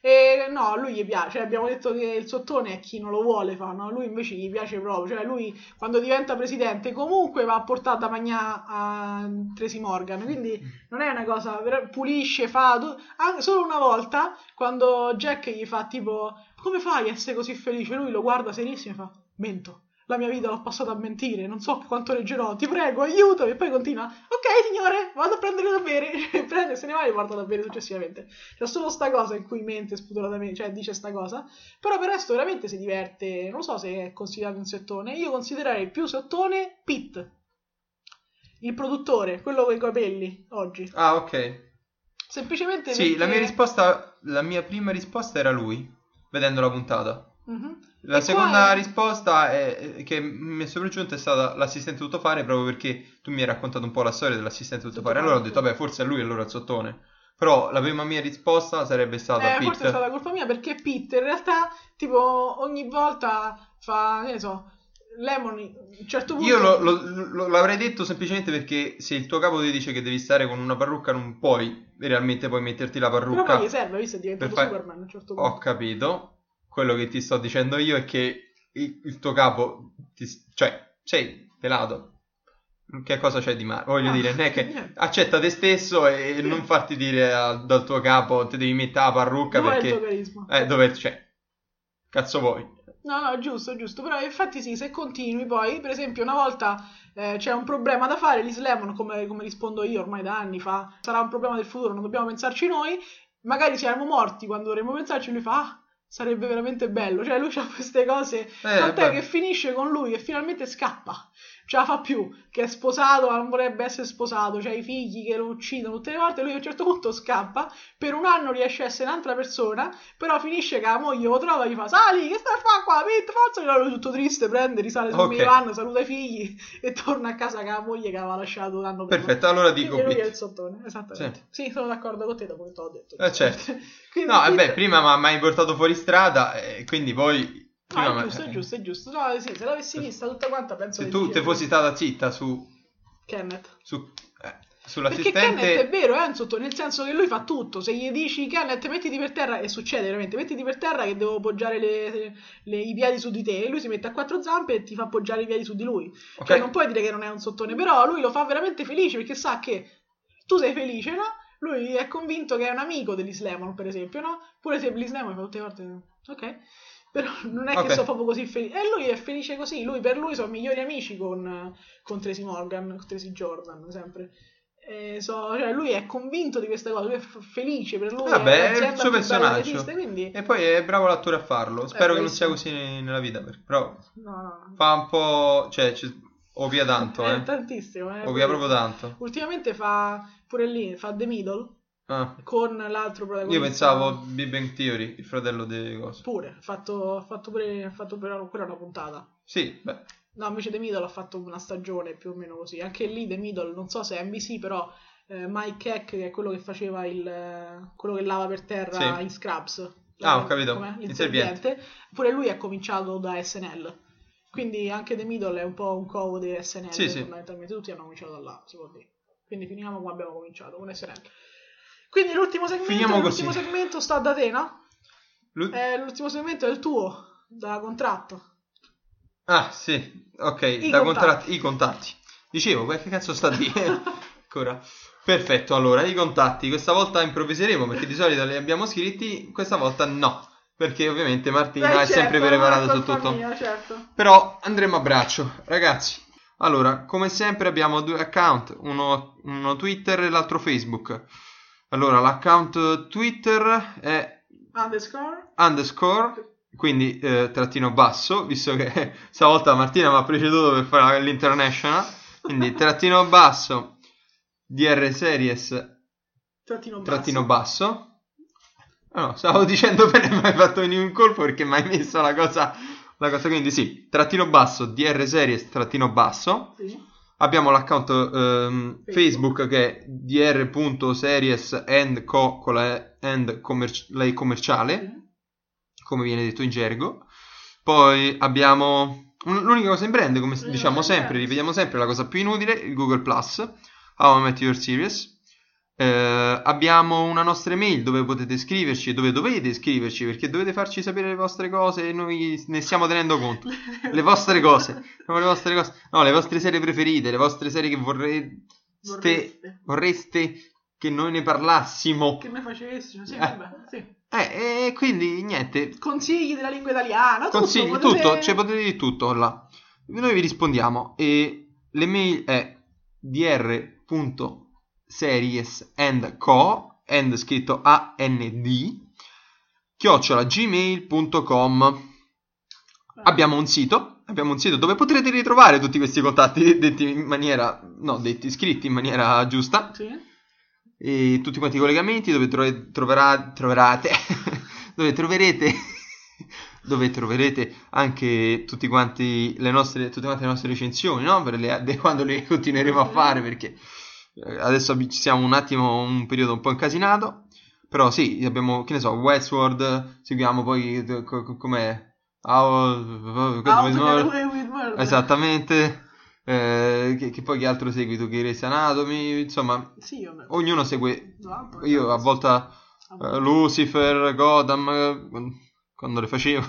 E no, a lui gli piace. Abbiamo detto che il sottone è chi non lo vuole fa, no? Lui invece gli piace proprio. Cioè, lui quando diventa presidente comunque va a portare da mangiare a Tracy Morgan. Quindi non è una cosa, pulisce, fa. tu- Anche solo una volta, quando Jack gli fa tipo: Come fai a essere così felice? Lui lo guarda serissimo e fa: Mento. La mia vita l'ho passata a mentire, non so quanto reggerò, ti prego, aiutami. E poi continua: Ok, signore, vado a prendere da bere. (laughs) E prende, se ne va e porta da bere successivamente. C'è solo sta cosa in cui mente spudoratamente, cioè dice sta cosa. Però per il resto veramente si diverte. Non so se è considerato un sottone. Io considererei più sottone Pete, il produttore, quello con i capelli oggi. Ah, ok. Semplicemente Sì, la mia perché- risposta, la mia prima risposta era lui, vedendo la puntata. Mhm. La seconda qua- risposta è, che mi è sopraggiunta è stata l'assistente tutto fare proprio perché tu mi hai raccontato un po' la storia dell'assistente tutto fare. Allora ho detto, vabbè, forse è lui allora il sottone. Però la prima mia risposta sarebbe stata Eh, Pete. forse è stata colpa mia perché Pete in realtà, tipo, ogni volta fa, che ne so, Lemon, a un certo punto... Io lo- lo- lo- l'avrei detto semplicemente perché se il tuo capo ti dice che devi stare con una parrucca non puoi realmente poi metterti la Però parrucca. poi gli serve, visto è diventato fare- Superman a un certo punto. Ho capito. Quello che ti sto dicendo io è che il, il tuo capo, ti- cioè, sei pelato. Che cosa c'è di male? Voglio Ah, dire, non è che accetta te stesso e non farti dire a- dal tuo capo ti devi mettere la parrucca Dov'è il tuo perché... carisma? Eh, dove c'è? Cazzo vuoi? No, no, giusto, giusto. Però infatti sì, se continui poi, per esempio, una volta eh, c'è un problema da fare, Liz Lemon, come, come rispondo io ormai da anni, fa sarà un problema del futuro, non dobbiamo pensarci noi, magari siamo morti quando dovremo pensarci, lui fa, ah, sarebbe veramente bello. Cioè lui ha queste cose, tant'è Eh, beh. che finisce con lui e finalmente scappa. Ce la fa più, che è sposato, ma non vorrebbe essere sposato, c'ha i figli che lo uccidono tutte le volte, lui a un certo punto scappa, per un anno riesce a essere un'altra persona, però finisce che la moglie lo trova e gli fa sali, che stai a fare qua, Pete, forza, e lui tutto triste, prende, risale sul Ok. minivan, saluta i figli e torna a casa con la moglie che aveva lasciato l'anno prima. Perfetto, allora dico Quindi lui è il sottone, esattamente. Sì, sono d'accordo con te dopo che te l'ho detto. Eh, certo. (laughs) Quindi No, Pete- vabbè, (laughs) prima mi hai portato fuori strada e quindi poi... Prima è giusto, è giusto, è giusto. No, sì, se l'avessi vista tutta quanta penso Se tu te fossi stata zitta su... Kenneth. su eh, Perché sull'assistente... Kenneth è vero, è un sotto, nel senso che lui fa tutto. Se gli dici Kenneth mettiti per terra, e succede veramente, mettiti per terra che devo poggiare le- le- i piedi su di te, e lui si mette a quattro zampe e ti fa poggiare i piedi su di lui. Ok. Cioè non puoi dire che non è un sottone, però lui lo fa veramente felice perché sa che tu sei felice, no? Lui è convinto che è un amico dell'Islam, per esempio, no? Pure se l'Islam fa tutte le volte... Ok? Però non è Ok. che sono proprio così felice. E lui è felice così. Lui, per lui sono migliori amici con, con Tracy Morgan, con Tracy Jordan, sempre. So- cioè, lui è convinto di questa cosa, lui è f- felice per lui. Vabbè, è il suo personaggio. esiste, quindi... E poi è bravo l'attore a farlo. Spero che non sia così nella vita, per- però No, fa un po'... cioè, ci- ovvia tanto, Eh, eh. tantissimo. eh, Ovvia proprio tanto. Ultimamente fa pure lì, fa The Middle Ah, con l'altro protagonista. io pensavo Big Bang Theory, il fratello di cosa. Pure, ha fatto, ha fatto pure, ha fatto pure quella una puntata. Sì, beh, No, invece The Middle ha fatto una stagione più o meno così. Anche lì The Middle, non so se è NBC, però eh, Mike Heck, che è quello che faceva il... eh, quello che lava per terra Sì. in Scrubs. Ah, ho capito. Com'è? Il Il serpiente. serpiente. Pure lui è cominciato da SNL. Quindi anche The Middle è un po' un covo di SNL. Sì, sì. Fondamentalmente tutti hanno cominciato da là, si può dire. Quindi finiamo come abbiamo cominciato, con SNL. Quindi l'ultimo segmento, Finiamo l'ultimo così. segmento sta da te, no? Lu- Eh, l'ultimo segmento è il tuo, da contratto. Ah, sì, ok, I da contatti. contratti, i contatti. Dicevo, che cazzo sta dire? (laughs) Ancora. Perfetto, allora, i contatti. Questa volta improvviseremo perché di solito li abbiamo scritti, questa volta no. Perché ovviamente Martina Eh, è sempre certo, non è su tutto. mia, certo. Però andremo a braccio, ragazzi. Allora, come sempre abbiamo due account, uno, uno Twitter e l'altro Facebook. Allora, l'account Twitter è Underscore. underscore, quindi eh, trattino basso, visto che (laughs) stavolta Martina mi ha preceduto per fare l'international, quindi (laughs) trattino basso, DR Series, Trattino basso. trattino basso. No, stavo dicendo bene, ma hai fatto venire un colpo perché mi hai messo la cosa, la cosa, quindi sì, trattino basso, DR Series, trattino basso. Sì. Abbiamo l'account ehm, Facebook. che è dr.series and co con la and commer- lei commerciale, Sì. come viene detto in gergo. Poi abbiamo un- l'unica cosa in brand, come diciamo sempre, ripetiamo sempre la cosa più inutile, il Google Plus, How I Met Your Series. Eh, abbiamo una nostra email dove potete scriverci e dove dovete scriverci perché dovete farci sapere le vostre cose e noi ne stiamo tenendo conto. (laughs) Le vostre cose, no, le vostre cose, no, le vostre serie preferite, le vostre serie che vorreste, Vorreste. vorreste che noi ne parlassimo. Che ne facessimo? Sì, Eh. vabbè, sì. Eh, e quindi niente, Consigli della lingua italiana, tutto. consigli, potete- tutto, cioè potete dire tutto là. Noi vi rispondiamo e l'email è dr.seriesandco, and scritto A-N-D, chiocciola gmail.com. Abbiamo un sito, abbiamo un sito dove potrete ritrovare tutti questi contatti (laughs) detti in maniera, no, detti scritti in maniera giusta Sì. e tutti quanti i collegamenti dove tro- troverà- troverate (laughs) dove troverete (laughs) dove troverete anche tutti quanti le nostre tutte quante le nostre recensioni no? per le, quando le continueremo a fare perché adesso ci siamo un attimo un periodo un po' incasinato però sì abbiamo che ne so Westworld seguiamo poi eh, co- co- com'è? How- with murder. esattamente. Eh, che, che poi che altro segui tu Grey's Anatomy? Insomma Sì, ognuno segue. Esatto, io a volte eh, Lucifer, Gotham, eh, quando le facevo,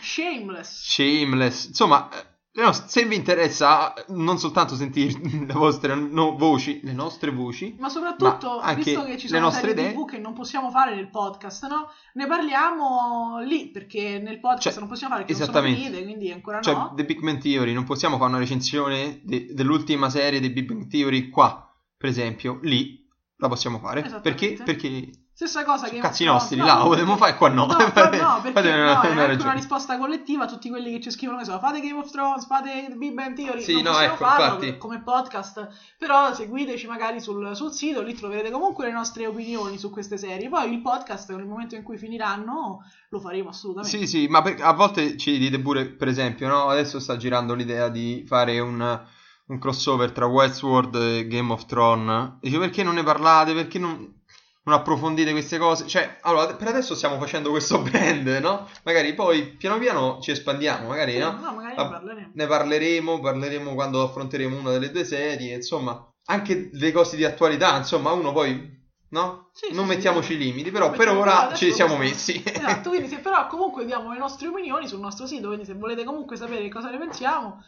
Shameless. Shameless, insomma, le nos- se vi interessa non soltanto sentire (laughs) le vostre no- voci, le nostre voci, Ma soprattutto, Ma anche visto che ci le sono nostre serie idee. TV che non possiamo fare nel podcast, no? Ne parliamo lì, perché nel podcast Cioè, non possiamo fare, perché non sono esattamente. finite, quindi ancora cioè no. The Big Bang Theory, non possiamo fare una recensione de- dell'ultima serie di Big Bang Theory qua, per esempio, lì la possiamo fare, Esattamente. perché, perché Stessa cosa che Cazzi nostri, là, lo potremmo fare qua no. No, no, (laughs) perché una- no, è una una risposta collettiva a tutti quelli che ci scrivono, che so, fate Game of Thrones, fate Big Bang Theory, Sì, non no, possiamo ecco, farlo infatti. come podcast, però seguiteci magari sul, sul sito, lì troverete comunque le nostre opinioni su queste serie, poi il podcast nel momento in cui finiranno lo faremo assolutamente. Sì, sì, ma per- a volte ci dite pure, per esempio, no? Adesso sta girando l'idea di fare un, un crossover tra Westworld e Game of Thrones. Dice perché non ne parlate? Perché non, non approfondite queste cose? Cioè, allora, per adesso stiamo facendo questo (laughs) brand, no? Magari poi piano piano ci espandiamo, magari, no? no, magari Ah, ne parleremo. Ne parleremo, parleremo quando affronteremo una delle due serie, insomma, anche delle cose di attualità, insomma, uno poi, no? Sì, non sì, mettiamoci sì. limiti, però Non per ora ci siamo messi. (laughs) Esatto, quindi se però comunque diamo le nostre opinioni sul nostro sito, quindi se volete comunque sapere cosa ne pensiamo,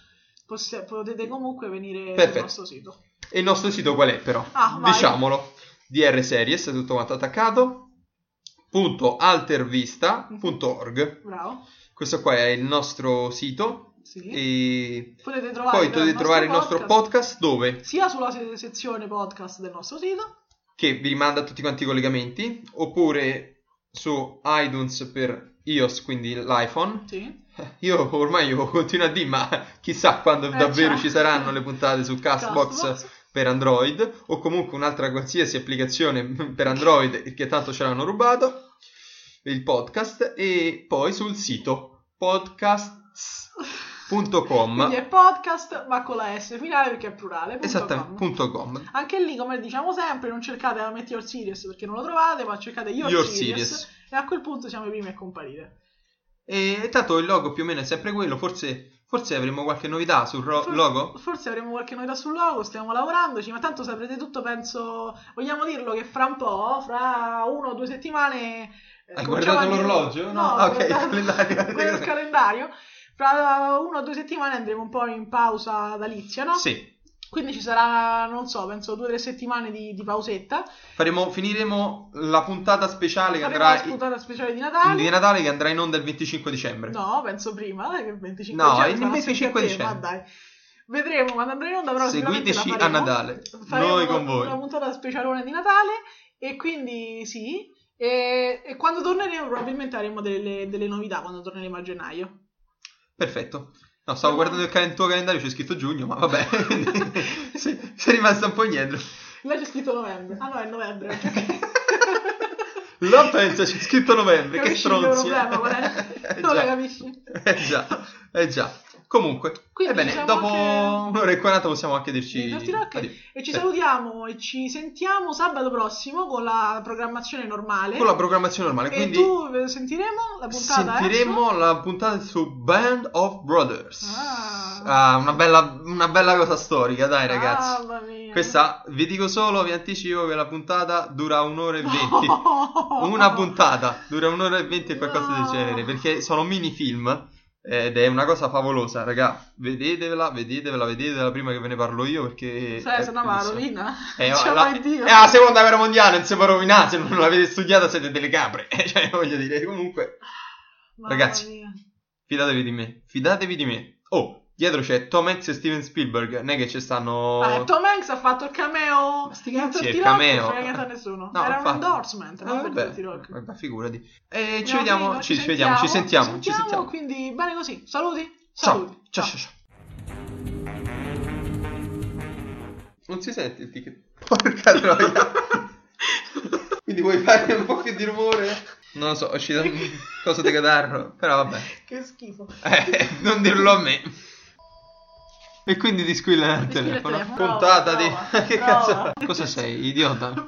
possi- potete comunque venire Perfetto. sul nostro sito. E il nostro sito qual è però? Ah, vai. Diciamolo. DR Series, tutto quanto attaccato. Punto altervista.org. Bravo. Questo qua è il nostro sito. Sì. E Potete trovare, poi potete trovare il nostro podcast dove? sia sulla se- sezione podcast del nostro sito, Che vi rimanda tutti quanti i collegamenti. Oppure su iTunes per iOS, quindi l'iPhone. sì. (laughs) Io ormai io continuo a dire, ma chissà quando Eh, davvero già. ci saranno le puntate su Castbox. Castbox. Per Android o comunque un'altra qualsiasi applicazione (laughs) per Android che tanto ce l'hanno rubato il podcast e poi sul sito podcasts.com Quindi è podcast, ma con la S finale perché è plurale. punto esattamente com. Anche lì, come diciamo sempre, non cercate la Met Your Serious perché non lo trovate, ma cercate Your, Your Serious, Serious. e a quel punto siamo i primi a comparire. e tanto il logo più o meno è sempre quello forse, forse avremo qualche novità sul ro- For- logo Forse avremo qualche novità sul logo, stiamo lavorandoci, ma tanto saprete tutto, penso... Vogliamo dirlo che fra un po', fra uno o due settimane... eh, Hai guardato l'orologio? No, No, ah, ok, il guardato- calendario. quello del (laughs) calendario. Fra uno o due settimane andremo un po' in pausa natalizia, no? sì Quindi ci sarà, non so, penso due o tre settimane di, di pausetta. faremo, finiremo la puntata speciale che Faremo andrà la puntata speciale di Natale. di Natale che andrà in onda il 25 dicembre No, penso prima, dai, che il 25 No, dicembre il sarà 25 sempre a te, dicembre. Ma dai. Vedremo quando andrà in onda, però Seguiteci a. Natale, Faremo noi con voi. Una puntata specialone di Natale e quindi sì. E, e quando torneremo probabilmente avremo delle, delle novità quando torneremo a gennaio. Perfetto. No, stavo guardando il, cal- il tuo calendario, c'è scritto giugno, ma vabbè, (laughs) sei, sei rimasta un po' indietro. Là c'è scritto novembre. Ah no, è novembre. (laughs) Là pensa, c'è scritto novembre, che Capisci il problema, qual è? (laughs) Eh Non lo già. capisci? Eh già, eh già. Comunque, Quindi ebbene, diciamo dopo che- un'ora e 40 possiamo anche dirci... E ci Sì. salutiamo e ci sentiamo sabato prossimo con la programmazione normale. Con la programmazione normale, E quindi tu eh, sentiremo la puntata? sentiremo la puntata su Band of Brothers. Ah. Ah, una bella, una bella cosa storica, dai ragazzi. Mamma mia. Questa, vi dico solo, vi anticipo che la puntata dura un'ora e venti. No. (laughs) Una puntata dura un'ora e venti e qualcosa del No. genere perché sono mini film ed è una cosa favolosa, raga. Vedetevela, vedetevela, vedetevela prima che ve ne parlo io perché. Cioè, è se no bellissimo. rovina. È, Non ce la, Dio. è la seconda guerra mondiale, non si può rovinare. Se non l'avete studiata, siete delle capre. (laughs) cioè, voglio dire, comunque, Mamma ragazzi. mia. fidatevi di me. Fidatevi di me. Oh, dietro c'è Tom Hanks e Steven Spielberg. Non è che ci stanno. Ah, Tom Hanks ha fatto il cameo. Ma sti cazzi, il cameo. Non frega niente a nessuno. No, Era un infatti. endorsement, Ah, non per vabbè, vabbè, figurati. E ci vediamo, finito, ci, ci vediamo, ci sentiamo, ci sentiamo. Quindi bene così. Saluti. Ciao, Saluti. ciao, ciao, ciao. Non si sente il ticket. (laughs) Porca troia. Quindi vuoi fare un po' più di rumore? Non lo so, è uscito un (laughs) coso di catarro, però vabbè. Che schifo. Eh, non dirlo a me. E quindi ti squilla il telefono. telefono. Puntata Prova, di... (laughs) che prova. cazzo? Cosa sei, idiota?